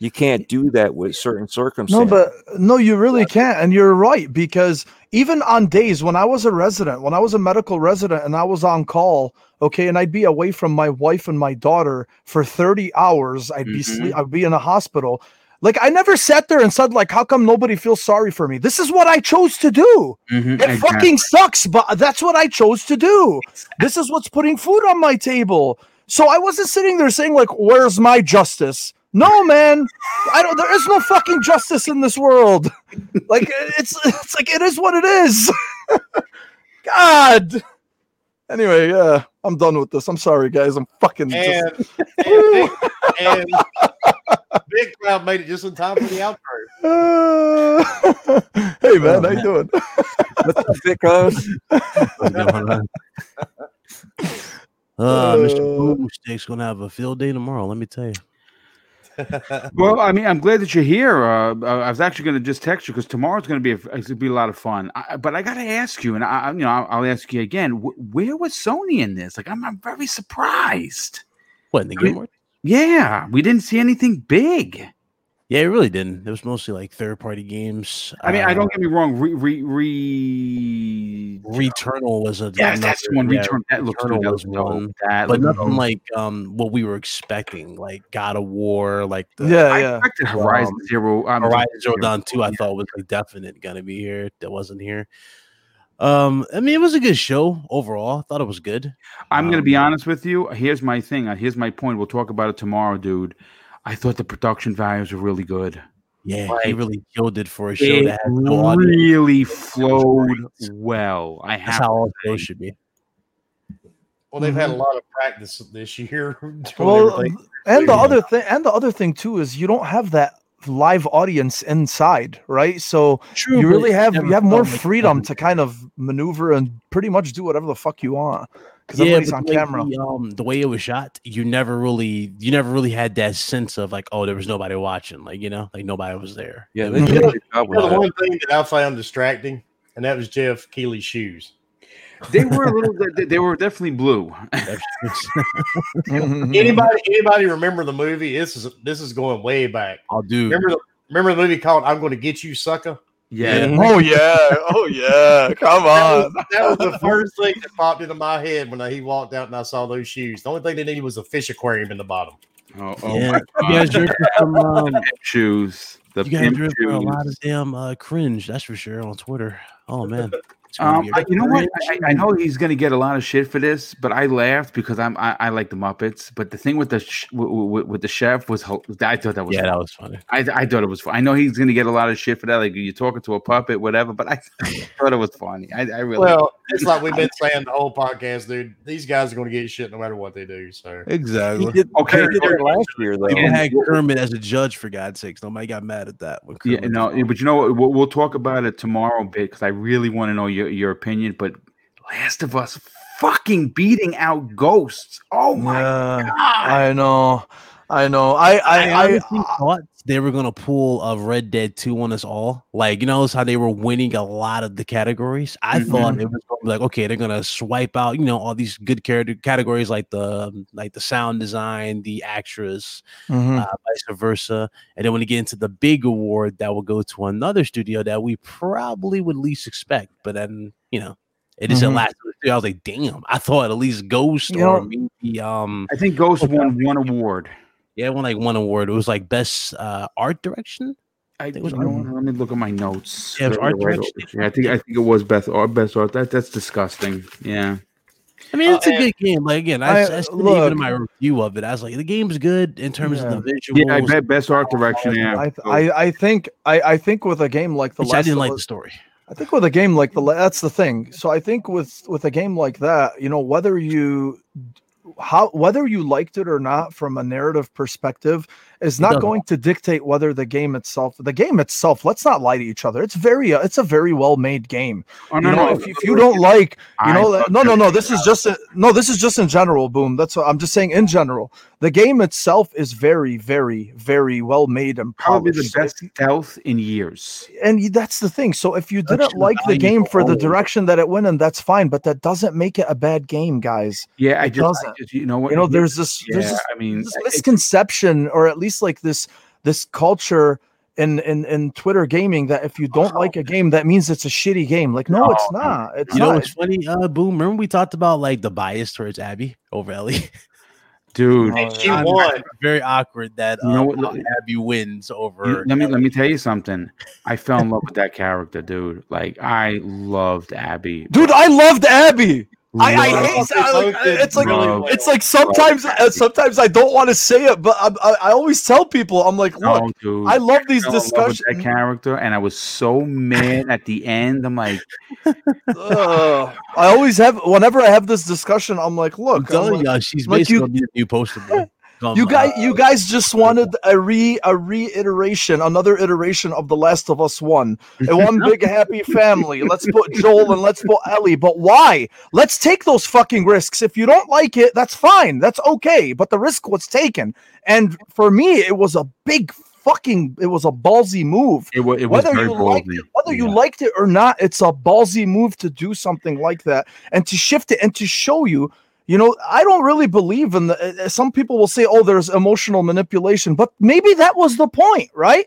You can't do that with certain circumstances. No, but no, you really can't. And you're right, because even on days when I was a resident, when I was a medical resident and I was on call, okay, and I'd be away from my wife and my daughter for 30 hours, I'd be Mhm. sleep, I'd be in a hospital. Like I never sat there and said, like, how come nobody feels sorry for me? This is what I chose to do. Mhm, It exactly. fucking sucks, but that's what I chose to do. This is what's putting food on my table. So I wasn't sitting there saying, like, where's my justice? No, man. I don't there is no fucking justice in this world. Like it's it's like it is what it is. God. Anyway, yeah, I'm done with this. I'm sorry, guys. I'm fucking just, And, and, Big, and Big Cloud made it just in time for the outro. hey man, how you doing? What's up, Vickos? What's going on? Uh, Mr. Boomstick's gonna have a field day tomorrow. Let me tell you. Well, I mean, I'm glad that you're here. Uh, uh, I was actually going to just text you because tomorrow's going to be a, it's going to be a lot of fun. I, but I got to ask you, and I, I- you know, I'll, I'll ask you again. Wh- where was Sony in this? Like, I'm, I'm very surprised. What in the I mean- game? Award? Yeah, we didn't see anything big. Yeah, it really didn't. It was mostly like third party games. I mean, I Uh, don't get me wrong. Re, re, re, Returnal was a yes, that's one. yeah, Return that looks Returnal was dope. one, That but nothing dope. like um what we were expecting, like God of War, like the Yeah, I yeah. expected Horizon Um, Zero. Um, Horizon Zero Dawn Two. I Yeah. thought was like definite gonna be here. That wasn't here. Um, I mean, it was a good show overall. I thought it was good. I'm going to be Um, honest with you. Here's my thing. uh, Here's my point. We'll talk about it tomorrow, dude. I thought the production values were really good. Yeah, he really killed it for a show It that had no audience. really flowed well. I That's how all shows should be. Well, they've had a lot of practice this year. Well, everything. and the other thing, and the other thing too is you don't have that live audience inside, right? So True, you really have you have more freedom to kind of maneuver and pretty much do whatever the fuck you want because Yeah, everybody's on the way camera. the, um, the way it was shot, you never really, you never really had that sense of like, oh, there was nobody watching, like you know, like nobody was there. Yeah, It they did a good You know, the one thing that I found distracting, and that was Jeff Keighley's shoes. They were a little. they, they were definitely blue. Anybody, anybody remember the movie? This is this is going way back. I'll do. Remember the remember the movie called "I'm Going to Get You, Sucker"? Yeah. oh yeah, oh yeah, come That on. was, that was the first thing that popped into my head when he walked out and I saw those shoes. The only thing they needed was a fish aquarium in the bottom. Oh, oh yeah, my you guys God. drink. Um, shoes. The you guys pimp drink a lot of damn uh, cringe. That's for sure on Twitter. Oh man, It's gonna Um, be you know what? I, I know he's gonna get a lot of shit for this, but I laughed because I'm I, I like the Muppets. But the thing with the sh- with, with, with the chef was I thought that was Yeah, funny. that was funny. I, I thought it was fun. I know he's gonna get a lot of shit for that. Like you're talking to a puppet, whatever. But I thought it was funny. I, I really Well, it's like we've been saying the whole podcast, dude. These guys are going to get shit no matter what they do. So He Exactly. did, Okay, he did it last year though. People And- had Kermit as a judge for God's sakes. Nobody got mad at that. When Yeah, no, but you know what? We'll, we'll talk about it tomorrow a bit because I really want to know your, your opinion. But Last of Us fucking beating out ghosts. Oh my Yeah, god! I know, I know. I, I I, I, honestly uh, thought they were gonna pull a Red Dead 2 on us all. Like, you know, it's how they were winning a lot of the categories. I Mhm. thought it was gonna be like, okay, they're gonna swipe out, you know, all these good character categories like the um, like the sound design, the actress, Mhm. uh, vice versa. And then when you get into the big award, that will go to another studio that we probably would least expect. But then, you know, it is Mhm. a last. I was like, damn, I thought at least Ghost You or know- maybe um I think Ghost won one award. Yeah, it won like one award. It was like best uh art direction. I, think it was you know art- what? Let me look at my notes. Yeah, it was They're art right direction. over here. I think I think it was best art. Best art. That that's disgusting. Yeah. I mean, it's Uh, a good game. Like again, I, I- I, said even in my review of it, I was like, the game's good in terms Yeah. of the visuals. Yeah, I bet best art direction. Yeah, I, I, I think I, I think with a game like the which last I didn't like the story. I think with a game like the that's the thing. So I think with with a game like that, you know, whether you how whether you liked it or not from a narrative perspective is not going to dictate whether the game itself the game itself let's not lie to each other it's very uh, it's a very well made game oh, you know if, if you don't like you I know no no no this is just a, no this is just in general boom that's what i'm just saying in general the game itself is very very very well made and probably the polished. So if best stealth in years. and that's the thing. So if you didn't Production like the game for the direction that it went in, that's fine. But that doesn't make it a bad game, guys. Yeah, I It just, doesn't. just you know what You know, there's this, yeah, there's this, I mean, this misconception, or at least like this, this culture in in in Twitter gaming that if you don't like a game, that means it's a shitty game. Like, no, it's not. It's You know not. what's funny? Uh, boom. Remember we talked about like the bias towards Abby over Ellie. dude. Oh, And she yeah. won. Very awkward that You know uh, what, Abby wins over. You- let me let me tell you something. I fell in love with that character, dude. Like I loved Abby. Dude, I loved Abby. I, I Loved- hate They that. Like, it's like really it's like sometimes uh, sometimes I don't want to say it, but I, I, I always tell people I'm like, look, No, dude. I love these fell love discussions. that character, and I was so mad at the end. I'm like, Ugh. I always have whenever I have this discussion, I'm like, I'm look, I'm like, y'all, she's like basically you- gonna be the new poster You guys, you guys just wanted a re a reiteration, another iteration of The Last of Us One, a one big happy family. Let's put Joel and let's put Ellie. But why? Let's take those fucking risks. If you don't like it, that's fine. That's okay. But the risk was taken, and for me, it was a big fucking. It was a ballsy move. it, wa- it was whether very you liked ballsy. it, whether you liked it or not, it's a ballsy move to do something like that and to shift it and to show you. You know, I don't really believe in the. uh, Some people will say, "Oh, there's emotional manipulation," but maybe that was the point, right?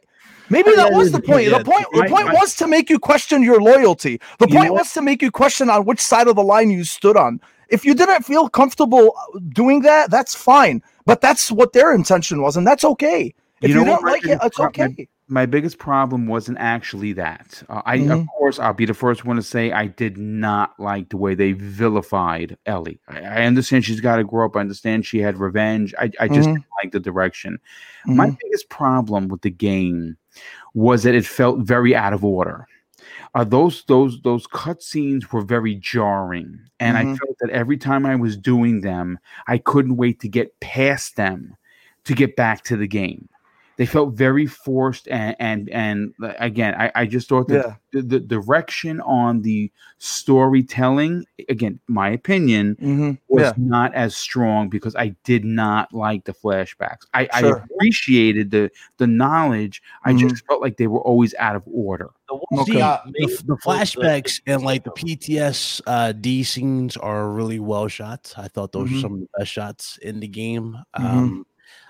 Maybe that was the point. The point. The point was to make you question your loyalty. The point was to make you question on which side of the line you stood on. If you didn't feel comfortable uh, doing that, that's fine. But that's what their intention was, and that's okay. If You you, don't like it, it's okay. My biggest problem wasn't actually that. Uh, I, of Mhm. course, I'll be the first one to say I did not like the way they vilified Ellie. I, I understand she's got to grow up. I understand she had revenge. I, I just Mhm. like the direction. My Mhm. biggest problem with the game was that it felt very out of order. Uh, those those those cutscenes were very jarring, and I Mhm. felt that every time I was doing them, I couldn't wait to get past them to get back to the game. They felt very forced, and and and again, I, I just thought that Yeah. the, the direction on the storytelling, again, my opinion, Mhm. was Yeah. not as strong because I did not like the flashbacks. I, Sure. I appreciated the the knowledge. I Mhm. just felt like they were always out of order. The Okay. that got the, the flashbacks and like the PTS uh, D scenes are really well shot. I thought those Mhm. were some of the best shots in the game. Mhm. Um,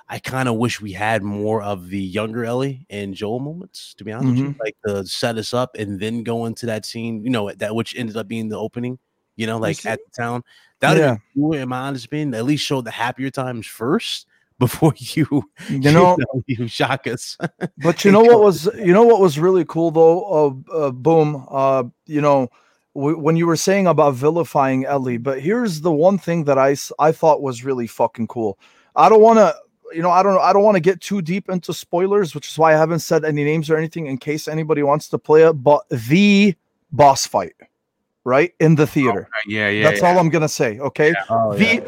I kind of wish we had more of the younger Ellie and Joel moments, to be honest with you, Mm-hmm. like to set us up and then go into that scene, you know, that which ended up being the opening, you know, like at the town. That would Yeah. have been cool, in my honest opinion, at least show the happier times first before you, You know, you shock us. But you know what was you know what was really cool though? Uh, uh, boom. Uh, you know, when you were saying about vilifying Ellie, but here's the one thing that I, I thought was really fucking cool. I don't want to. You know, I don't. Know. I don't want to get too deep into spoilers, which is why I haven't said any names or anything in case anybody wants to play it. But the boss fight, right in the oh, theater. Yeah, yeah. That's all I'm gonna say. Okay. Oh, the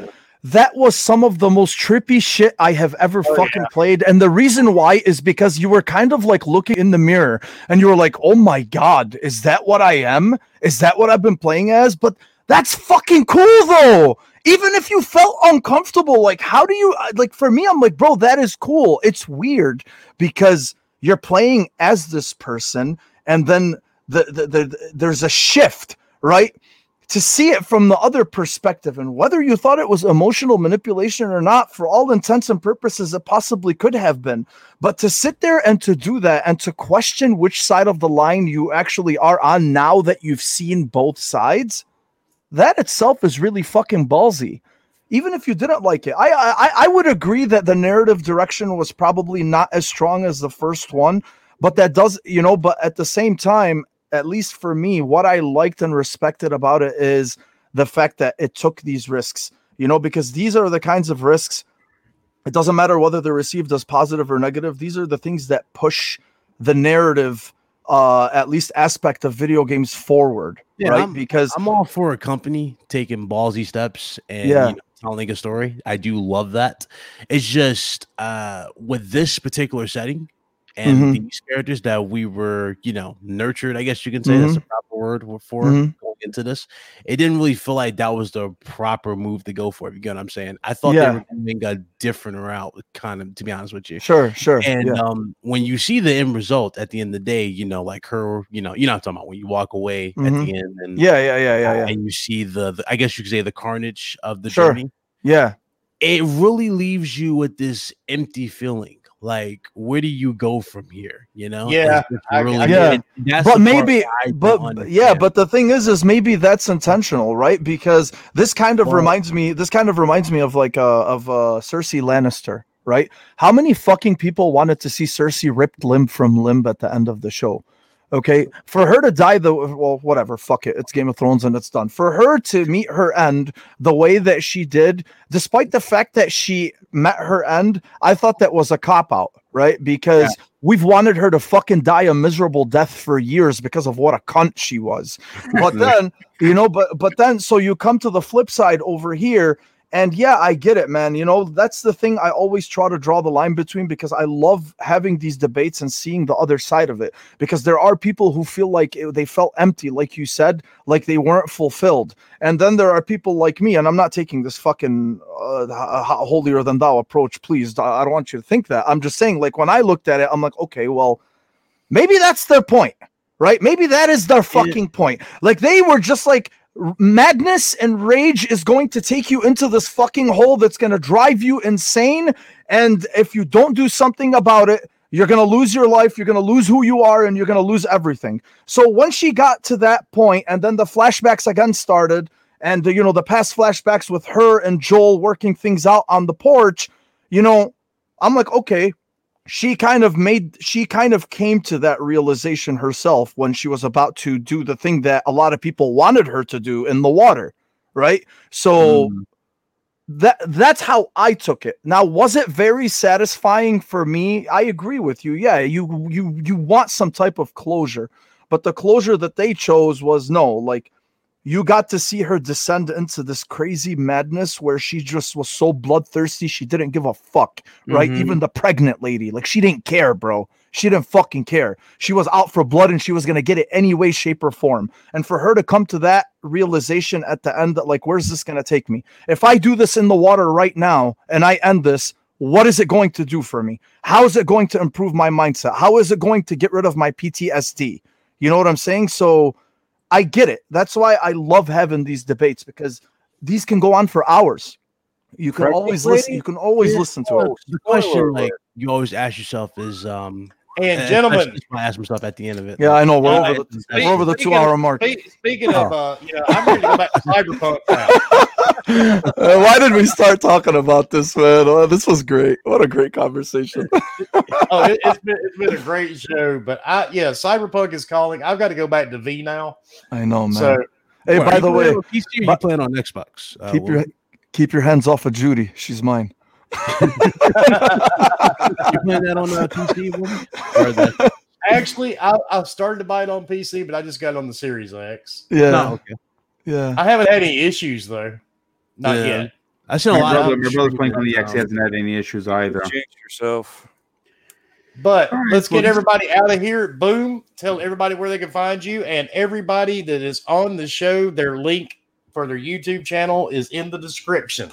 that was some of the most trippy shit I have ever oh, fucking played. And the reason why is because you were kind of like looking in the mirror and you were like, oh my God, is that what I am? Is that what I've been playing as? But that's fucking cool though. Even if you felt uncomfortable, like, how do you uh, like for me? I'm like, bro, that is cool. It's weird because you're playing as this person, and then the, the, the there's a shift, right? to see it from the other perspective and whether you thought it was emotional manipulation or not for all intents and purposes it possibly could have been but to sit there and to do that and to question which side of the line you actually are on now that you've seen both sides that itself is really fucking ballsy even if you didn't like it i i i would agree that the narrative direction was probably not as strong as the first one but that does you know but at the same time at least for me, what I liked and respected about it is the fact that it took these risks, you know, because these are the kinds of risks. It doesn't matter whether they're received as positive or negative. These are the things that push the narrative, uh, at least aspect of video games forward, Yeah, right? I'm- because I'm all for a company taking ballsy steps and Yeah. you know, telling a story. I do love that. It's just uh, with this particular setting and Mhm. these characters that we were, you know, nurtured. I guess you can say that's the proper word for Mhm. going into this. It didn't really feel like that was the proper move to go for. If you get what I'm saying, I thought Yeah. they were doing a different route, kind of. To be honest with you, sure, sure, and yeah. um, when you see the end result at the end of the day, you know, like her, you know, you know, I'm talking about when you walk away at Mhm. the end, and yeah, yeah, yeah, yeah, yeah, and you see the, the I guess you could say the carnage of the Sure. journey. yeah. It really leaves you with this empty feeling. Like, where do you go from here? You know? Yeah, It's- it's I- I really- get it. and that's but maybe but yeah but the thing is is maybe that's intentional right because this kind of Well- reminds me this kind of reminds me of like uh of uh cersei lannister right how many fucking people wanted to see cersei ripped limb from limb at the end of the show okay? For her to die the well whatever fuck it it's game of thrones and it's done. For her to meet her end the way that she did despite the fact that she met her end i thought that was a cop out right? Because we've wanted her to fucking die a miserable death for years because of what a cunt she was. But then you know but but then so you come to the flip side over here and yeah i get it man. You know that's the thing i always try to draw the line between because i love having these debates and seeing the other side of it. Because there are people who feel like it- they felt empty like you said like they weren't fulfilled. And then there are people like me and i'm not taking this fucking uh, holier than thou approach please. I don't want you to think that. I'm just saying like when i looked at it i'm like okay well maybe that's their point right? Maybe that is their fucking point. Like they were just like madness and rage is going to take you into this fucking hole that's going to drive you insane. And if you don't do something about it you're going to lose your life you're going to lose who you are and you're going to lose everything. So once she got to that point and then the flashbacks again started and you know the past flashbacks with her and Joel working things out on the porch you know I'm like okay she kind of made she kind of came to that realization herself when she was about to do the thing that a lot of people wanted her to do in the water right so Mm. that that's how I took it. Now, was it very satisfying for me? I agree with you. Yeah, you you you want some type of closure, but the closure that they chose was no, like you got to see her descend into this crazy madness where she just was so bloodthirsty she didn't give a fuck, right? Mhm. Even the pregnant lady, like she didn't care, bro. She didn't fucking care. She was out for blood and she was gonna get it any way, shape, or form. And for her to come to that realization at the end that, like, where's this gonna take me? If I do this in the water right now and I end this, what is it going to do for me? How is it going to improve my mindset? How is it going to get rid of my PTSD? You know what I'm saying? So I get it. That's why I love having these debates because these can go on for hours. You can Pregnant always listen. You can always Yeah. listen to it. the question like you always ask yourself is um And and gentlemen, especially I ask myself at the end of it. Yeah, I know. We're Uh, over the, speak- we're over the speaking two hour mark. spe- speaking of, uh, you know, I'm ready to go back to Cyberpunk now. Uh, why did we start talking about this, man? Oh, this was great. What a great conversation. Oh, it, it's been it's been a great show, but I yeah, Cyberpunk is calling. I've got to go back to V now. I know, man. So hey, Well, by the way, playing on PC you but- playing on Xbox? Uh, keep well, your keep your hands off of Judy. She's mine. you playing that on uh, PC? Willie? Or the, actually, I, I started to buy it on PC, but I just got it on the Series X. Yeah, no, okay. yeah. I haven't had any issues though, not Yeah. yet. I seen a My lot brother, of my brother's playing on the X. He hasn't had any issues either. Change yourself. But All right, let's well, get this- everybody out of here. Boom! Tell everybody where they can find you, and everybody that is on the show, their link for their YouTube channel is in the description.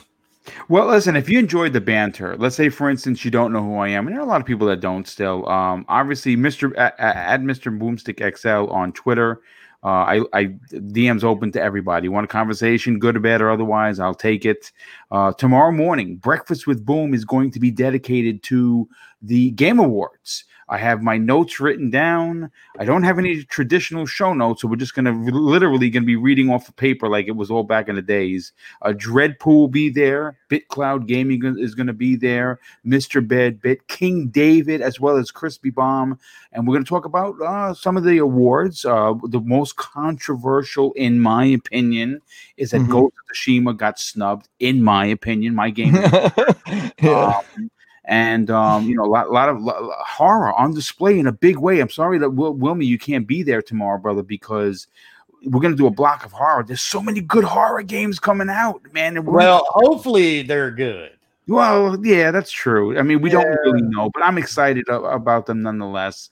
Well, listen, if you enjoyed the banter, let's say, for instance, you don't know who I am, and there are a lot of people that don't still. Um, obviously, Mr. At, Mr. Boomstick XL on Twitter. Uh, I, I DM's open to everybody. Want a conversation, good or bad or otherwise? I'll take it. Uh, tomorrow morning, Breakfast with Boom is going to be dedicated to the Game Awards. I have my notes written down. I don't have any traditional show notes, so we're just gonna literally gonna be reading off of paper like it was all back in the days. Uh, Dreadpool will be there. BitCloud Gaming is gonna be there. Mr. Bed, Bit King David, as well as Crispy Bomb, and we're gonna talk about uh, some of the awards. Uh, the most controversial, in my opinion, is that Mhm. Ghost of Tsushima got snubbed. In my opinion, my game. Um, and um, you know, a lot, lot of lo- horror on display in a big way. I'm sorry that Wil- Wilmy, you can't be there tomorrow, brother, because we're gonna do a block of horror. There's so many good horror games coming out, man. Well, hopefully they're good. well, yeah, that's true. I mean, we don't really know, but I'm excited about them nonetheless.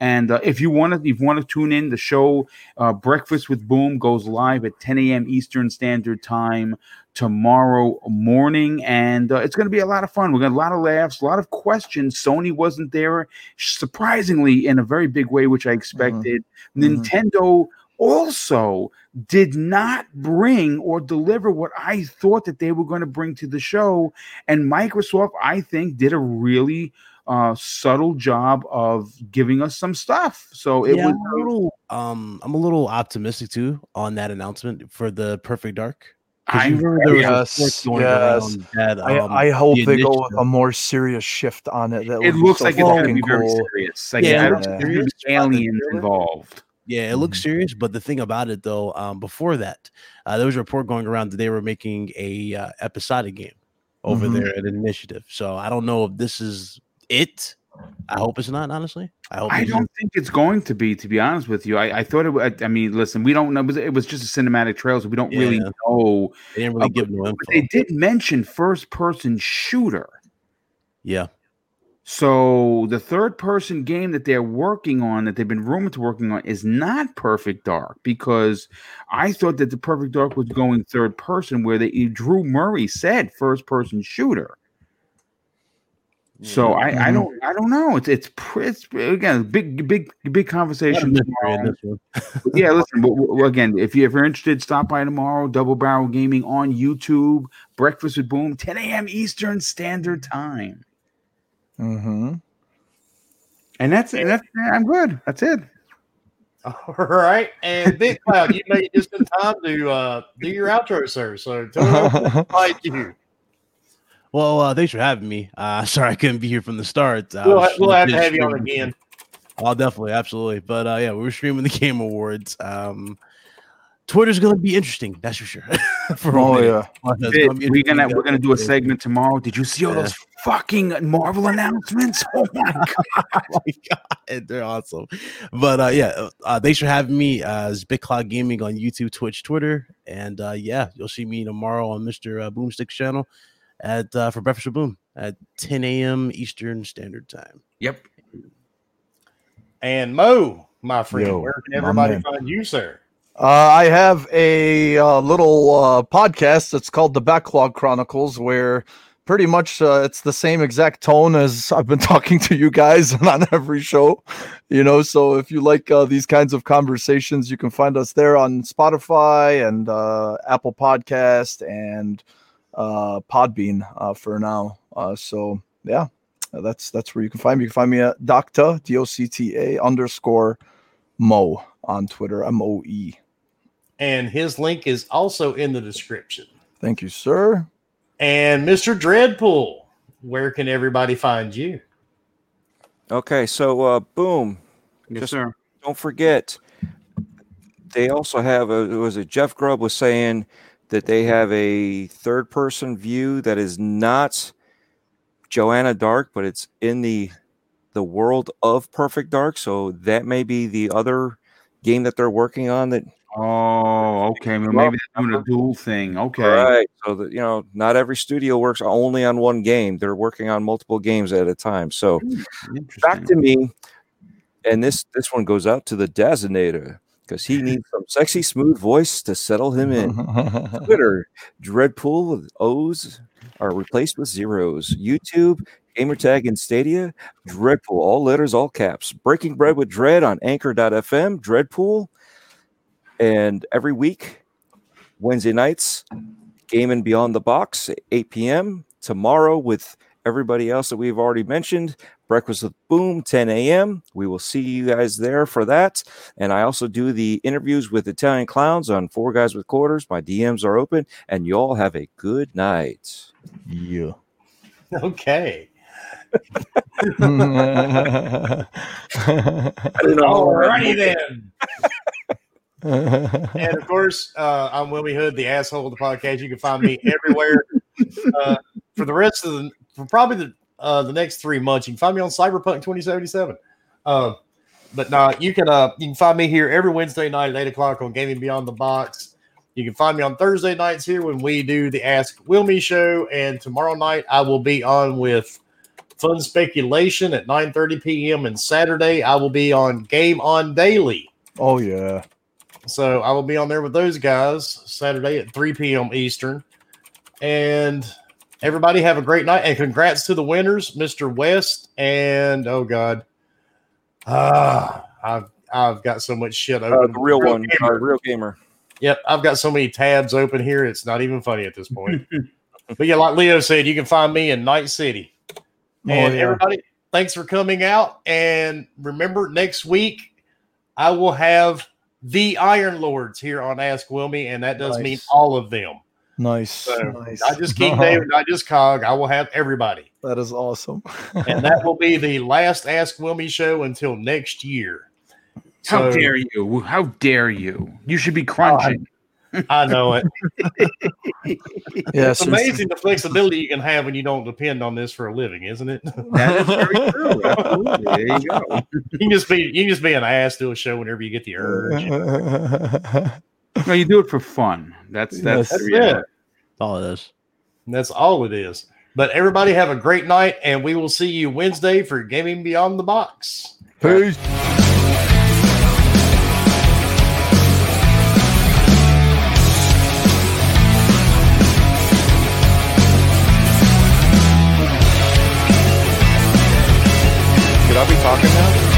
And uh, if you want to, if you want to tune in, the show uh, Breakfast with Boom goes live at 10 a.m. Eastern Standard Time tomorrow morning, and uh, it's going to be a lot of fun. We got a lot of laughs, a lot of questions. Sony wasn't there, surprisingly, in a very big way, which I expected. Mhm. Nintendo also did not bring or deliver what I thought that they were going to bring to the show. And Microsoft, I think, did a really uh, subtle job of giving us some stuff. So it yeah, was. A little, um, I'm a little optimistic too on that announcement for the Perfect Dark. 'Cause I you remember there was Yes, going yes. that, I, um, I hope the they go with a more serious shift on it. That it looks so like it's going to fucking be very cool. serious. Like, Yeah, I it looks serious, there's but the aliens involved. Yeah, it looks serious, but the thing about it though, um, before that, uh, there was a report going around that they were making a uh, episodic game over Mhm. there at Initiative. So I don't know if this is it. I hope it's not. Honestly, I hope I don't think it's going to be, to be honest with you. I, I thought it. wa- I mean, listen, we don't know. It was, it was just a cinematic trailer, so we don't really Yeah. know. They didn't really Uh, give no info. But they did mention first-person shooter. yeah, So the third person game that they're working on, that they've been rumored to working on, is not Perfect Dark because I thought that the Perfect Dark was going third person, where they Drew Murray said first person shooter. So I, I Mhm. don't I don't know. It's it's, pr- it's again big big big conversation. tomorrow. this one. But yeah, listen. But, well, again, if, you, if you're interested, stop by tomorrow. Double Barrel Gaming on YouTube. Breakfast with Boom, 10 a.m. Eastern Standard Time. hmm And that's and that's I'm good. That's it. All right. And Big Cloud, you made it just in time to uh, do your outro, sir. So tell me what you. Well, uh, thanks for having me. Uh, sorry I couldn't be here from the start. I We'll, we'll have to have you on streaming- again. Oh, definitely, absolutely. But uh, yeah, we were streaming the Game Awards. Um, Twitter's gonna be interesting, that's for sure. for a Oh minute. yeah. Uh, it's gonna we're gonna we're gonna do a segment tomorrow. Did you see all Yeah. those fucking Marvel announcements? Oh my god! oh my god, they're awesome. But uh, yeah, uh, thanks for having me. Uh, it's Big Cloud Gaming on YouTube, Twitch, Twitter, and uh, yeah, you'll see me tomorrow on Mr. Uh, Boomstick's channel at uh, for Breakfast with Boom at 10 a.m. Eastern Standard Time. Yep. And Moe, my friend, Yo, where can everybody find you, sir? Uh, I have a uh, little uh, podcast that's called the Backlog Chronicles, where pretty much uh, it's the same exact tone as I've been talking to you guys on every show. You know, so if you like uh, these kinds of conversations, you can find us there on Spotify and uh, Apple Podcast and uh, Podbean uh, for now. Uh, so yeah, that's that's where you can find me. You can find me at Docta D O C T A underscore Moe on Twitter. M O E. And his link is also in the description. Thank you, sir. And Mr. Dreadpool, where can everybody find you? Okay, so uh, boom. Yes, Just- sir. Don't forget, they also have a. Was it Jeff Grubb was saying that they have a third-person view that is not Joanna Dark, but it's in the the world of Perfect Dark. So that may be the other game that they're working on. That Oh, okay. Well, maybe they're doing a uh-huh. dual thing. Okay. right. So that you know, not every studio works only on one game. They're working on multiple games at a time. So hmm. back to me, and this this one goes out to the Designator because he needs some sexy, smooth voice to settle him in. Twitter, Dreadpool with O's are replaced with zeros. YouTube, Gamertag, and Stadia, Dreadpool, all letters, all caps. Breaking Bread with Dread on Anchor.fm, Dreadpool. And every week, Wednesday nights, Gaming Beyond the Box, 8 p.m. Tomorrow, with everybody else that we've already mentioned, Breakfast with Boom, 10 a.m. We will see you guys there for that. And I also do the interviews with Italian clowns on Four Guys with Quarters. My DMs are open, and you all have a good night. Yeah. Okay. Alrighty then. And of course, uh, I'm Willie Hood, the asshole of the podcast. You can find me everywhere. Uh, for the rest of the, for probably the uh, the next three months, you can find me on Cyberpunk 2077. Uh, but nah, you can uh, you can find me here every Wednesday night at eight o'clock on Gaming Beyond the Box. You can find me on Thursday nights here when we do the Ask Wilmy show, and tomorrow night I will be on with Fun Speculation at 9:30 p.m. and Saturday I will be on Game On Daily. oh yeah. So I will be on there with those guys Saturday at 3 p.m. Eastern. And everybody have a great night. And congrats to the winners, Mr. West and oh god. Ah, I've I've got so much shit open. Uh, the real one, gamer. uh, real gamer. Yep, I've got so many tabs open here, it's not even funny at this point. but yeah, like Leo said, you can find me in Night City. Oh, And yeah. everybody, thanks for coming out. And remember, next week I will have the Iron Lords here on Ask Wilmy, and that does mean all of them. Nice. So, nice. Not just King David, not just Cog. I will have everybody. That is awesome. And that will be the last Ask Wilmy show until next year. How So, dare you? How dare you? You should be crunching. I know it. yeah, It's since- amazing the flexibility you can have when you don't depend on this for a living, isn't it? that is very true. Absolutely. There you go. you can just be you can just be an ass to a show whenever you get the urge. No, you do it for fun. That's that's, Yes. the That's reality. it. All it is. And that's all it is. But everybody have a great night, and we will see you Wednesday for Gaming Beyond the Box. Peace. Could I be talking now?